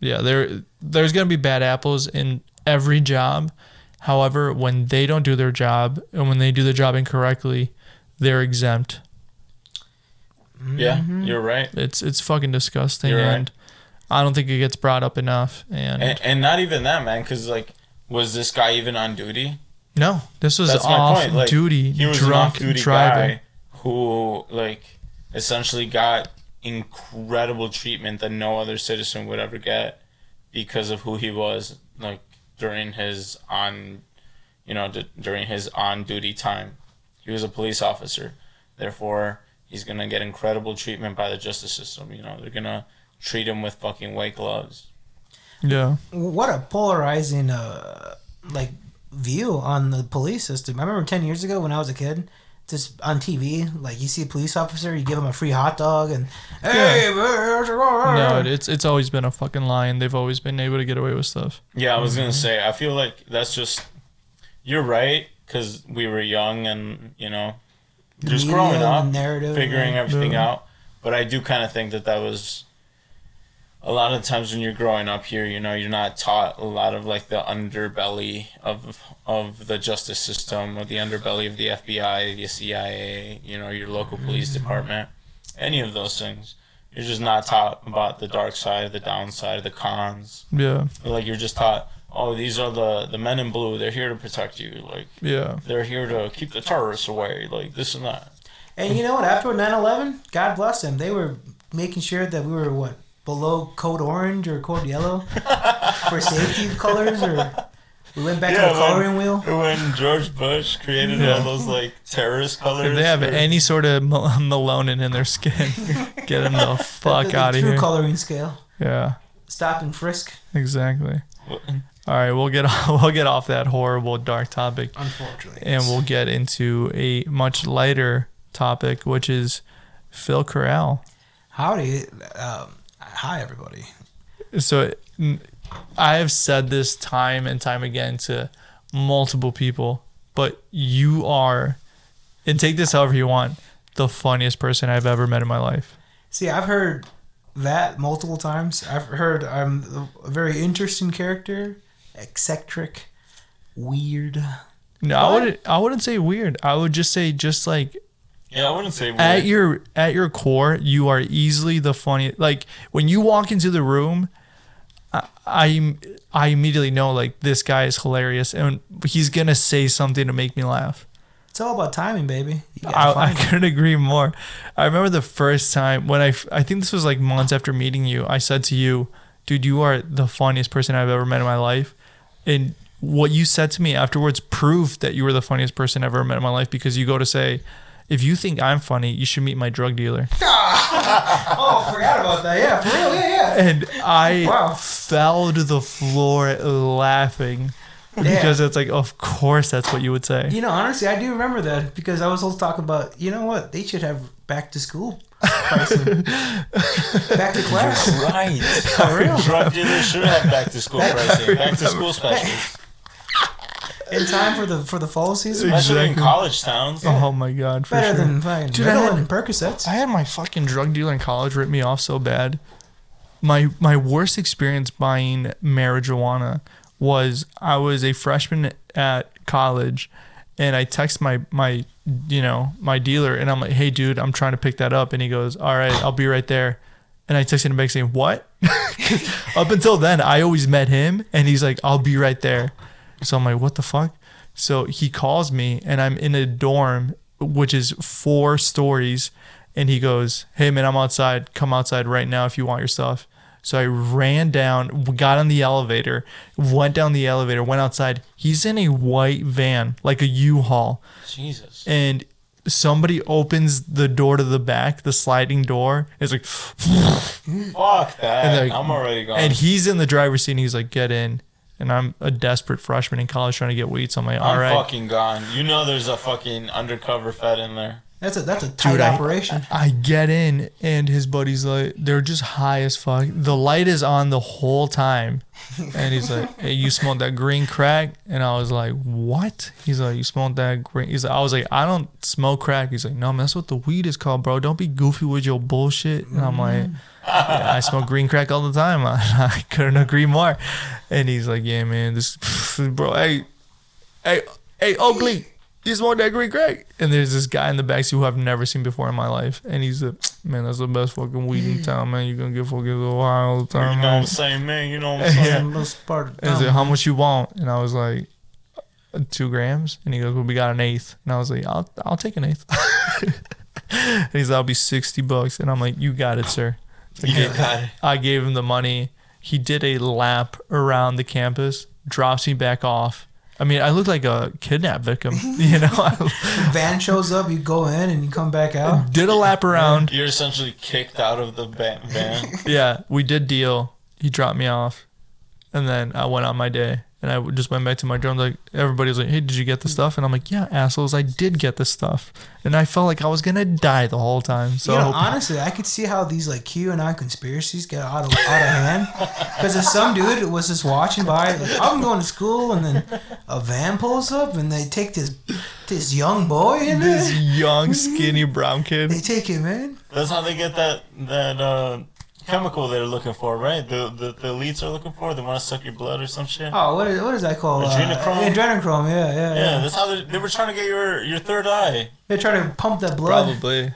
there there's gonna be bad apples in every job. However, when they don't do their job and when they do the job incorrectly, they're exempt. Yeah, Mm-hmm. you're right. It's it's fucking disgusting, You're right. and I don't think it gets brought up enough. And, And, and not even that, man, because like, was this guy even on duty? no, this was That's off my point. Like, duty, he was an drunk off-duty driving. guy who, like, essentially got incredible treatment that no other citizen would ever get because of who he was, like during his on, you know, d- during his on-duty time. He was a police officer, therefore he's gonna get incredible treatment by the justice system. You know, they're gonna treat him with fucking white gloves. Yeah, What a polarizing, uh, like view on the police system. I remember ten years ago when I was a kid. Just on TV, like you see a police officer, you give him a free hot dog, and hey, no, it's it's always been a fucking lie, and they've always been able to get away with stuff. Yeah, I was Mm-hmm. gonna say. I feel like that's just. You're right, because we were young and you know, just media growing up, narrative, figuring yeah. everything Yeah. out. But I do kind of think that that was. A lot of times when you're growing up here, you know, you're not taught a lot of like the underbelly of of the justice system or the underbelly of the FBI, the CIA, you know, your local police Mm-hmm. department, any of those things. You're just not taught about the dark side, the downside, the cons Yeah, like you're just taught oh these are the the men in blue they're here to protect you like yeah, they're here to keep the terrorists away like this and that And you know what? After 9/11, God bless them. They were making sure that we were what below code orange or code yellow for safety colors, or we went back to Yeah, the when- coloring wheel. when george bush created Yeah. all those like terrorist colors if they have for- any sort of mel- melanin in their skin, get them the fuck the, the out of true here. coloring scale. Yeah, Stop and frisk. exactly. All right, we'll get we'll get off that horrible dark topic. Unfortunately, and we'll get into a much lighter topic, which is Phil Corral. Howdy. Um, hi, everybody. So i have said this time and time again to multiple people, but you are, and take this however you want, the funniest person I've ever met in my life. See, I've heard that multiple times. I've heard I'm a very interesting character, eccentric, weird. No, I wouldn't. I wouldn't say weird. I would just say just like Yeah, I wouldn't say weird. at your at your core, you are easily the funniest. Like when you walk into the room, I I, I immediately know like this guy is hilarious and he's gonna say something to make me laugh. It's all about timing, baby. I, I couldn't agree more. I remember the first time when I, I think this was like months after meeting you, I said to you, dude, you are the funniest person I've ever met in my life. And what you said to me afterwards proved that you were the funniest person I've ever met in my life because you go to say, if you think I'm funny, you should meet my drug dealer. Oh, I forgot about that. Yeah, for real. Yeah, yeah. And I Wow. fell to the floor laughing because it's like, of course, that's what you would say. You know, honestly, I do remember that because I was also talking about, you know what? They should have back to school pricing. back to class. right. For real. Drug dealers should have back to school pricing. Back to school specials. In time for the for the fall season. Especially in college towns. Oh my God, for Better sure. than fucking Dude, I Ritalin had- and Percocets. I had my fucking drug dealer in college rip me off so bad. My my worst experience buying marijuana was I was a freshman at college and I text my my you know, my dealer and I'm like, "Hey dude, I'm trying to pick that up." And he goes, "All right, I'll be right there." And I texted him back saying, "What?" up until then, I always met him and he's like, "I'll be right there." So I'm like, "What the fuck?" So he calls me and I'm in a dorm which is four stories and he goes, "Hey man, I'm outside. Come outside right now if you want your stuff." So I ran down, got on the elevator, went down the elevator, went outside. He's in a white van, like a U-Haul, Jesus. and somebody opens the door to the back, the sliding door. It's like, Fuck that. Like, I'm already gone. and he's in the driver's seat. and He's like, "Get in." And I'm a desperate freshman in college trying to get weed. So I'm like, "All I'm right." fucking gone. You know there's a fucking undercover fed in there. That's a that's a tight Dude, operation. I get in and his buddy's like, they're just high as fuck. The light is on the whole time. And he's like, hey, you smelled that green crack? And I was like, what? He's like, you smelled that green. He's like, I was like, I don't smoke crack. He's like, no, man, that's what the weed is called, bro. Don't be goofy with your bullshit. And I'm like, mm. Yeah, I smoke green crack all the time. I, couldn't agree more. And he's like, yeah, man, this, bro, hey, hey, hey, Oakley, you smoke that green crack? And there's this guy in the backseat who I've never seen before in my life. And he's like, man, that's the best fucking weed in town, man. You're going to get fucking a little high all the time. You time, know what. I'm saying, man? You know what I'm That's saying? the most part of And he's like, how much you want? And I was like, "Uh, two grams. And he goes, well, we got an eighth. And I was like, I'll, I'll take an eighth. and he's like, that'll be 60 bucks. And I'm like, you got it, sir. So I You gave- got. I gave him the money. He did a lap around the campus, drops me back off. I mean, I look like a kidnap victim, you know. Van shows up, you go in and you come back out. did a lap around. You're essentially kicked out of the van. Yeah, we did deal. He dropped me off, and then I went on my day. And I just went back to my dorm. Like everybody was like, "Hey, did you get the stuff?" And I'm like, "Yeah, assholes, I did get the stuff." And I felt like I was gonna die the whole time. So you know, honestly, I could see how these like QAnon conspiracies get out of out of hand. Because if some dude was just watching by, like I'm going to school, and then a van pulls up, and they take this this young boy in this there. young, skinny brown kid. They take him in. That's how they get that that uh, chemical they're looking for, right? The, the the elites are looking for. They want to suck your blood or some shit. Oh, what is what is that called? Adrenochrome? Uh, adrenochrome. Yeah, yeah, Yeah, yeah. that's how they, they were trying to get your your third eye, They try to pump that blood, Probably.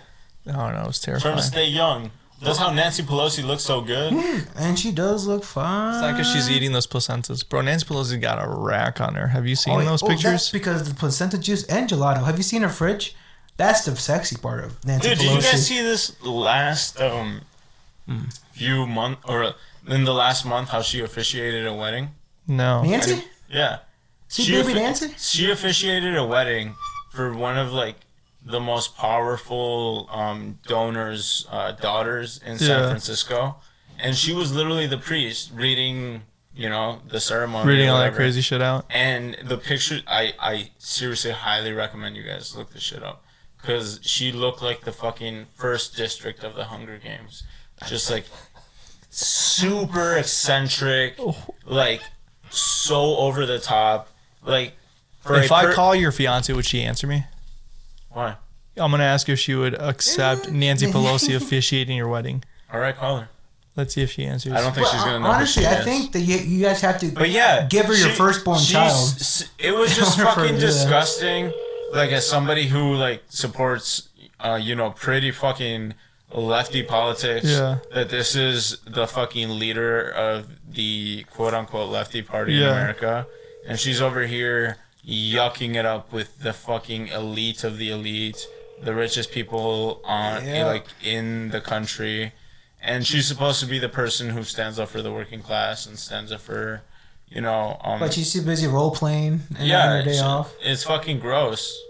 I don't know. It was trying to stay young. That's how Nancy Pelosi looks so good. and she does look fine. It's not because she's eating those placentas. Bro, Nancy Pelosi got a rack on her. Have you seen Oh, those oh, That's pictures? because the placenta juice and gelato. Have you seen her fridge? That's the sexy part of Nancy Dude, Pelosi. Dude, did you guys see this last um few month or in the last month how she officiated a wedding? no. Nancy? Yeah. See She baby offi- Nancy? She officiated a wedding for one of like the most powerful um, donors' uh, daughters in San Yeah. Francisco, and she was literally the priest reading, you know, the ceremony. Reading all that crazy shit out. And the picture, I I seriously highly recommend you guys look this shit up because she looked like the fucking first district of the Hunger Games, just like super eccentric, like so over the top, like. For If a I per- call your fiance, would she answer me? why? I'm gonna ask if she would accept Nancy Pelosi officiating your wedding. All right, call her. Let's see if she answers. I don't think Well, she's gonna know. who honestly, she I is. think that you, you guys have to. But yeah, give her your she- firstborn she's- child. s- It was just for fucking to disgusting. Like as somebody who like supports, uh, you know, pretty fucking lefty politics. Yeah. That this is the fucking leader of the quote unquote lefty party in America, and she's over here yucking it up with the fucking elite of the elite, the richest people on Yeah. like in the country. And she's supposed to be the person who stands up for the working class and stands up for, you know, um, But she's too busy role playing and yeah, having her day it's, off. it's fucking gross.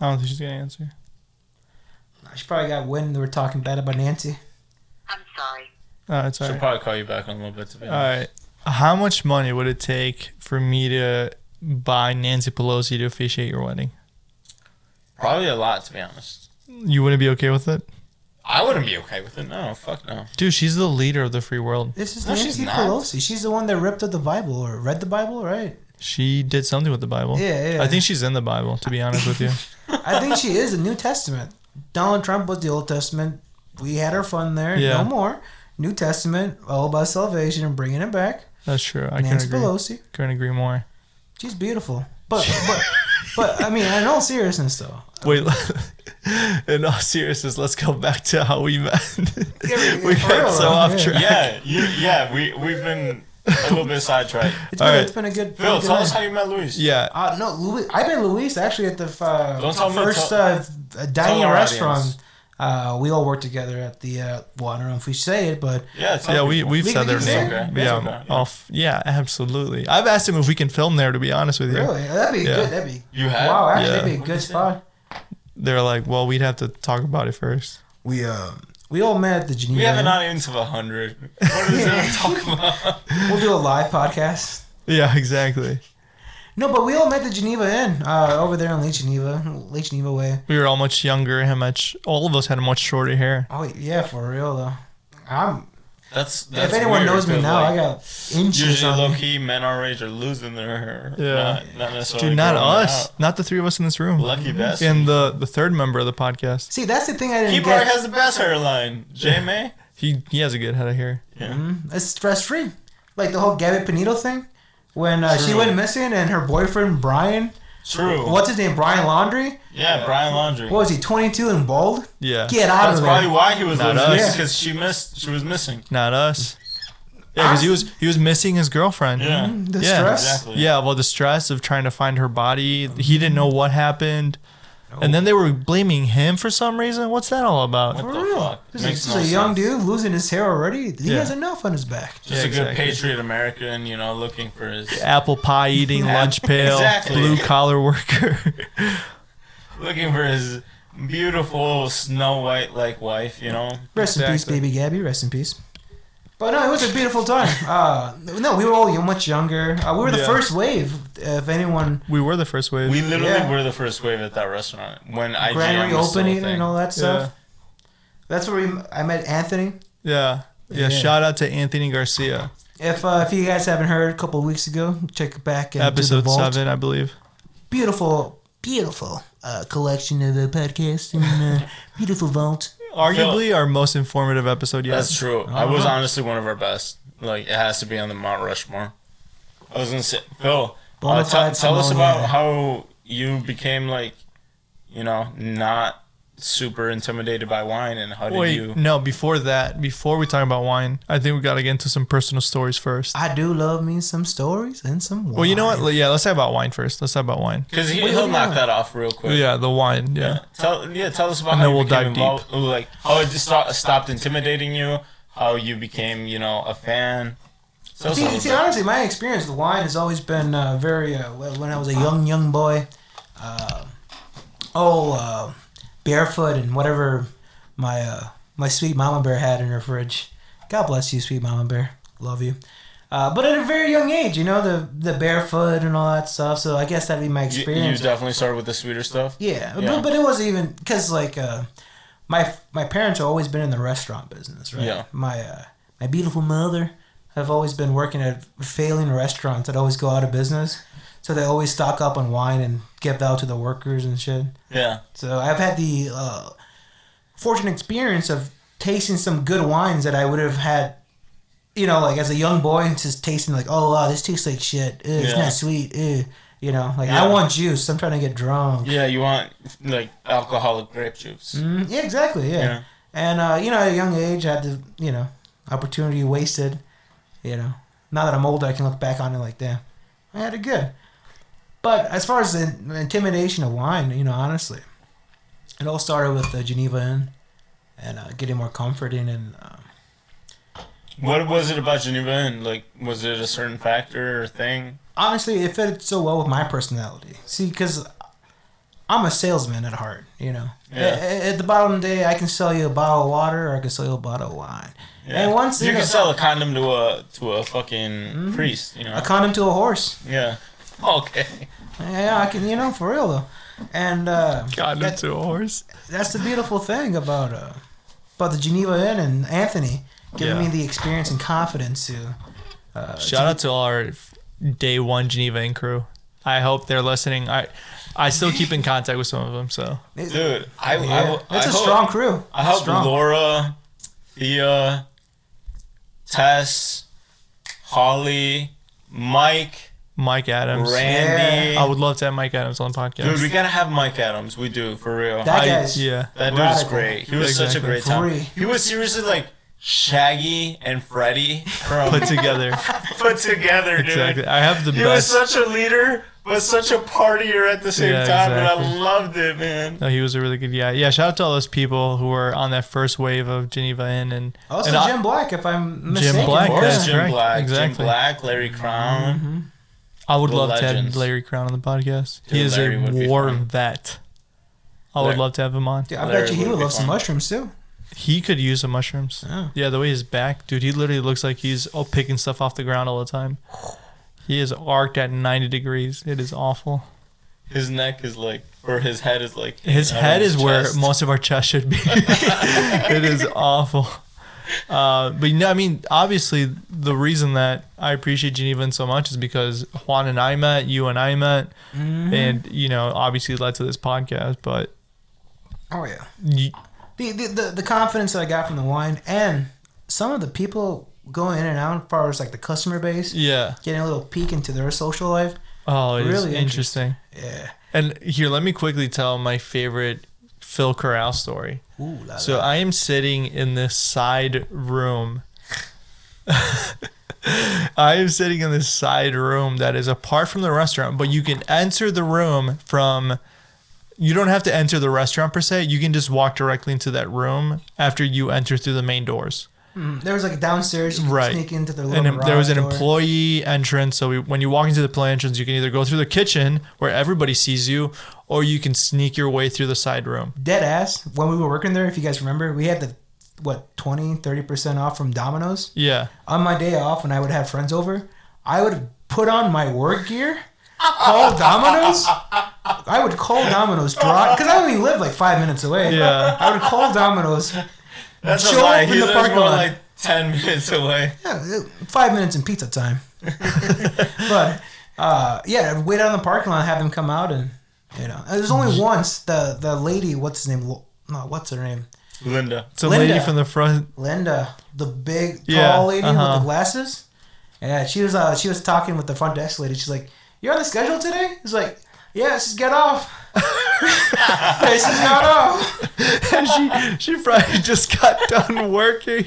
I don't think she's gonna answer. She probably got wind they were talking bad about Nancy. I'm sorry. Uh, it's She'll alright. probably call you back in a little bit to be All honest. right. How much money would it take for me to buy Nancy Pelosi to officiate your wedding? Probably a lot to be honest. You wouldn't be okay with it, I wouldn't be okay with it. No, fuck no. dude? She's the leader of the free world. This is No, she's Nancy not. Pelosi. She's the one that ripped up the Bible or read the Bible, right? She did something with the Bible. Yeah, yeah. I think she's in the Bible. To be honest with you. I think she is the New Testament. Donald Trump was the Old Testament. We had our fun there. Yeah. No more. New Testament, all about salvation and bringing it back. That's true. I can Nancy agree. Pelosi. Couldn't agree more. She's beautiful. But but but I mean, in all seriousness though. Wait, in all seriousness, let's go back to how we met. we for got so off yeah. track. Yeah, you, yeah, we we've been a little bit sidetracked. It's been, right. it's been a good. Phil, good tell us how you met Luis. Yeah. Uh, no, Louis, I met Luis actually at the uh, Don't tell me- first tell- uh, dining our restaurant. Uh, we all worked together at the. Uh, well, I don't know if we say it, but Yeah, Yeah, we we've We said their name. it. Okay, Yeah, okay, yeah. off. Yeah, absolutely. I've asked him if we can film there. To be honest with you, really, that'd be Yeah. good. That'd be You have? wow. Actually, Yeah. that'd be a good spot. they're like, well, we'd have to talk about it first. We uh, we all met at the Geneva. We haven't Inn. not even to a hundred. What is it talk about? We'll do a live podcast. Yeah, exactly. No, but we all met at the Geneva Inn uh, over there on Lake Geneva, Lake Geneva Way. We were all much younger. How much? All of us had much shorter hair. Oh yeah, for real though. I'm. That's, that's if anyone weird, knows me now, like, I got inches Usually, on low me. key, men our age are losing their hair. Yeah. Not, not necessarily. Dude, not us. out. Not the three of us in this room. Lucky bastard. And the the third member of the podcast. See, that's the thing I didn't He probably get. has the best hairline. J May. He he has a good head of hair. Yeah, It's stress free. Like the whole Gabby Petito thing. When uh, she went missing and her boyfriend Brian, True. what's his name, Brian Laundrie? Yeah, Brian Laundrie. What was he, 22 and bald? Yeah. Get out That's of probably why he was Not losing us. because she missed. She was missing. Not us. Yeah, because he was he was missing his girlfriend. Yeah. Mm-hmm. The Yeah, stress. Exactly. Yeah, well, the stress of trying to find her body. He didn't know what happened. And then they were blaming him for some reason. What's that all about? What For the real. fuck? This Makes is no a young sense. dude losing his hair already. He Yeah. has enough on his back. Just Yeah, a good exactly. patriot American, you know, looking for his, Apple pie eating, lunch pail, Exactly. blue collar worker. looking for his beautiful Snow White like wife, you know. Rest in peace, Exactly. baby Gabby. Rest in peace. But no, it was a beautiful time. Uh, no, we were all much younger. Uh, we were the Yeah. first wave. If anyone, we were the first wave. We literally Yeah. were the first wave at that restaurant when IGM grand was still a reopening thing. and all that yeah. stuff. That's where we, I met Anthony. yeah. Yeah. Yeah. Shout out to Anthony Garcia. If uh, if you guys haven't heard, a couple of weeks ago, check back into Episode vault. seven, I believe. Beautiful, beautiful uh, collection of the podcast and uh, beautiful vault. Arguably our most informative episode yet. That's true. I was Uh-huh. honestly one of our best. Like it has to be on the Mount Rushmore. I was gonna say, Phil, uh, Bonafide tell, tell us about how you became like, you know, not super intimidated by wine, and how did Wait, you? no. Before that, before we talk about wine, I think we got to get into some personal stories first. I do love me some stories and some wine. Well, you know what? Yeah, let's talk about wine first. Let's talk about wine. Because he, Wait, he'll what do you knock that off real quick. Yeah, the wine. Yeah. Tell yeah, tell us about And how then we'll became dive deep. involved, like how it just stopped, stopped intimidating you, how you became, you know, a fan. Tell us See, see, honestly, my experience with wine has always been uh, very. Uh, when I was a young, young boy, uh, oh, uh, barefoot and whatever my uh, my sweet mama bear had in her fridge. God bless you, sweet mama bear. Love you. Uh, but at a very young age, you know, the the barefoot and all that stuff. So I guess that'd be my You, experience. you definitely started with the sweeter stuff. Yeah, Yeah. But, but it wasn't even because like uh, my my parents have always been in the restaurant business, right? Yeah. My uh, my beautiful mother have always been working at failing restaurants that always go out of business, so they always stock up on wine and give out to the workers and shit. Yeah. So I've had the uh, fortunate experience of tasting some good wines that I would have had. You know, like as a young boy, just tasting like, oh wow, this tastes like shit. It's Yeah. not sweet. Ugh. You know, like Yeah. I want juice. I'm trying to get drunk. Yeah, you want like alcoholic grape juice. Mm, yeah, exactly. Yeah. Yeah. And uh, you know, at a young age, I had the you know opportunity wasted. You know, now that I'm older, I can look back on it like, damn, I had it good. But as far as the intimidation of wine, you know, honestly, it all started with the Geneva Inn and uh, getting more comforting and. Uh, What was it about Geneva Inn? Like, was it a certain factor or thing? honestly, it fit so well with my personality. See, because I'm a salesman at heart, you know. Yeah. At, at the bottom of the day, I can sell you a bottle of water or I can sell you a bottle of wine. Yeah. And once you you can sell a condom to a to a fucking priest, you know. A condom to a horse. yeah. Okay. Yeah, I can, you know, for real though. And uh, Got that- into a horse. that's the beautiful thing about uh, about the Geneva Inn and Anthony giving Yeah. me the experience and confidence to. Uh, Shout out to our day one Geneva Inn crew. I hope they're listening. I I still keep in contact with some of them. So Dude, I, I, Yeah, I, it's a hope, strong crew. I hope strong. Laura, Thea, Tess, Holly, Mike, Mike Adams. Randy. I would love to have Mike Adams on the podcast. Dude, we gotta have Mike Adams. We do for real. That I- guy's yeah. That dude is great. He was such a great time. He was seriously like Shaggy and Freddie from put together. put together, dude. exactly. I have the best. He was such a leader, but such a partier at the same Yeah, time, and I loved it, man. No, he was a really good guy. Yeah, shout out to all those people who were on that first wave of Geneva Inn and Also, and I- Jim Black, if I'm mistaken. Jim Black, Of course, that's Jim correct. Black, Jim Black, Larry Crown. Mm-hmm. I would The love to have. Larry Crown on the podcast. he is Larry a war vet. I would Larry- love to have him on. Dude, I Larry bet you he would would love some mushrooms too. He could use some mushrooms. Yeah. Yeah, the way his back, dude, he literally looks like he's oh, picking stuff off the ground all the time. He is arced at 90 degrees. It is awful. His neck is like, or his head is like. His head his is where most of our chest should be. it is awful. Uh, but no, I mean, obviously, the reason that I appreciate Geneva so much is because Juan and I met, you and I met, Mm-hmm. and you know, obviously led to this podcast. But Oh yeah. you, The, the the confidence that I got from the wine and some of the people going in and out as far as like the customer base, yeah, getting a little peek into their social life. oh, Really interesting. Yeah. And here, let me quickly tell my favorite Phil Corral story. Ooh, la, So. I am sitting in this side room. I am sitting in this side room that is apart from the restaurant, but you can enter the room from. You don't have to enter the restaurant per se. You can just walk directly into that room after you enter through the main doors. Mm-hmm. there was like a downstairs you could Right. sneak into the And little em- there was an door. employee entrance. So we, when you walk into the employee entrance, you can either go through the kitchen where everybody sees you, or you can sneak your way through the side room. dead ass when we were working there if you guys remember we had the what 20 30% off from domino's Yeah. on my day off when i would have friends over i would put on my work gear call domino's i would call domino's because i only live like five minutes away Yeah. i would call domino's That's show a lie. up in He the lives parking more lot. like ten minutes away. yeah, five minutes in pizza time but uh, yeah I'd wait out in the parking lot have them come out and you know there's only once the the lady what's his name Lo- no what's her name Linda. It's a lady from the front. Linda, the big tall Yeah, lady uh-huh. with the glasses. Yeah, she was uh, she was talking with the front desk lady. She's like, "You're on the schedule today?" It's like, "Yeah, just get off." Yeah, she's got off. she she probably just got done working.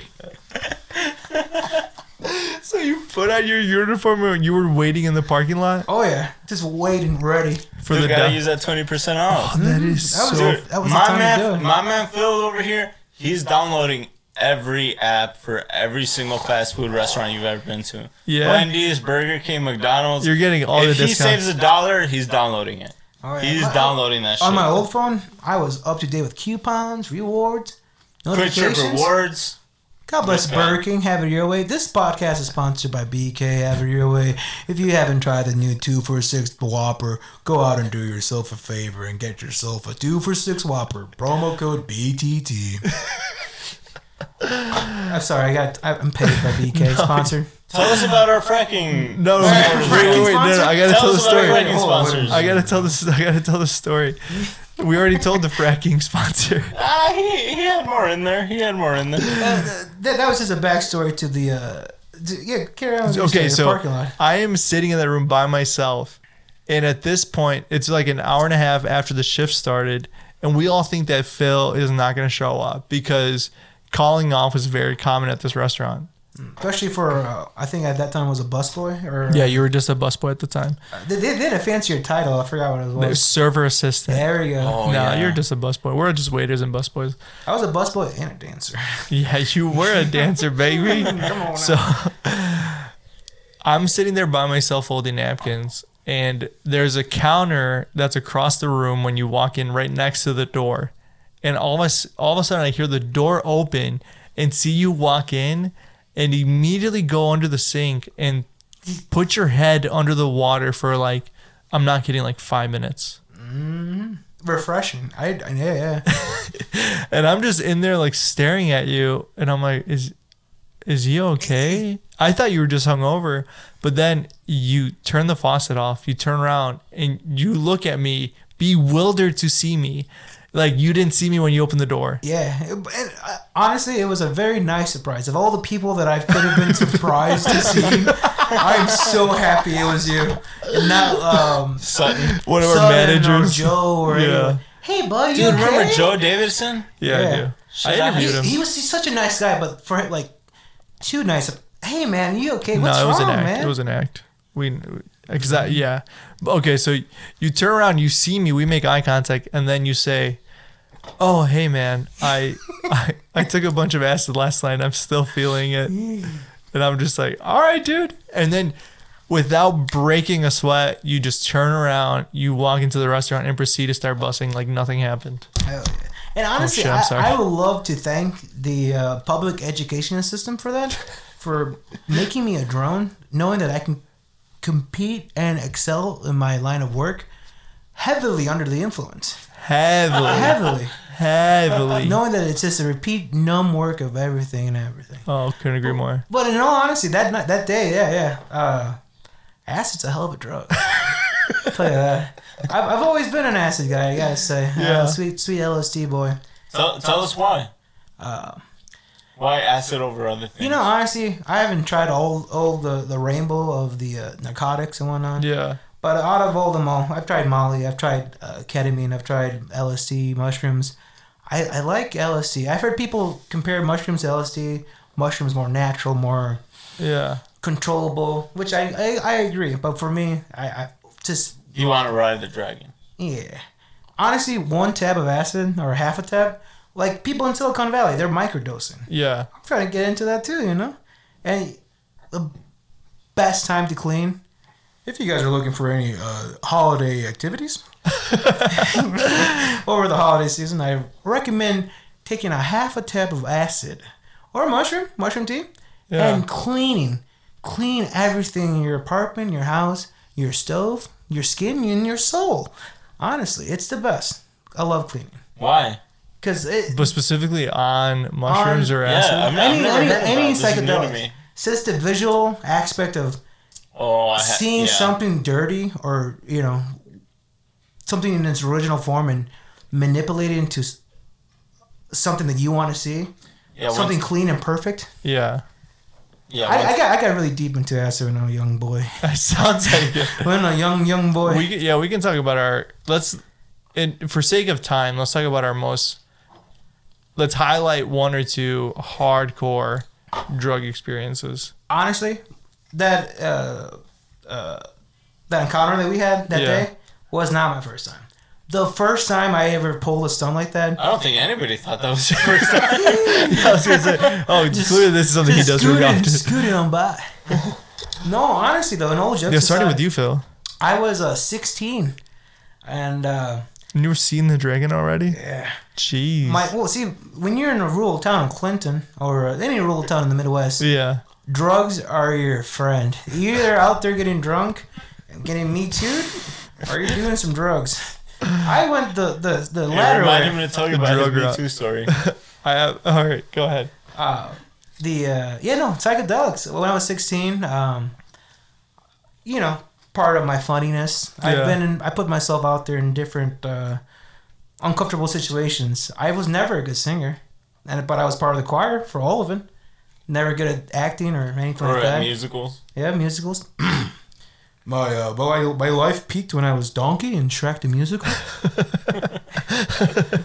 so you put on your uniform and you were waiting in the parking lot Oh yeah, just waiting, ready. for You the gotta down- use that twenty percent off. Oh, that is mm-hmm. That was so. it. That was my time man, my man Phil over here, he's downloading every app for every single fast food restaurant you've ever been to. Yeah. Wendy's, Burger King, McDonald's. You're getting all if the discounts. If he saves a dollar, he's downloading it. Oh, yeah. He's My- downloading that shit. On my old phone, I was up to date with coupons, rewards, QuikTrip rewards. God bless Okay. Burger King. Have it your way. This podcast is sponsored by BK. Have it your way. If you haven't tried the new two for six Whopper, go out and do yourself a favor and get yourself a two for six Whopper. Promo code BTT. I'm sorry, I got. I'm paid by BK. Sponsored. Tell us about our fracking. No, no, Fracking wait, wait, wait, no, no, I gotta Tell tell the us about our story. fracking sponsors. I gotta tell this. I gotta tell the story. We already told the fracking sponsor. Ah, he, he had more in there. He had more in there. Uh, that, that was just a backstory to the. Uh, to- yeah, carry on. with your Okay, story, the so parking lot. I am sitting in that room by myself, and at this point, it's like an hour and a half after the shift started, and we all think that Phil is not going to show up because calling off was very common at this restaurant. Especially for uh, I think at that time was a busboy or Yeah, you were just a busboy at the time. they, they did a fancier title. I forgot what it The was. server assistant. There we go. Oh, no, yeah. you're just a busboy. We're just waiters and busboys. I was a busboy and a dancer. Yeah, you were a dancer, baby. Come on. So I'm sitting there by myself holding napkins, and there's a counter that's across the room when you walk in, right next to the door. And all of a, s- all of a sudden, I hear the door open and see you walk in, and immediately go under the sink and put your head under the water for like, I'm not kidding, like five minutes. Mm-hmm. Refreshing. I, I yeah yeah. And I'm just in there like staring at you, and I'm like, is is he okay? I thought you were just hungover, but then you turn the faucet off, you turn around, and you look at me, bewildered to see me, like you didn't see me when you opened the door. Yeah, and uh, honestly, it was a very nice surprise. Of all the people that I could have been surprised to see, I'm so happy it was you, and not um, Sutton. One of our Sutton managers. or Joe or Yeah. anyone. Hey, bud, you Dude, okay? remember Joe Davidson? Yeah, Yeah. I do. Should I I- interviewed him. He, he was he's such a nice guy, but for him, like too nice. Hey, man, you okay? no, What's it was wrong, an act. man? It was an act. We, exactly. Yeah. Okay, so you turn around, you see me, we make eye contact, and then you say, "Oh, hey, man, I, I, I took a bunch of acid last night. I'm still feeling it." And I'm just like, "All right, dude." And then, without breaking a sweat, you just turn around, you walk into the restaurant, and proceed to start bussing like nothing happened. Hell yeah. And honestly, shit, I'm I. I would love to thank the uh, public education system for that, for making me a drone, knowing that I can compete and excel in my line of work heavily under the influence. Heavily, Heavily. heavily. knowing that it's just a repeat numb work of everything and everything. Oh, couldn't agree more. But in all honesty, that night, that day, yeah, yeah, uh, acid's a hell of a drug. I'll tell you that. I've, I've always been an acid guy, I gotta say. Yeah. Uh, sweet, sweet LSD boy. Tell, tell us why. Uh, Why acid over other things? You know, honestly, I haven't tried all all the, the rainbow of the uh, narcotics and whatnot. Yeah. But out of all them all, I've tried Molly, I've tried uh, ketamine, I've tried LSD, mushrooms. I, I like LSD. I've heard people compare mushrooms to LSD. Mushrooms more natural, more Yeah. controllable, which I, I, I agree. But for me, I, I just you want to ride the dragon. yeah. Honestly, one tab of acid or half a tab, like people in Silicon Valley, they're microdosing. Yeah. I'm trying to get into that too, you know. And the best time to clean, if you guys are looking for any uh, holiday activities over the holiday season, I recommend taking a half a tab of acid or mushroom, mushroom tea, Yeah. and cleaning. Clean everything in your apartment, your house, your stove, your skin, and your soul. Honestly, it's the best. I love cleaning Why? because it, But specifically on mushrooms or acid. I've, I've any never any, any about it. This is new to psychedelic. me. It's just the visual aspect of Oh, I ha- seeing yeah. something dirty or you know something in its original form and manipulate it into something that you want to see, Yeah, once- something clean and perfect. Yeah. Yeah, I, I got I got really deep into acid when I was a young boy. That sounds like it. When a young young boy. We can- yeah, we can talk about our let's and for sake of time, let's talk about our most let's highlight one or two hardcore drug experiences. honestly, that uh, uh, that encounter that we had that Yeah. day was not my first time. The first time I ever pulled a stunt like that. I don't think anybody thought that was your first time. I was gonna say, oh, clearly this is something he does really scooting, often. scooting on by. no, honestly though, an old joke. Yeah, starting with you, Phil. I was uh, 16, and uh, And you were seeing the dragon already? Yeah. Jeez. My well, see, when you're in a rural town in Clinton or uh, any rural town in the Midwest, yeah. Drugs are your friend. You're either out there getting drunk and getting me too, or you're doing some drugs. I went the the the Yeah, latter remind way. him to tell you about his Drug Me. Too story. I have. All right, go ahead. Uh, the uh, yeah no psychedelics. When I was 16, um, you know, part of my funniness. Yeah. I've been in, I put myself out there in different uh, uncomfortable situations. I was never a good singer, and but I was part of the choir for all of it. Never good at acting or anything or like at that. musicals. Yeah, musicals. my uh, my my life peaked when I was Donkey in Shrek the Musical.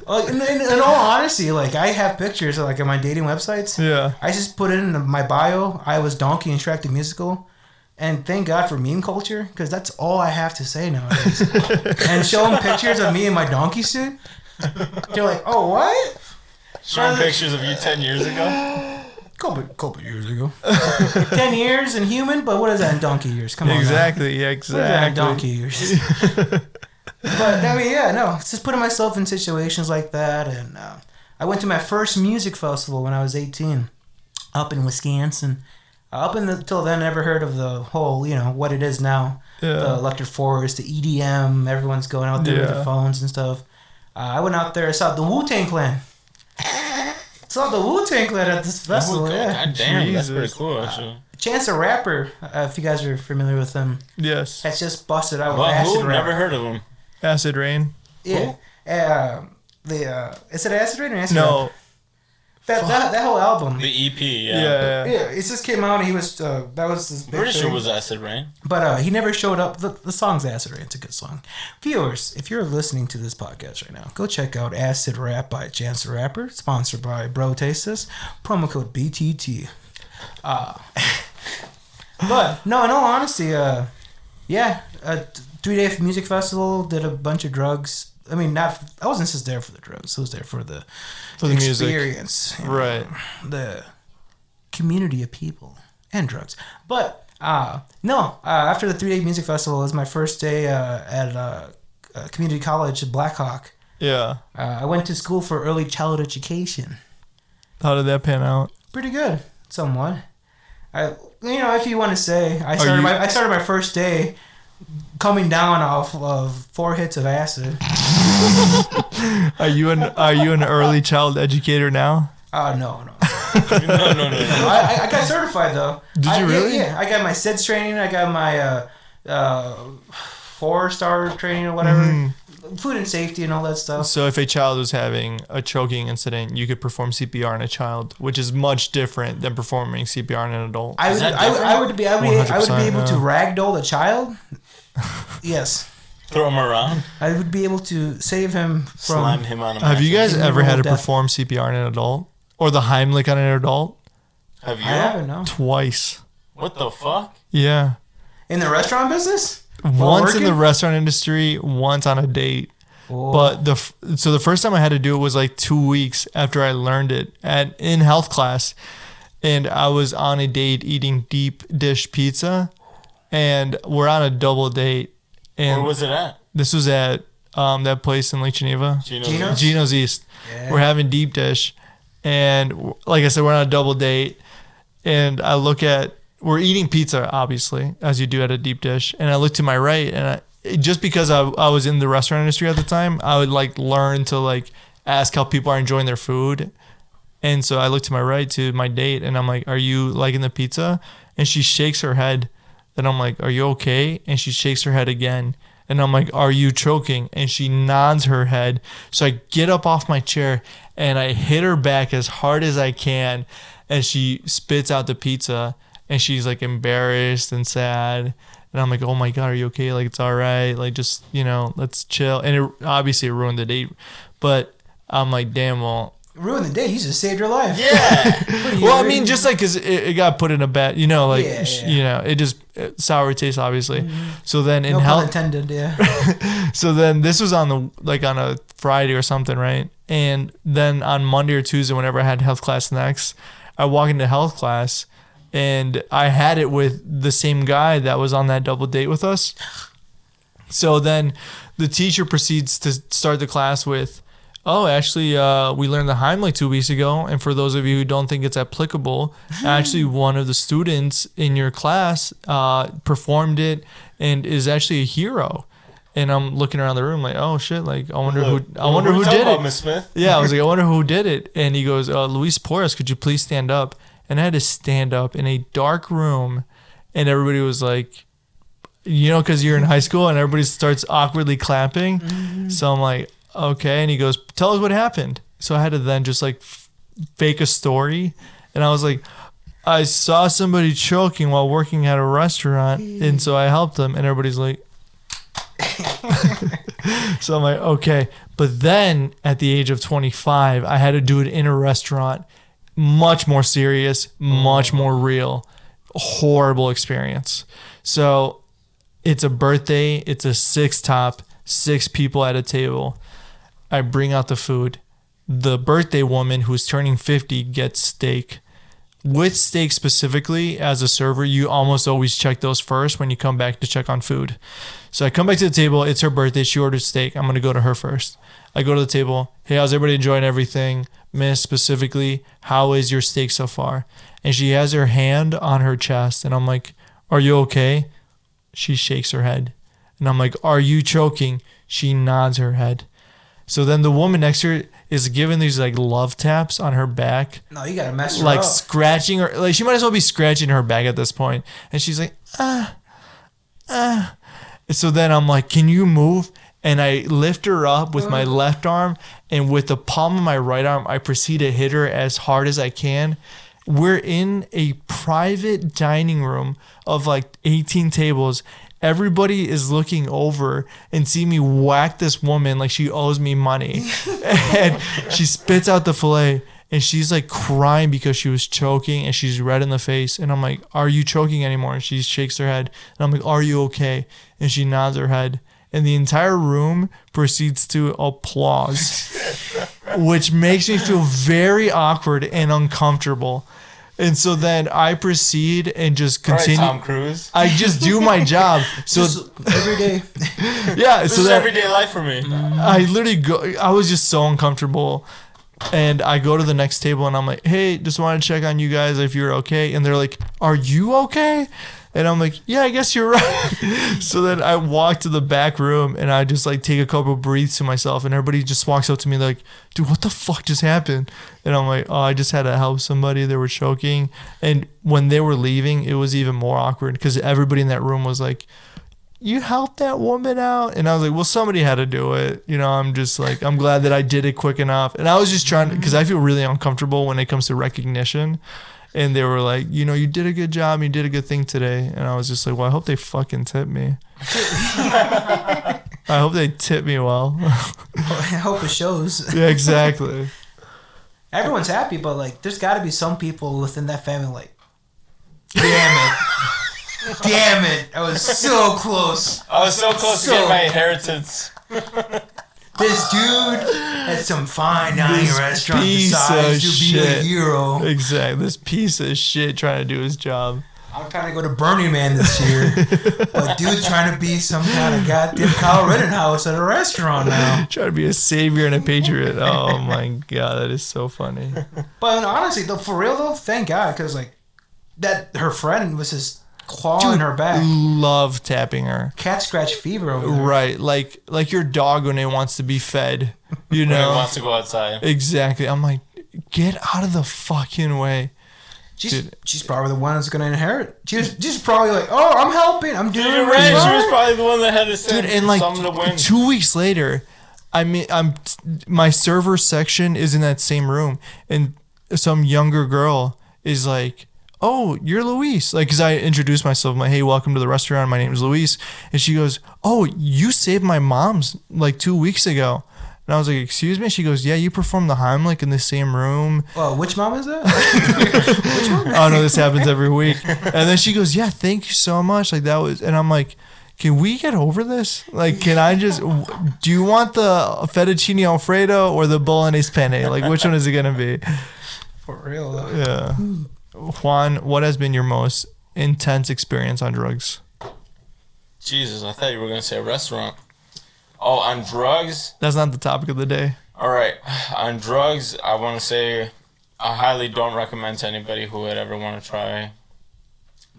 like, in, in, in all honesty, like I have pictures like on my dating websites. Yeah. I just put in my bio. I was Donkey in Shrek the Musical, and thank God for meme culture because that's all I have to say nowadays. and show them pictures of me in my donkey suit. They're like, "Oh, what?" Showing pictures of you 10 years ago. Couple couple years ago, ten years in human, but what is that in donkey years? Come on, now. Exactly. Yeah. What is that in Exactly. donkey years? but I mean, yeah, no, just putting myself in situations like that, and uh, I went to my first music festival when I was eighteen, up in Wisconsin. Uh, up until then, I never heard of the whole, you know, what it is now. The Yeah. electric forest, the EDM, everyone's going out there with Yeah. their phones and stuff. Uh, I went out there, I saw the Wu Tang Clan. Saw the Wu Tang Clan at this festival, Oh, yeah. God damn, that's pretty cool, actually. Chance the Rapper, uh, if you guys are familiar with him, Yes. has just busted out with acid who? rap. Never heard of him. Acid rain. Yeah. Uh, the uh, is it acid rain or acid No. Rap? That, that that whole album. The EP, Yeah. yeah. yeah. yeah, it just came out and he was uh, that was his big Pretty sure thing. it was Acid Rain. But uh, he never showed up. The, the song's Acid Rain. It's a good song. Viewers, if you're listening to this podcast right now, go check out Acid Rap by Chance the Rapper, sponsored by Bro Taste This. Promo code BTT. Uh, but no, in all honesty, uh, yeah, a three day music festival. Did a bunch of drugs. I mean, not. I wasn't just there for the drugs. I was there for the For the music. experience. you know, Right. the community of people and drugs. But uh, no, uh, after the three day music festival, it was my first day uh, at uh, uh, community college at Blackhawk. Yeah. Uh, I went to school for early childhood education. How did that pan out? Pretty good, somewhat. I, you know, if you want to say, I started my I started my first day coming down off of four hits of acid. Are you an Are you an early child educator now? Oh no, no. no, no, no, no. I, I- I got certified though. Did you I, really? Yeah, I got my SIDS training. I got my uh, uh, four star training or whatever, Mm-hmm. food and safety and all that stuff. So if a child was having a choking incident, you could perform CPR on a child, which is much different than performing CPR on an adult. I would, I, I would be, I would, I would be 100%, able to yeah. ragdoll a child. yes, Throw him around, I would be able to save him from. slam him on a Have you guys ever had to Death. perform CPR on an adult or the Heimlich on an adult? Have you? I haven't no. Twice. What the fuck? Yeah. In the restaurant business. Once in the restaurant industry, once on a date. Oh. But the so the first time I had to do it was like two weeks after I learned it at in health class, and I was on a date eating deep dish pizza, and we're on a double date, and Where was it at? this was at um, that place in Lake Geneva, Gino's? Gino's? Geno's East. Yeah. We're having deep dish, and like I said, we're on a double date, and I look at we're eating pizza obviously as you do at a deep dish, and I look to my right, and I, just because I, I was in the restaurant industry at the time, I would like learn to like ask how people are enjoying their food, and so I look to my right to my date, and I'm like, "Are you liking the pizza?" And she shakes her head, and I'm like, "Are you okay?" And she shakes her head again. And I'm like, Are you choking? And she nods her head. So I get up off my chair and I hit her back as hard as I can. And she spits out the pizza and she's like embarrassed and sad. And I'm like, Oh my God, are you okay? Like, it's all right. Like, just, you know, let's chill. And it obviously it ruined the date. But I'm like, Damn, well, Ruined the day. You just saved your life. Yeah. well, I mean, just like because it, it got put in a bad, you know, like Yeah, yeah. you know, it just uh, sour taste, obviously. So then in No health, intended. Yeah. so then this was on the like on a Friday or something, right? And then on Monday or Tuesday, whenever I had health class next, I walk into health class, and I had it with the same guy that was on that double date with us. So then the teacher proceeds to start the class with, Oh, actually, uh, we learned the Heimlich two weeks ago. And for those of you who don't think it's applicable, actually, one of the students in your class uh, performed it and is actually a hero. And I'm looking around the room like, oh shit! Like, I wonder who I wonder who did it. Miss Smith. Yeah, I was like, I wonder who did it. And he goes, uh, Luis Porras, could you please stand up? And I had to stand up in a dark room, and everybody was like, you know, because you're in high school and everybody starts awkwardly clapping. So I'm like, okay. And he goes, tell us what happened. So I had to then just like f- fake a story. And I was like, I saw somebody choking while working at a restaurant. And so I helped them. And everybody's like, so I'm like, okay. But then at the age of 25, I had to do it in a restaurant. Much more serious, much more real. Horrible experience. So it's a birthday, it's a six top, six people at a table. I bring out the food. The birthday woman who's turning 50 gets steak. With steak specifically, as a server, you almost always check those first when you come back to check on food. So I come back to the table. It's her birthday. She ordered steak. I'm gonna go to her first. I go to the table. Hey, how's everybody enjoying everything? Miss, specifically, how is your steak so far? And she has her hand on her chest, and I'm like, Are you okay? She shakes her head, and I'm like, Are you choking? She nods her head. So then the woman next to her is giving these like love taps on her back. No, you gotta mess her like up. scratching her like she might as well be scratching her back at this point. point and she's like ah ah. So then i'm like can you move? And i lift her up with my left arm and with the palm of my right arm i proceed to hit her as hard as i can. We're in a private dining room of like 18 tables everybody is looking over and see me whack this woman like she owes me money. And she spits out the fillet and she's like crying because she was choking and she's red in the face. And i'm like are you choking anymore? And she shakes her head. And i'm like are you okay? And she nods her head. And the entire room proceeds to applause which makes me feel very awkward and uncomfortable and so then i proceed and just All right, continue Tom Cruise. i just do my job so Just every day. yeah This so is that everyday life for me. I literally go. I was just so uncomfortable, and I go to the next table and I'm like, "Hey, just wanted to check on you guys if you're okay." And they're like, "Are you okay?" And I'm like, "Yeah, I guess you're right." so then I walk to the back room and I just like take a couple breaths to myself, and everybody just walks up to me like, "Dude, what the fuck just happened?" And I'm like, "Oh, I just had to help somebody. They were choking." And when they were leaving, it was even more awkward because everybody in that room was like you helped that woman out and i was like well somebody had to do it you know i'm just like i'm glad that i did it quick enough and i was just trying to because i feel really uncomfortable when it comes to recognition and they were like you know you did a good job you did a good thing today and i was just like well i hope they fucking tip me i hope they tip me well I hope it shows. yeah exactly Everyone's happy, but like, there's got to be some people within that family like, damn it, damn it, I was so close. I was so close So- to getting my inheritance. This dude at some fine dining This restaurant decides to be a hero. exactly. This piece of shit trying to do his job. I'm trying to go to Burning Man this year, but dude's trying to be some kind of goddamn Kyle Rittenhouse at a restaurant now. trying to be a savior and a patriot. Oh my god that is so funny. But honestly, though, for real though, thank God, because like that, her friend was just clawing Dude, her back. love tapping her Cat scratch fever over there. Right, like like your dog when it wants to be fed, you When he know. wants to go outside. exactly. I'm like, get out of the fucking way. She's, Dude. she's probably the one that's gonna inherit. She was she's probably like, oh, I'm helping, I'm doing You're right. She was probably the one that had to send Dude, and like something to win. two weeks later, I mean, I'm my server section is in that same room, and some younger girl is like, "Oh, you're Luis," like, cause I introduced myself, I'm like, "Hey, welcome to the restaurant. My name is Luis," and she goes, "Oh, you saved my mom's like two weeks ago." And I was like, "Excuse me?" She goes, "Yeah, you performed the Heimlich in the same room." Well, which mom is that? oh no, this happens every week. And then she goes, "Yeah, thank you so much." Like that was, and I'm like, "Can we get over this? Like, can I just? Do you want the fettuccine alfredo or the bolognese penne? Like, which one is it gonna be?" For real though. Yeah. Hmm. Juan, what has been your most intense experience on drugs? Jesus, I thought you were gonna say a restaurant. Oh, on drugs. That's not the topic of the day. All right, on drugs, I want to say I highly don't recommend to anybody who would ever want to try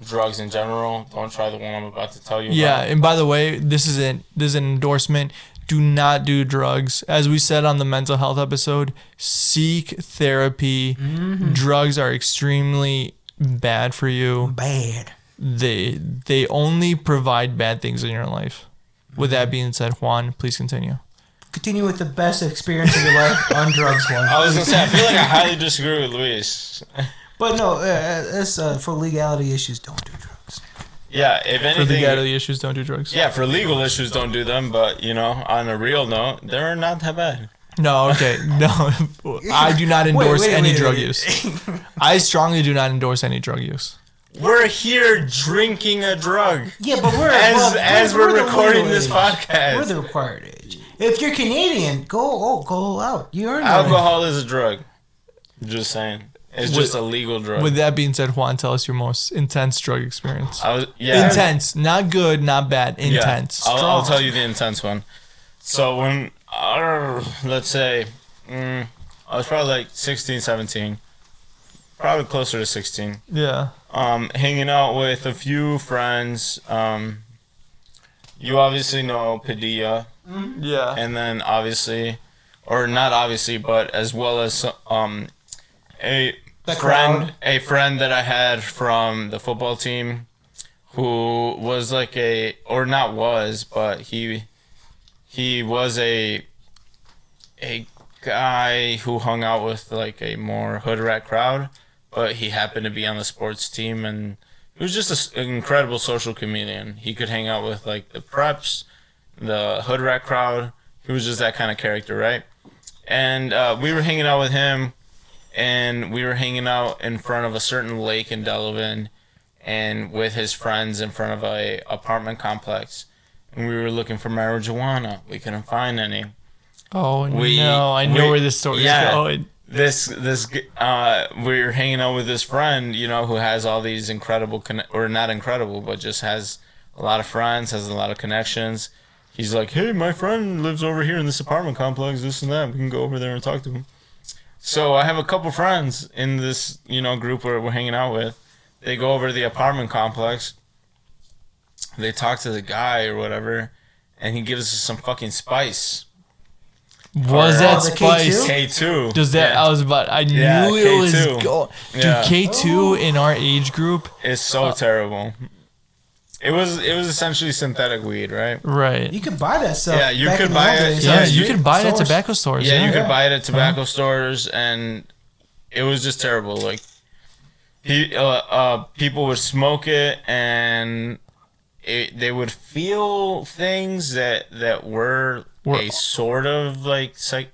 drugs in general. Don't try the one I'm about to tell you. Yeah, about. and by the way, this isn't this is an endorsement. Do not do drugs. As we said on the mental health episode, seek therapy. Drugs are extremely bad for you. Bad. Mm-hmm. They they only provide bad things in your life. With that being said, Juan, please continue. Continue with the best experience of your life on drugs, Juan. I was gonna say I feel like I highly disagree with Luis. But no, uh, it's, uh, for legality issues, don't do drugs. Yeah, if anything, For anything. legality issues, don't do drugs. Yeah, for legal issues, don't do them. But you know, on a real note, they're not that bad. No, okay, no. I do not endorse wait, any wait, drug wait. use. I strongly do not endorse any drug use. We're here drinking a drug Yeah, but we're as well, as we're, the recording this age. podcast. We're the required age. If you're Canadian, go oh go out. You earned it. Alcohol is a drug. Just saying. It's With- just a legal drug. With that being said, Juan, tell us your most intense drug experience. I was, yeah. Intense, not good, not bad. Yeah. Intense. I'll, I'll tell you the intense one. So when, uh, let's say, mm, I was probably like 16, 17. Probably closer to 16. Yeah. um, hanging out with a few friends. Um, you obviously know Padilla, Yeah. and then obviously, or not obviously, but as well as um, a The friend, crowd. a friend that I had from the football team, who was like a, or not was, but he, he was a, a guy who hung out with like a more hood rat crowd but he happened to be on the sports team and he was just a an incredible social comedian. He could hang out with like the preps, the hood rat crowd. He was just that kind of character, right? And uh, we were hanging out with him, and we were hanging out in front of a certain lake in Delavan, and with his friends in front of a apartment complex. And we were looking for marijuana. We couldn't find any. Oh We- no, I know we- where this story yeah. is going. this this uh we were hanging out with this friend you know who has all these incredible conne- or not incredible but just has a lot of friends has a lot of connections he's like hey my friend lives over here in this apartment complex this and that we can go over there and talk to him so i have a couple friends in this you know group where we're hanging out with they go over to the apartment complex they talk to the guy or whatever and he gives us some fucking spice Was Or- that spice? K2? k2 Does that? Yeah. I was about. I Yeah, knew it was. K2. Go, dude, Yeah. K two in our age group, is so uh, terrible. It was it was essentially synthetic weed, right? right? You could buy that stuff. Yeah, you back could in buy it. days. yeah, Yeah, you could buy it at tobacco stores. Yeah, Yeah, you could buy it at tobacco stores, and it was just terrible. Like, he, uh, uh, people would smoke it, and it, they would feel things that that were Were- a sort of like psych,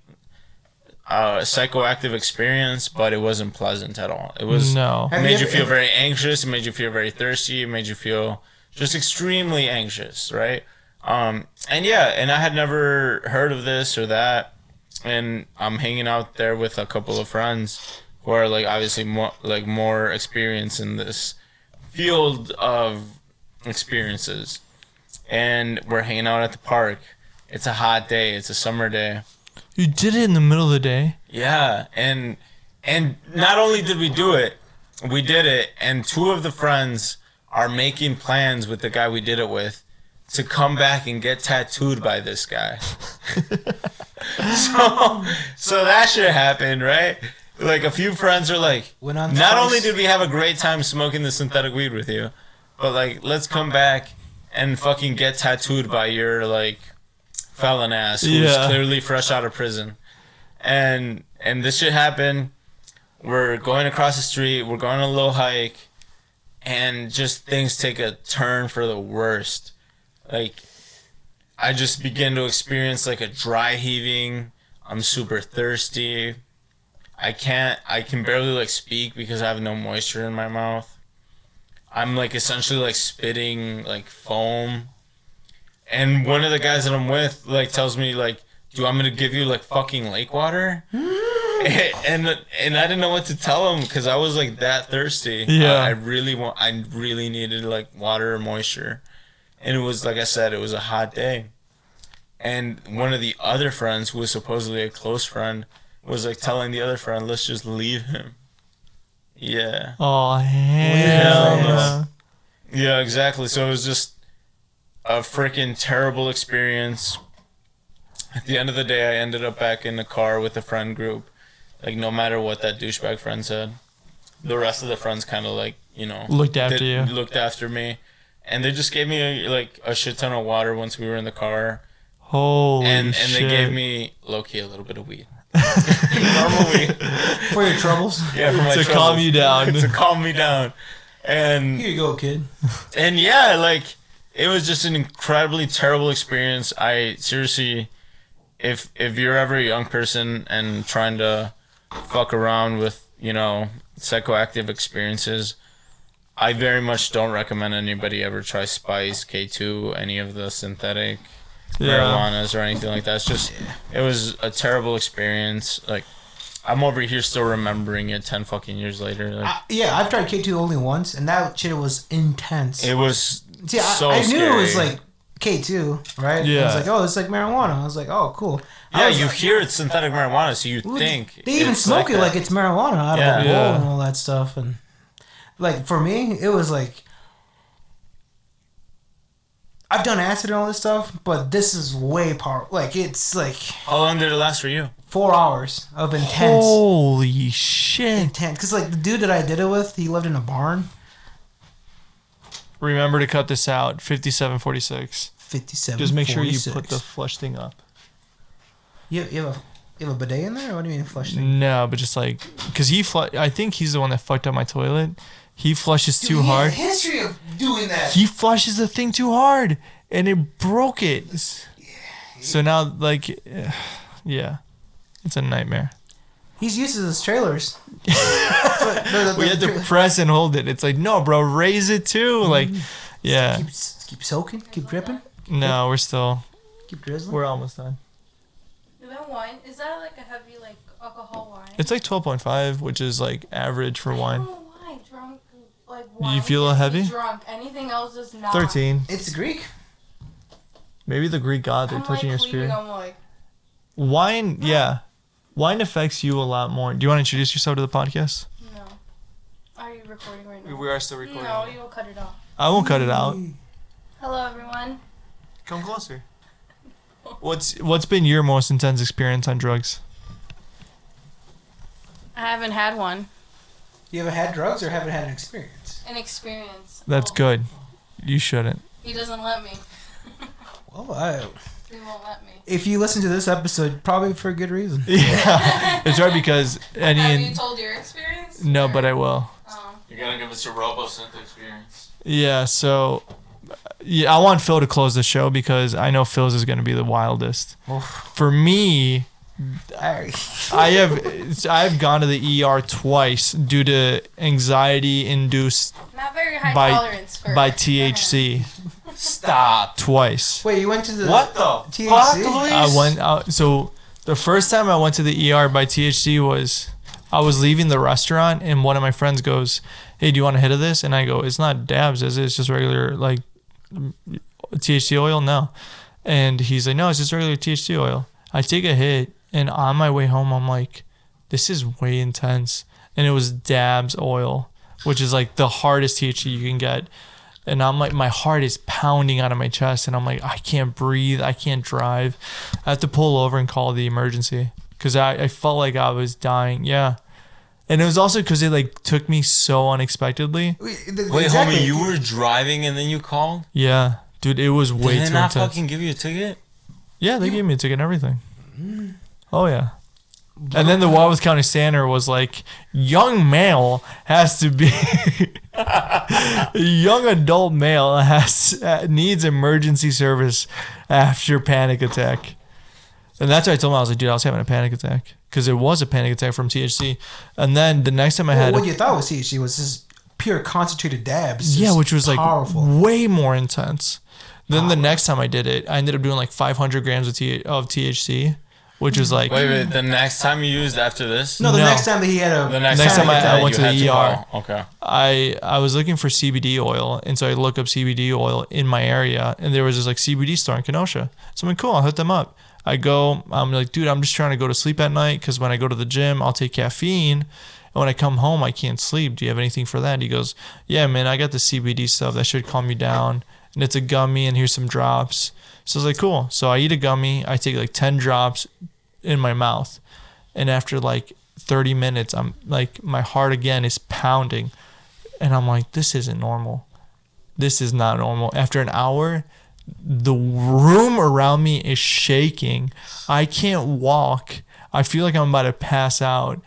uh, psychoactive experience, but it wasn't pleasant at all. It was No. It made you you feel very anxious. It made you feel very thirsty. It made you feel just extremely anxious, right? Um, and yeah, and I had never heard of this or that, and I'm hanging out there with a couple of friends who are like obviously more like more experienced in this field of experiences, and we're hanging out at the park. It's a hot day. It's a summer day. You did it in the middle of the day. Yeah, and and not only did we do it, we did it, and two of the friends are making plans with the guy we did it with to come back and get tattooed by this guy. so so that shit happened, right? Like a few friends are like, Went on not only did we have a great time smoking the synthetic weed with you, but like let's come back and fucking get tattooed by your like felon ass who's Yeah. clearly fresh out of prison. And and this shit happened. We're going across the street, we're going on a little hike, and just things take a turn for the worst. Like I just begin to experience like a dry heaving. I'm super thirsty. I can't I can barely like speak because I have no moisture in my mouth. I'm like essentially like spitting like foam. And one of the guys that I'm with like tells me like, "Do I'm going to give you like fucking lake water?" and and I didn't know what to tell him because I was like that thirsty. Yeah. I, I really want. I really needed like water or moisture. and it was like I said, it was a hot day, and one of the other friends, who was supposedly a close friend, was like telling the other friend, "Let's just leave him." Yeah. Oh hell Yeah. Yeah, exactly. So it was just a freaking terrible experience. At the end of the day, I ended up back in the car with the friend group. Like, no matter what that douchebag friend said, the rest of the friends kind of like, you know, Looked after did- you. Looked after me, and they just gave me a, like a shit ton of water once we were in the car, Holy shit. and and shit. they gave me low key a little bit of weed. Normal weed. For your troubles. Yeah, for my to calm you down. to calm me down. And Here you go, kid. and yeah, like it was just an incredibly terrible experience. I seriously, if if you're ever a young person and trying to fuck around with you know psychoactive experiences, I very much don't recommend anybody ever try Spice, K two, any of the synthetic yeah. marijuanas or anything like that. It's just it was a terrible experience. Like I'm over here still remembering it ten fucking years later. Like, I, yeah, I've tried K2 only once, and that shit was intense. it was See, I, so I knew it was scary. like K2, right? I Yeah. was like, oh, it's like marijuana. I was like, oh, cool. I Yeah, you like- hear it's synthetic marijuana, so you think They even it's smoke it that. like it's marijuana out Yeah. of a bowl Yeah. and all that stuff. And like for me, it was like I've done acid and all this stuff, but this is way power. Like it's like How long did it last for you? four hours of intense, Holy shit. intense. Because like the dude that I did it with, he lived in a barn. Remember to cut this out. 5746. Fifty-seven. Just make sure you put the flush thing up. You, you have a you have a bidet in there. Or what do you mean flush thing? No, but just like, cause he flu- I think he's the one that fucked up my toilet. He flushes too Dude, he had a hard. history of doing that. He flushes the thing too hard, and it broke it. Yeah, So now, like, yeah, it's a nightmare. He's used to his trailers. The- the- the- We had to press and hold it. It's like, no, bro, raise it too. Mm-hmm. Like, yeah, keep, keep soaking, keep dripping, no, we're still, keep drizzling. we're almost done. That wine is that like a heavy like alcohol wine? It's like 12.5, which is like average for I wine. don't know why drunk like wine you feel a gets heavy? Drunk. Anything else is not. 13. It's Greek. Maybe the Greek gods are I'm touching like your leaving, spirit. I'm like, Wine, yeah. Wine affects you a lot more. Do you want to introduce yourself to the podcast? no. Are you recording right now? We are still recording. No, you will cut it off. I won't cut it out. Hello, everyone. Come closer. What's what's been your most intense experience on drugs? I haven't had one. You ever had drugs or haven't had an experience? An experience. That's Oh, good. You shouldn't. He doesn't let me. Well, I, He won't let me. if you listen to this episode, probably for a good reason. Yeah, it's hard because Have you told your experience? No, Or- but I will. Oh. You're gonna give us your RoboSynth experience. Yeah, so yeah, I want Phil to close the show because I know Phil's is going to be the wildest. For me, I, I have I've gone to the ER twice due to anxiety induced Not very high By- tolerance for by THC Stop. twice. wait, you went to the What the THC? fuck, Luis? I went out. So the first time I went to the ER by THC was I was leaving the restaurant and one of my friends goes, "Hey, do you want a hit of this?" And I go, "It's not dabs, is it? It's just regular like THC oil." No, and he's like, "No, it's just regular THC oil." I take a hit, and on my way home, I'm like, "This is way intense," and it was dabs oil, which is like the hardest THC you can get and I'm like, my heart is pounding out of my chest, and I'm like, I can't breathe, I can't drive. I have to pull over and call the emergency because I, I felt like I was dying. Yeah, and it was also because it like took me so unexpectedly. Wait, th- Wait, exactly. homie, you were driving and then you called? Yeah, dude, it was way Did they too not intense. fucking give you a ticket? yeah, they gave me a ticket and everything. Mm. Oh yeah. And then the Walworth County Standard was like, young male has to be, young adult male has uh, needs emergency service after panic attack. And that's why I told him I was like, dude, I was having a panic attack because it was a panic attack from THC. And then the next time I Well, had, what you thought was THC was just pure concentrated dabs. yeah, which was like way more intense. Then the next time I did it, I ended up doing like 500 grams of, T- of THC, which is like Wait, wait. The next time you used after this? No, the No. next time that he had a The next, Next time I- I went you to the had ER. okay. I I was looking for CBD oil, and so I look up CBD oil in my area, and there was this like CBD store in Kenosha. So I'm like, cool, I'll hit them up. I go, I'm like, dude, I'm just trying to go to sleep at night because when I go to the gym, I'll take caffeine, and when I come home, I can't sleep. Do you have anything for that? He goes, yeah, man, I got the CBD stuff that should calm you down, and it's a gummy, and here's some drops. So I was like, cool. So I eat a gummy, I take like ten drops in my mouth, and after like 30 minutes, I'm like, my heart again is pounding. And I'm like, this isn't normal. This is not normal. After an hour, the room around me is shaking. I can't walk. I feel like I'm about to pass out.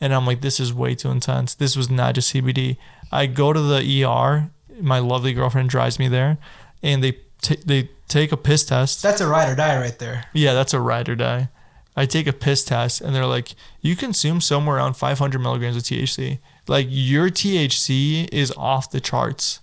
And I'm like, this is way too intense. This was not just CBD. I go to the ER. My lovely girlfriend drives me there, and they t- they take a piss test. That's a ride or die right there. Yeah, that's a ride or die. I take a piss test and they're like, you consume somewhere around 500 milligrams of THC. Like your THC is off the charts.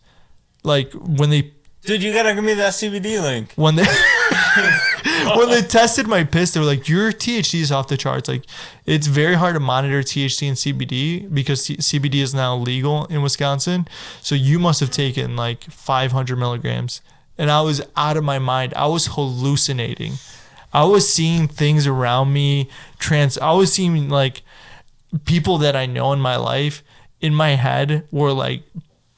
Like when they Dude, you gotta give me that CBD link. when they when they tested my piss, they were like, your THC is off the charts. Like it's very hard to monitor THC and CBD because C- CBD is now legal in Wisconsin. So you must have taken like 500 milligrams, and I was out of my mind. I was hallucinating. I was seeing things around me. Trans. I was seeing like people that I know in my life in my head were like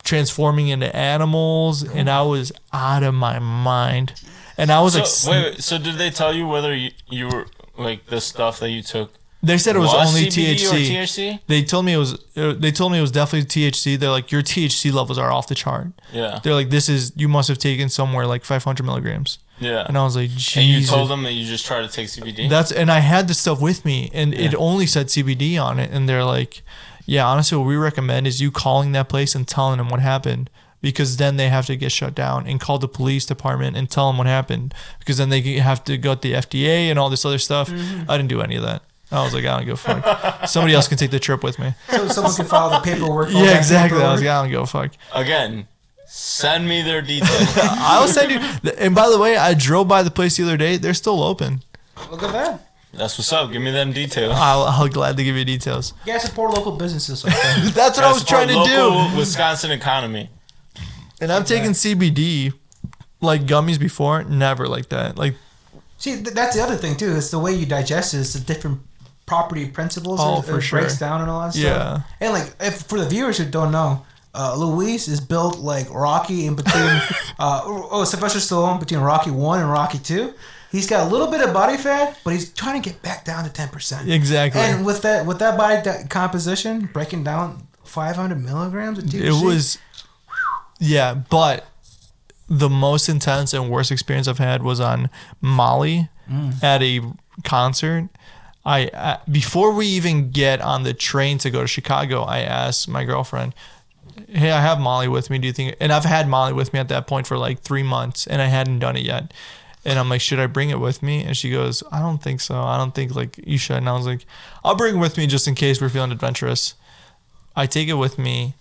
transforming into animals, and I was out of my mind. And I was So, like, wait, wait, so did they tell you whether you, you were like the stuff that you took they said it was, only CBD THC. THC? They told me it was. uh, They told me it was definitely THC. They're like, your THC levels are off the chart. Yeah, They're like, this is you must have taken somewhere like 500 milligrams. yeah. And I was like, And you told them that you just tried to take CBD. That's and I had the stuff with me, and it only said CBD on it, and they're like, "Yeah, honestly, what we recommend is you calling that place and telling them what happened, because then they have to get shut down and call the police department and tell them what happened, because then they have to go to the FDA and all this other stuff. Mm-hmm. I didn't do any of that. I was like, I don't give a fuck. Somebody else can take the trip with me. So someone can file the paperwork. Yeah, that exactly. I was like, I don't give a fuck. Again, send me their details. I'll send you. And by the way, I drove by the place the other day. They're still open. Look at that. That's what's up. Give me them details. I'll, I'll gladly give you details. You guys support local businesses like that. That's what I was trying to do. Wisconsin economy. And I've taken CBD like gummies before, never like that. Like See, th- that's the other thing too. It's the way you digest it. It's the different property principles. Oh, it, for it sure. breaks down and all that stuff. Yeah. And like, if for the viewers who don't know, uh, Luis is built like Rocky in between. uh, oh, Sylvester Stallone between Rocky One and Rocky Two. He's got a little bit of body fat, but he's trying to get back down to ten percent. exactly. And with that, with that body di- composition, breaking down 500 milligrams of THC. it was yeah, but the most intense and worst experience I've had was on Molly at a concert. I uh, before we even get on the train to go to Chicago, I asked my girlfriend, "Hey, I have Molly with me. Do you think?" And I've had Molly with me at that point for like three months, and I hadn't done it yet. And I'm like, "Should I bring it with me?" And she goes, "I don't think so. I don't think like you should." And I was like, "I'll bring it with me just in case we're feeling adventurous." I take it with me.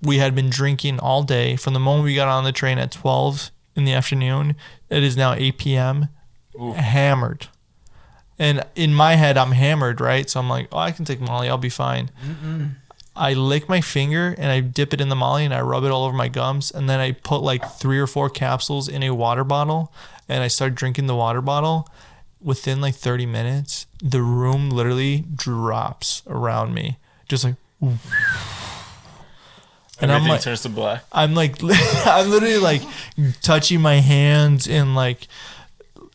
We had been drinking all day from the moment we got on the train at 12 in the afternoon. It is now 8 p.m. Hammered. And in my head, I'm hammered, right? So I'm like, oh, I can take Molly. I'll be fine. I lick my finger and I dip it in the Molly and I rub it all over my gums. And then I put like three or four capsules in a water bottle and I start drinking the water bottle. Within like 30 minutes, the room literally drops around me. Just like, And I'm like- turns to black. I'm like, I'm literally like touching my hands and like,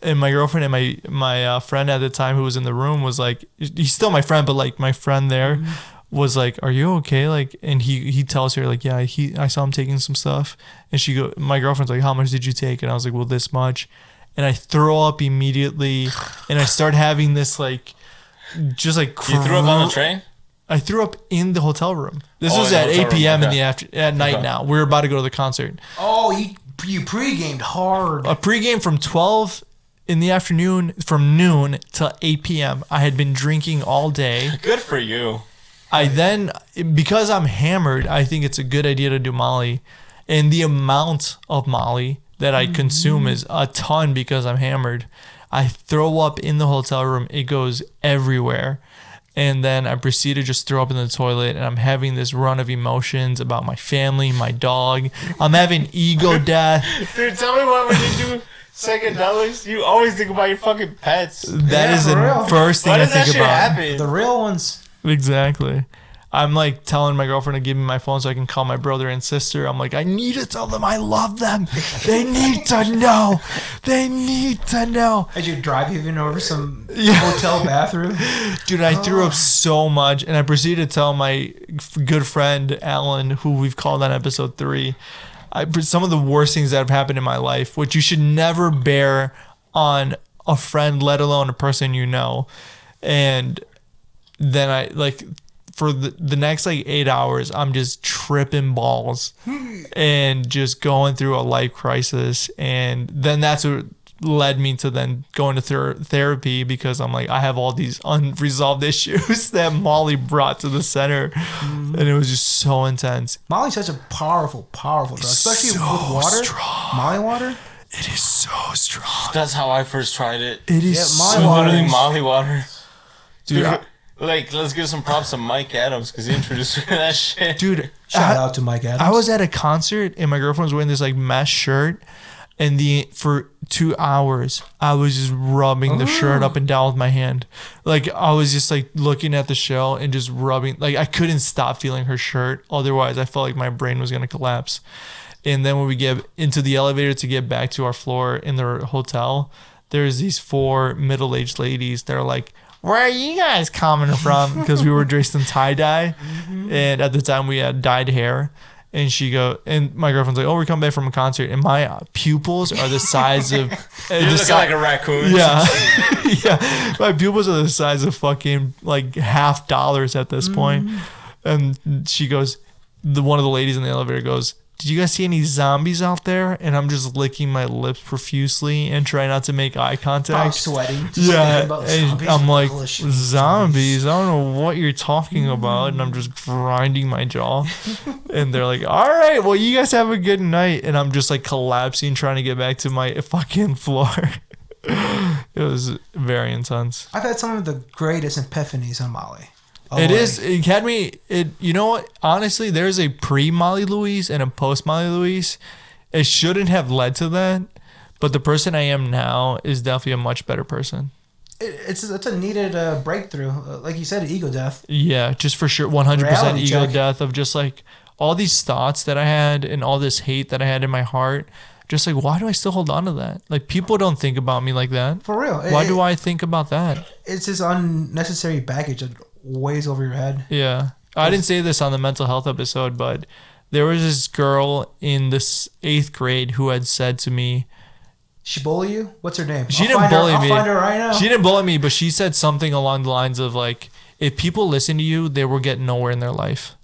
and my girlfriend and my my uh, friend at the time who was in the room was like, he's still my friend, but like my friend there was like, "Are you okay?" Like, and he he tells her like, "Yeah, he I saw him taking some stuff," and she go, my girlfriend's like, "How much did you take?" And I was like, "Well, this much," and I throw up immediately, and I start having this like, just like You threw up on the train? I threw up in the hotel room. This Oh, was at hotel 8 room, p.m. in the after at night. Okay. Now we are about to go to the concert. Oh, you you pre-gamed hard. A pregame from 12 in the afternoon from noon till 8 p.m. I had been drinking all day. Good for you. I then because I'm hammered, I think it's a good idea to do Molly, and the amount of Molly that I consume mm-hmm. is a ton because I'm hammered. I throw up in the hotel room. It goes everywhere. And then I proceed to just throw up in the toilet, and I'm having this run of emotions about my family, my dog. I'm having ego death. Dude, tell me what when you do psychedelics, you always think about your fucking pets. That Yeah, is for the real. first thing Why I does that think shit about. happen? The real ones. Exactly. I'm like telling my girlfriend to give me my phone so I can call my brother and sister. I'm like, I need to tell them I love them. They need to know. They need to know. As you drive even over some Yeah. hotel bathroom. Dude, I threw up oh. so much, and I proceeded to tell my good friend Alan, who we've called on episode three, I, some of the worst things that have happened in my life, which you should never bear on a friend, let alone a person you know. And then I like for the, the next like eight hours, I'm just tripping balls and just going through a life crisis. And then that's what led me to then going to ther- therapy because I'm like, I have all these unresolved issues that Molly brought to the center. Mm-hmm. And it was just so intense. Molly's such a powerful, powerful drug, especially So with water. strong. Molly water. It is so strong. That's how I first tried it. It is Yeah, Molly so water Literally Molly water. dude. I- Like, let's give some props to Mike Adams because he introduced me to that shit. dude, Shout I- out to Mike Adams. I was at a concert and my girlfriend was wearing this like mesh shirt, and the for two hours I was just rubbing the shirt up and down with my hand, like I was just like looking at the show and just rubbing. Like I couldn't stop feeling her shirt, otherwise I felt like my brain was gonna collapse. And then when we get into the elevator to get back to our floor in the hotel, there's these four middle-aged ladies. They're like, "Where are you guys coming from?" Because we were dressed in tie dye, mm-hmm. and at the time we had dyed hair. And she go, and my girlfriend's like, "Oh, we're coming back from a concert," and my uh, pupils are the size of. Uh, You're the looking si- like a raccoon. yeah, yeah. My pupils are the size of fucking like half dollars at this point. Mm-hmm. And she goes, the one of the ladies in the elevator goes, "Did you guys see any zombies out there?" And I'm just licking my lips profusely and trying not to make eye contact. I'm sweating. Yeah. I'm like zombies. I don't know what you're talking about, and I'm just grinding my jaw. and they're like, "All right, well, you guys have a good night." And I'm just like collapsing, trying to get back to my fucking floor. it was very intense. I've had some of the greatest epiphanies on Molly. Oh, It is. It had me. It. You know what? Honestly, there's a pre Molly Luis and a post Molly Luis. It shouldn't have led to that, but the person I am now is definitely a much better person. it- it's it's a needed uh, breakthrough. Uh, like you said, ego death. Yeah, just for sure, one hundred percent ego check. death of just like all these thoughts that I had and all this hate that I had in my heart. Just like, why do I still hold on to that? Like, people don't think about me like that. For real. Why It- do I think about that? It's this unnecessary baggage that weighs over your head. Yeah. I didn't say this on the mental health episode, but there was this girl in this eighth grade who had said to me, She bully you? What's her name? She I'll didn't find her- bully I'll me. find her right now. She didn't bully me, but she said something along the lines of like, if people listen to you, they will get nowhere in their life.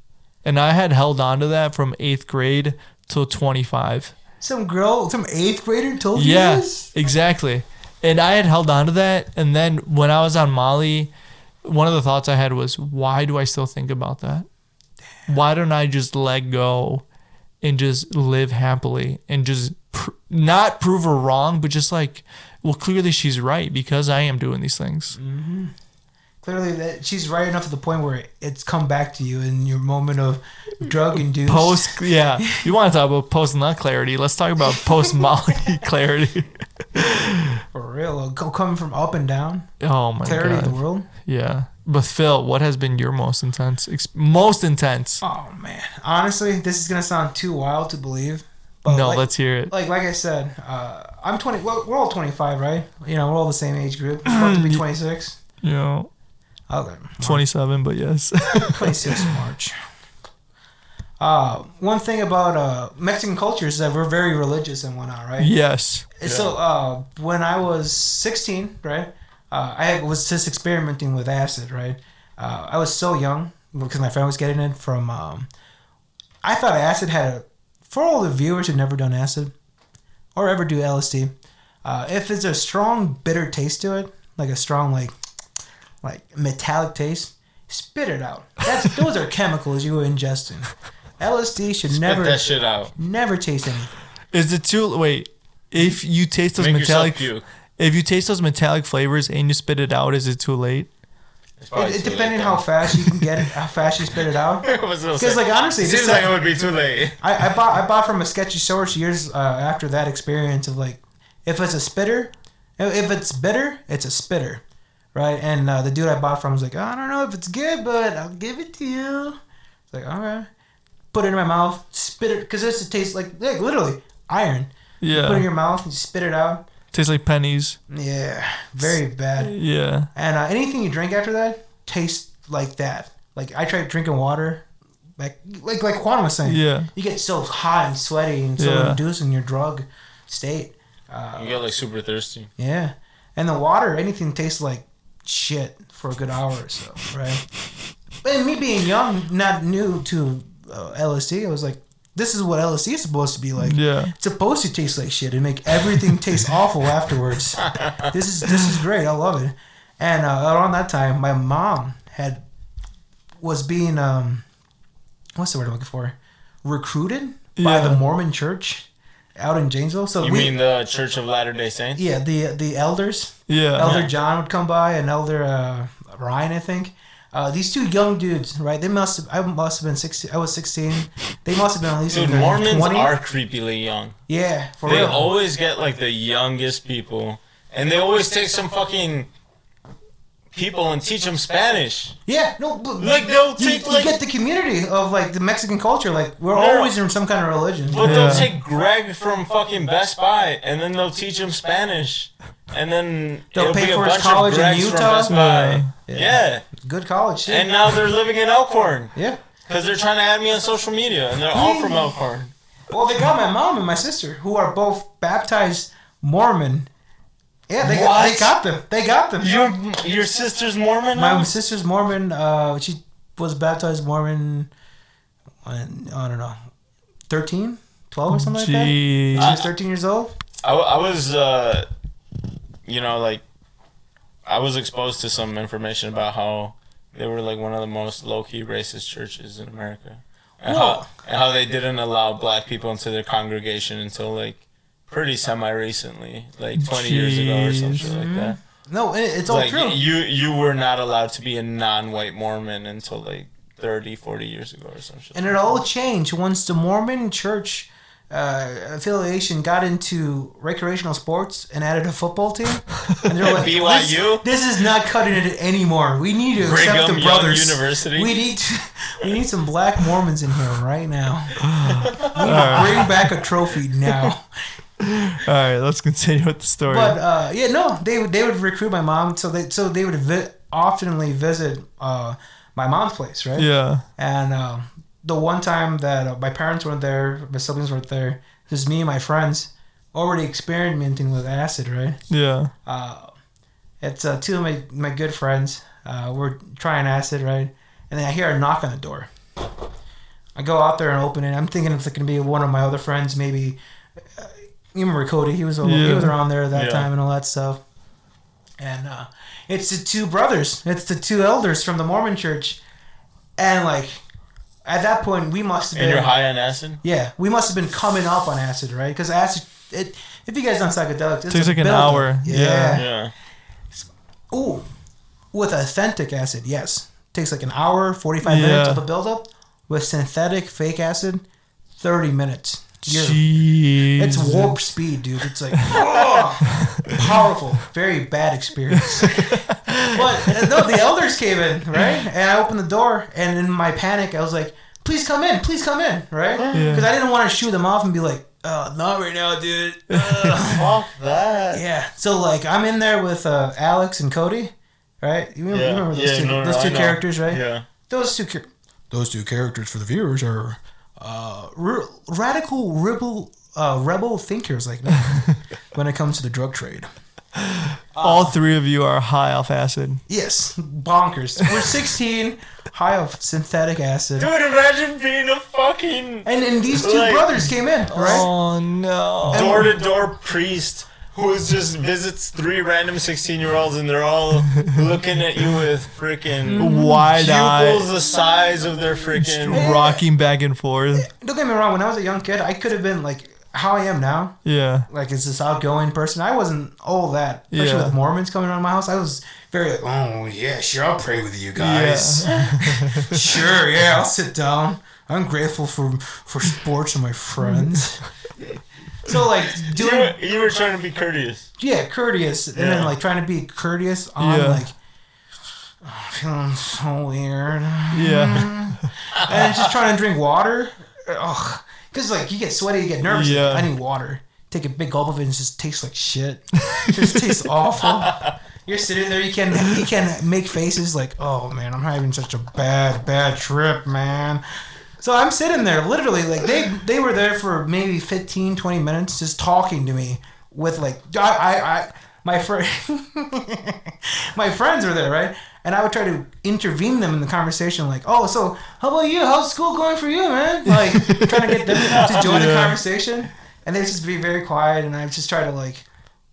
And I had held on to that from eighth grade till 25. some girl, some eighth grader told you Yeah, this? exactly. And I had held on to that. And then when I was on Molly, one of the thoughts I had was, why do I still think about that? Why don't I just let go and just live happily and just pr- not prove her wrong, but just like, well, clearly she's right because I am doing these things. Mm-hmm. Clearly, that she's right enough to the point where it's come back to you in your moment of drug induced. Post, yeah. You want to talk about post nut clarity? Let's talk about post Molly clarity. Real. Coming from up and down. Oh my Clarity god. of the world. Yeah. But Phil, what has been your most intense, ex- most intense? Oh man. Honestly, this is gonna sound too wild to believe. But no, like, let's hear it. like like I said, uh, I'm 20. Well, we're all 25, right? You know, we're all the same age group. I'm about to be 26. You know, Okay. 27, but yes. 26 in March. Uh, one thing about uh, Mexican culture is that we're very religious and whatnot, right? yes. And So uh, when I was 16, right, uh, I was just experimenting with acid, right? Uh, I was so young because my friend was getting it from. Um, I thought acid had a. For all the viewers who've never done acid or ever do LSD, uh, if it's a strong bitter taste to it, like a strong like like metallic taste, spit it out. That's those are chemicals you were ingesting. LSD should Spit never that shit out. never taste anything. Is it too, wait, if you taste those Make metallic, yourself puke. If you taste those metallic flavors and you spit it out, is it too late? It's probably It, it too depending late, how though. fast you can get it, how fast you spit it out. Because like, honestly, it this seems like sec- it would be too late. I, I bought I bought from a sketchy source years uh, after that experience of like, if it's a spitter, if it's bitter, it's a spitter, right? And uh, the dude I bought from was like, I don't know if it's good, but I'll give it to you. It's like, all right. Put it in my mouth, spit it, because this tastes like like literally iron. Yeah. Put it in your mouth and you spit it out. Tastes like pennies. Yeah, very bad. Yeah. And uh, anything you drink after that tastes like that. Like I tried drinking water, like like like Juan was saying. Yeah. You get so hot and sweaty and so Yeah. induced in your drug state. You get like super thirsty. Yeah, and the water, anything tastes like shit for a good hour or so, right? And me being young, not new to uh, LSD, I was like, this is what LSD is supposed to be like. Yeah. It's supposed to taste like shit and make everything taste awful afterwards. This is this is great. I love it. And uh, around that time, my mom had was being um, what's the word I'm looking for? Recruited by Yeah. the Mormon Church out in Janesville. So You we, mean the Church of Latter Day Saints? yeah, the the elders, Yeah. Elder John would come by and Elder uh, Ryan, I think. Uh, these two young dudes, right? They must have. I must have been sixteen. I was sixteen. They must have been at least Dude, in their Mormons 20. are creepily young. Yeah, for They real. always get like the youngest people, and they always take some fucking people and teach them Spanish. Yeah, no, but Like, they'll you, take, you like- get the community of like the Mexican culture. Like we're always in some kind of religion. But Yeah. they'll take Greg from fucking Best Buy, and then they'll teach him Spanish, and then They'll it'll pay be a for his college of in Gregs Utah? from Best Buy. Yeah. Yeah. Good college shit. and now they're living in Elkhorn yeah. because they're trying to add me on social media, and they're all from Elkhorn. Well, they got my mom and my sister, who are both baptized Mormon. Yeah, they got, they got them. They got them. Your your sister's Mormon. My now? sister's Mormon. Uh, she was baptized Mormon. When, I don't know, 13, 12 or something like that. She was thirteen years old. I, I was, uh, you know, like, I was exposed to some information about how they were like one of the most low key racist churches in America, and how, and how they didn't allow black people into their congregation until like pretty semi recently, like twenty years ago or some shit like that. No, it's all like true. you you were not allowed to be a non-white Mormon until like 30, 40 years ago or something. shit. And it all changed once the Mormon Church uh, affiliation got into recreational sports and added a football team. And they're like, BYU? This, this is not cutting it anymore. We need to accept Brigham the Young brothers. University? We need to, we need some black Mormons in here right now. We need to bring back a trophy now. All right, let's continue with the story. But uh, yeah, no, they would they would recruit my mom, so they so they would vi- oftenly visit uh, my mom's place, right? yeah. And uh, the one time that uh, my parents weren't there, my siblings weren't there, it just me and my friends already experimenting with acid, right? Yeah. Uh, it's uh, two of my, my good friends. Uh, we're trying acid, right? And then I hear a knock on the door. I go out there and open it. I'm thinking it's going to be one of my other friends, maybe. Uh, you remember Cody? He was he Yeah. was around there at that Yeah. time and all that stuff. And uh, it's the two brothers. It's the two elders from the Mormon church. And like at that point, we must have been. and been you're high on acid. yeah, we must have been coming up on acid, right? Because acid, it, if you guys done psychedelics, it's Takes a like an buildup. hour. Yeah. Yeah. Yeah. Ooh, with authentic acid, yes, it takes like an hour, forty five minutes of a buildup. With synthetic fake acid, thirty minutes. Jeez. it's warp speed, dude. It's like oh, powerful, very bad experience. but uh, no, the elders came in, right? And I opened the door, and in my panic, I was like, "Please come in, please come in," right? Because I didn't want to shoo them off and be like, "Uh, not right now, dude." Ugh. Fuck that. yeah. So like, I'm in there with uh, Alex and Cody, right? You remember, you remember those Yeah, two, no, no, those I two characters, right? Yeah. Those two. Those two characters for the viewers are uh, r- radical rebel uh, rebel thinkers like me when it comes to the drug trade. All three of you are high off acid. Yes, bonkers. We're 16, high off synthetic acid, Dude, imagine being a fucking and and these two Like- brothers came in, right? Oh no. door to door priest who is just visits three random 16 year olds and they're all looking at you with freaking mm. Wide pupils eye, the size of their freaking. rocking back and forth. Eh, don't get me wrong. When I was a young kid, I could have been like, how I am now. Yeah. Like, it's this outgoing person? I wasn't all that. Especially Yeah. with Mormons coming around my house, I was very like, oh yeah, sure, I'll pray with you guys. Yeah. sure, yeah, I'll sit down. I'm grateful for for sports and my friends. so like You were, you were trying to be courteous. yeah, courteous, and then like trying to be courteous on Yeah. like oh, feeling so weird, Yeah. and just trying to drink water. Ugh, because like you get sweaty, you get nervous. Yeah. I need water. Take a big gulp of it, and it just tastes like shit. It just tastes awful. You're sitting there, you can you can make faces like, oh man, I'm having such a bad bad trip, man. So I'm sitting there, literally, like they they were there for maybe 15, 20 minutes, just talking to me with like I I, I my friend my friends were there, right? And I would try to intervene them in the conversation, like, "Oh, so how about you? How's school going for you, man?" Like trying to get them to join the conversation, and they just be very quiet, and I just try to like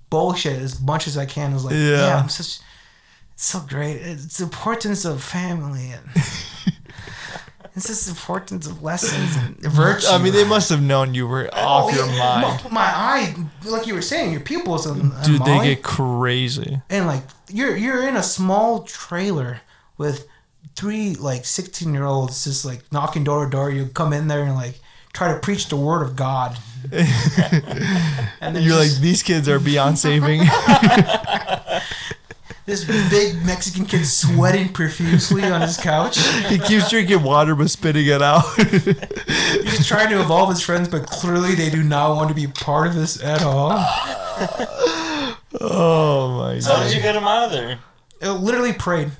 bullshit as much as I can. I was like, Yeah. "Yeah, I'm such." It's so great. It's the importance of family and it's is the importance of lessons and virtue. I mean, they must have known you were oh, off Oh, your yeah. mind. My, my eye, like you were saying, your pupils and, and Dude, they get crazy. and like you're you're in a small trailer with three like 16 year olds just like knocking door to door. You come in there and like try to preach the word of God. and You're like, these kids are beyond saving. this big Mexican kid sweating profusely on his couch. he keeps drinking water but spitting it out. He's trying to involve his friends, but clearly they do not want to be part of this at all. oh my So How did you get him out of there? It literally prayed.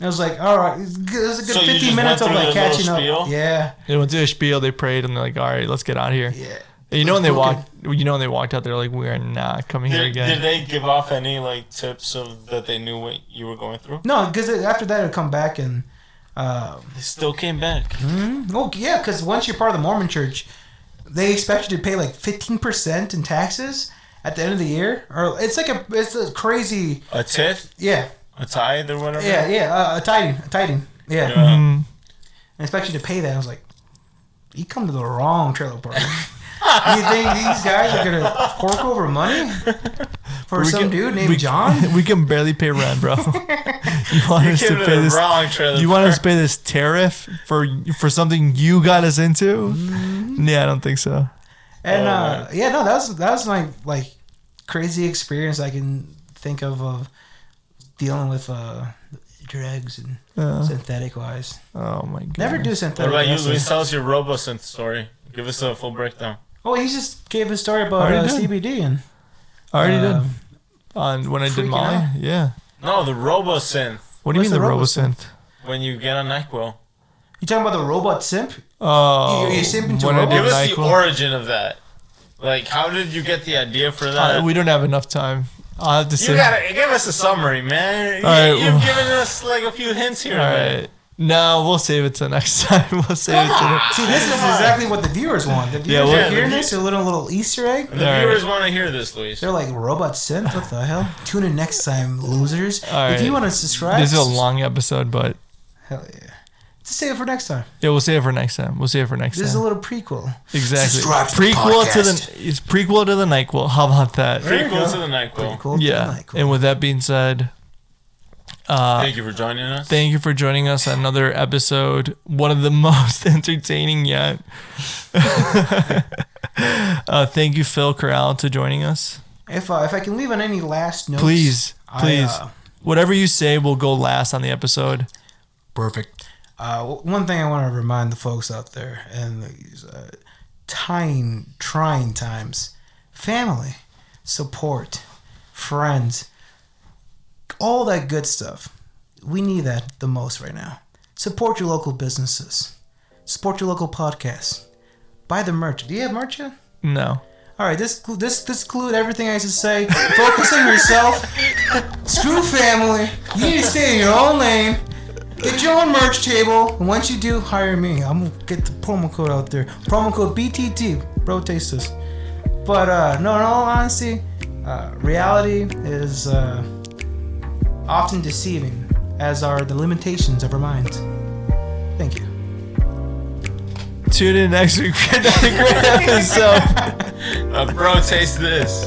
I was like, all right, it was a good So 15 minutes of like through the little catching up. spiel? Yeah, They went to a spiel, they prayed, and they're like, all right, let's get out of here. yeah. And you know when they Let's walked, you know when they walked out, they're like, we are not coming here again. did they give off any like tips of that they knew what you were going through? No, because after that, it'd come back and. Uh, They still came back. oh, yeah, because once you're part of the Mormon church, they expect you to pay like 15% in taxes at the end of the year. Or it's like a, it's a crazy, A tithe, yeah, a tithe, or whatever. yeah, yeah, uh, a tithing, a tithing, yeah. Yeah. Mhm. and expect you to pay that. I was like, you come to the wrong trailer park. you think these guys are gonna fork over money for We some can- dude named we- John? We can barely pay rent, bro. you want us to pay this? wrong. You want us to pay this tariff for for something you got us into? Mm-hmm. Yeah, I don't think so. And uh, yeah, no, that was that was my like crazy experience I can think of of dealing with uh, drugs and Uh, synthetic wise. oh my god. Never do synthetic. What synthetic. about you, acid. Luis? Tell us your RoboSynth story. Give us a full breakdown. Oh, he just gave a story about Already uh, did. CBD and I already uh, did on when I did freaking Molly. out. Yeah. No, the RoboSynth. What do you What's mean the the RoboSynth? When you get on Nyquil. You talking about the robot simp? Oh, You- you simping to when I robots? Give did us the NyQuil. origin of that. Like, how did you get the idea for that? Uh, we don't have enough time. I'll have to say. you gotta give us a summary, man. You, All right, you've well- given us like a few hints here. All and there. right. No, we'll save it till next time. We'll save it till. Next time. See, this is exactly what the viewers want. The viewers well- are Yeah, the hearing view- this, a little little Easter egg. The All right. viewers want to hear this, Luis. They're like robot simp. What the hell? Tune in next time, losers. All If you want to subscribe, This is a long episode, but hell yeah. Just save it for next time. yeah, we'll save it for next time. We'll save it for next time. This is a time. little prequel. Exactly. Subscribe to the prequel to podcast. the it's prequel to the Nyquil. How about that? Prequel go. to the Nyquil. Prequel to Yeah. the Nyquil. And with that being said, uh, Thank you for joining us. thank you for joining us on another episode. One of the most entertaining yet. uh, thank you, Phil Corral, to joining us. If uh, if I can leave on any last notes, Please, I, please, uh, whatever you say will go last on the episode. Perfect. Uh, one thing I want to remind the folks out there in these uh, trying, trying times family, support, friends, all that good stuff. We need that the most right now. Support your local businesses, support your local podcasts, buy the merch. Do you have merch yet? No. All right, this this this include everything I just say. Focus on yourself. Screw family. You need to stay in your own lane. Get your own merch table. And once you do, hire me. I'm gonna get the promo code out there. Promo code BTT. Bro, taste this. But uh, no, in all honesty, uh, reality is uh, often deceiving, as are the limitations of our minds. Thank you. Tune in next week for another great episode. Uh, bro, taste this.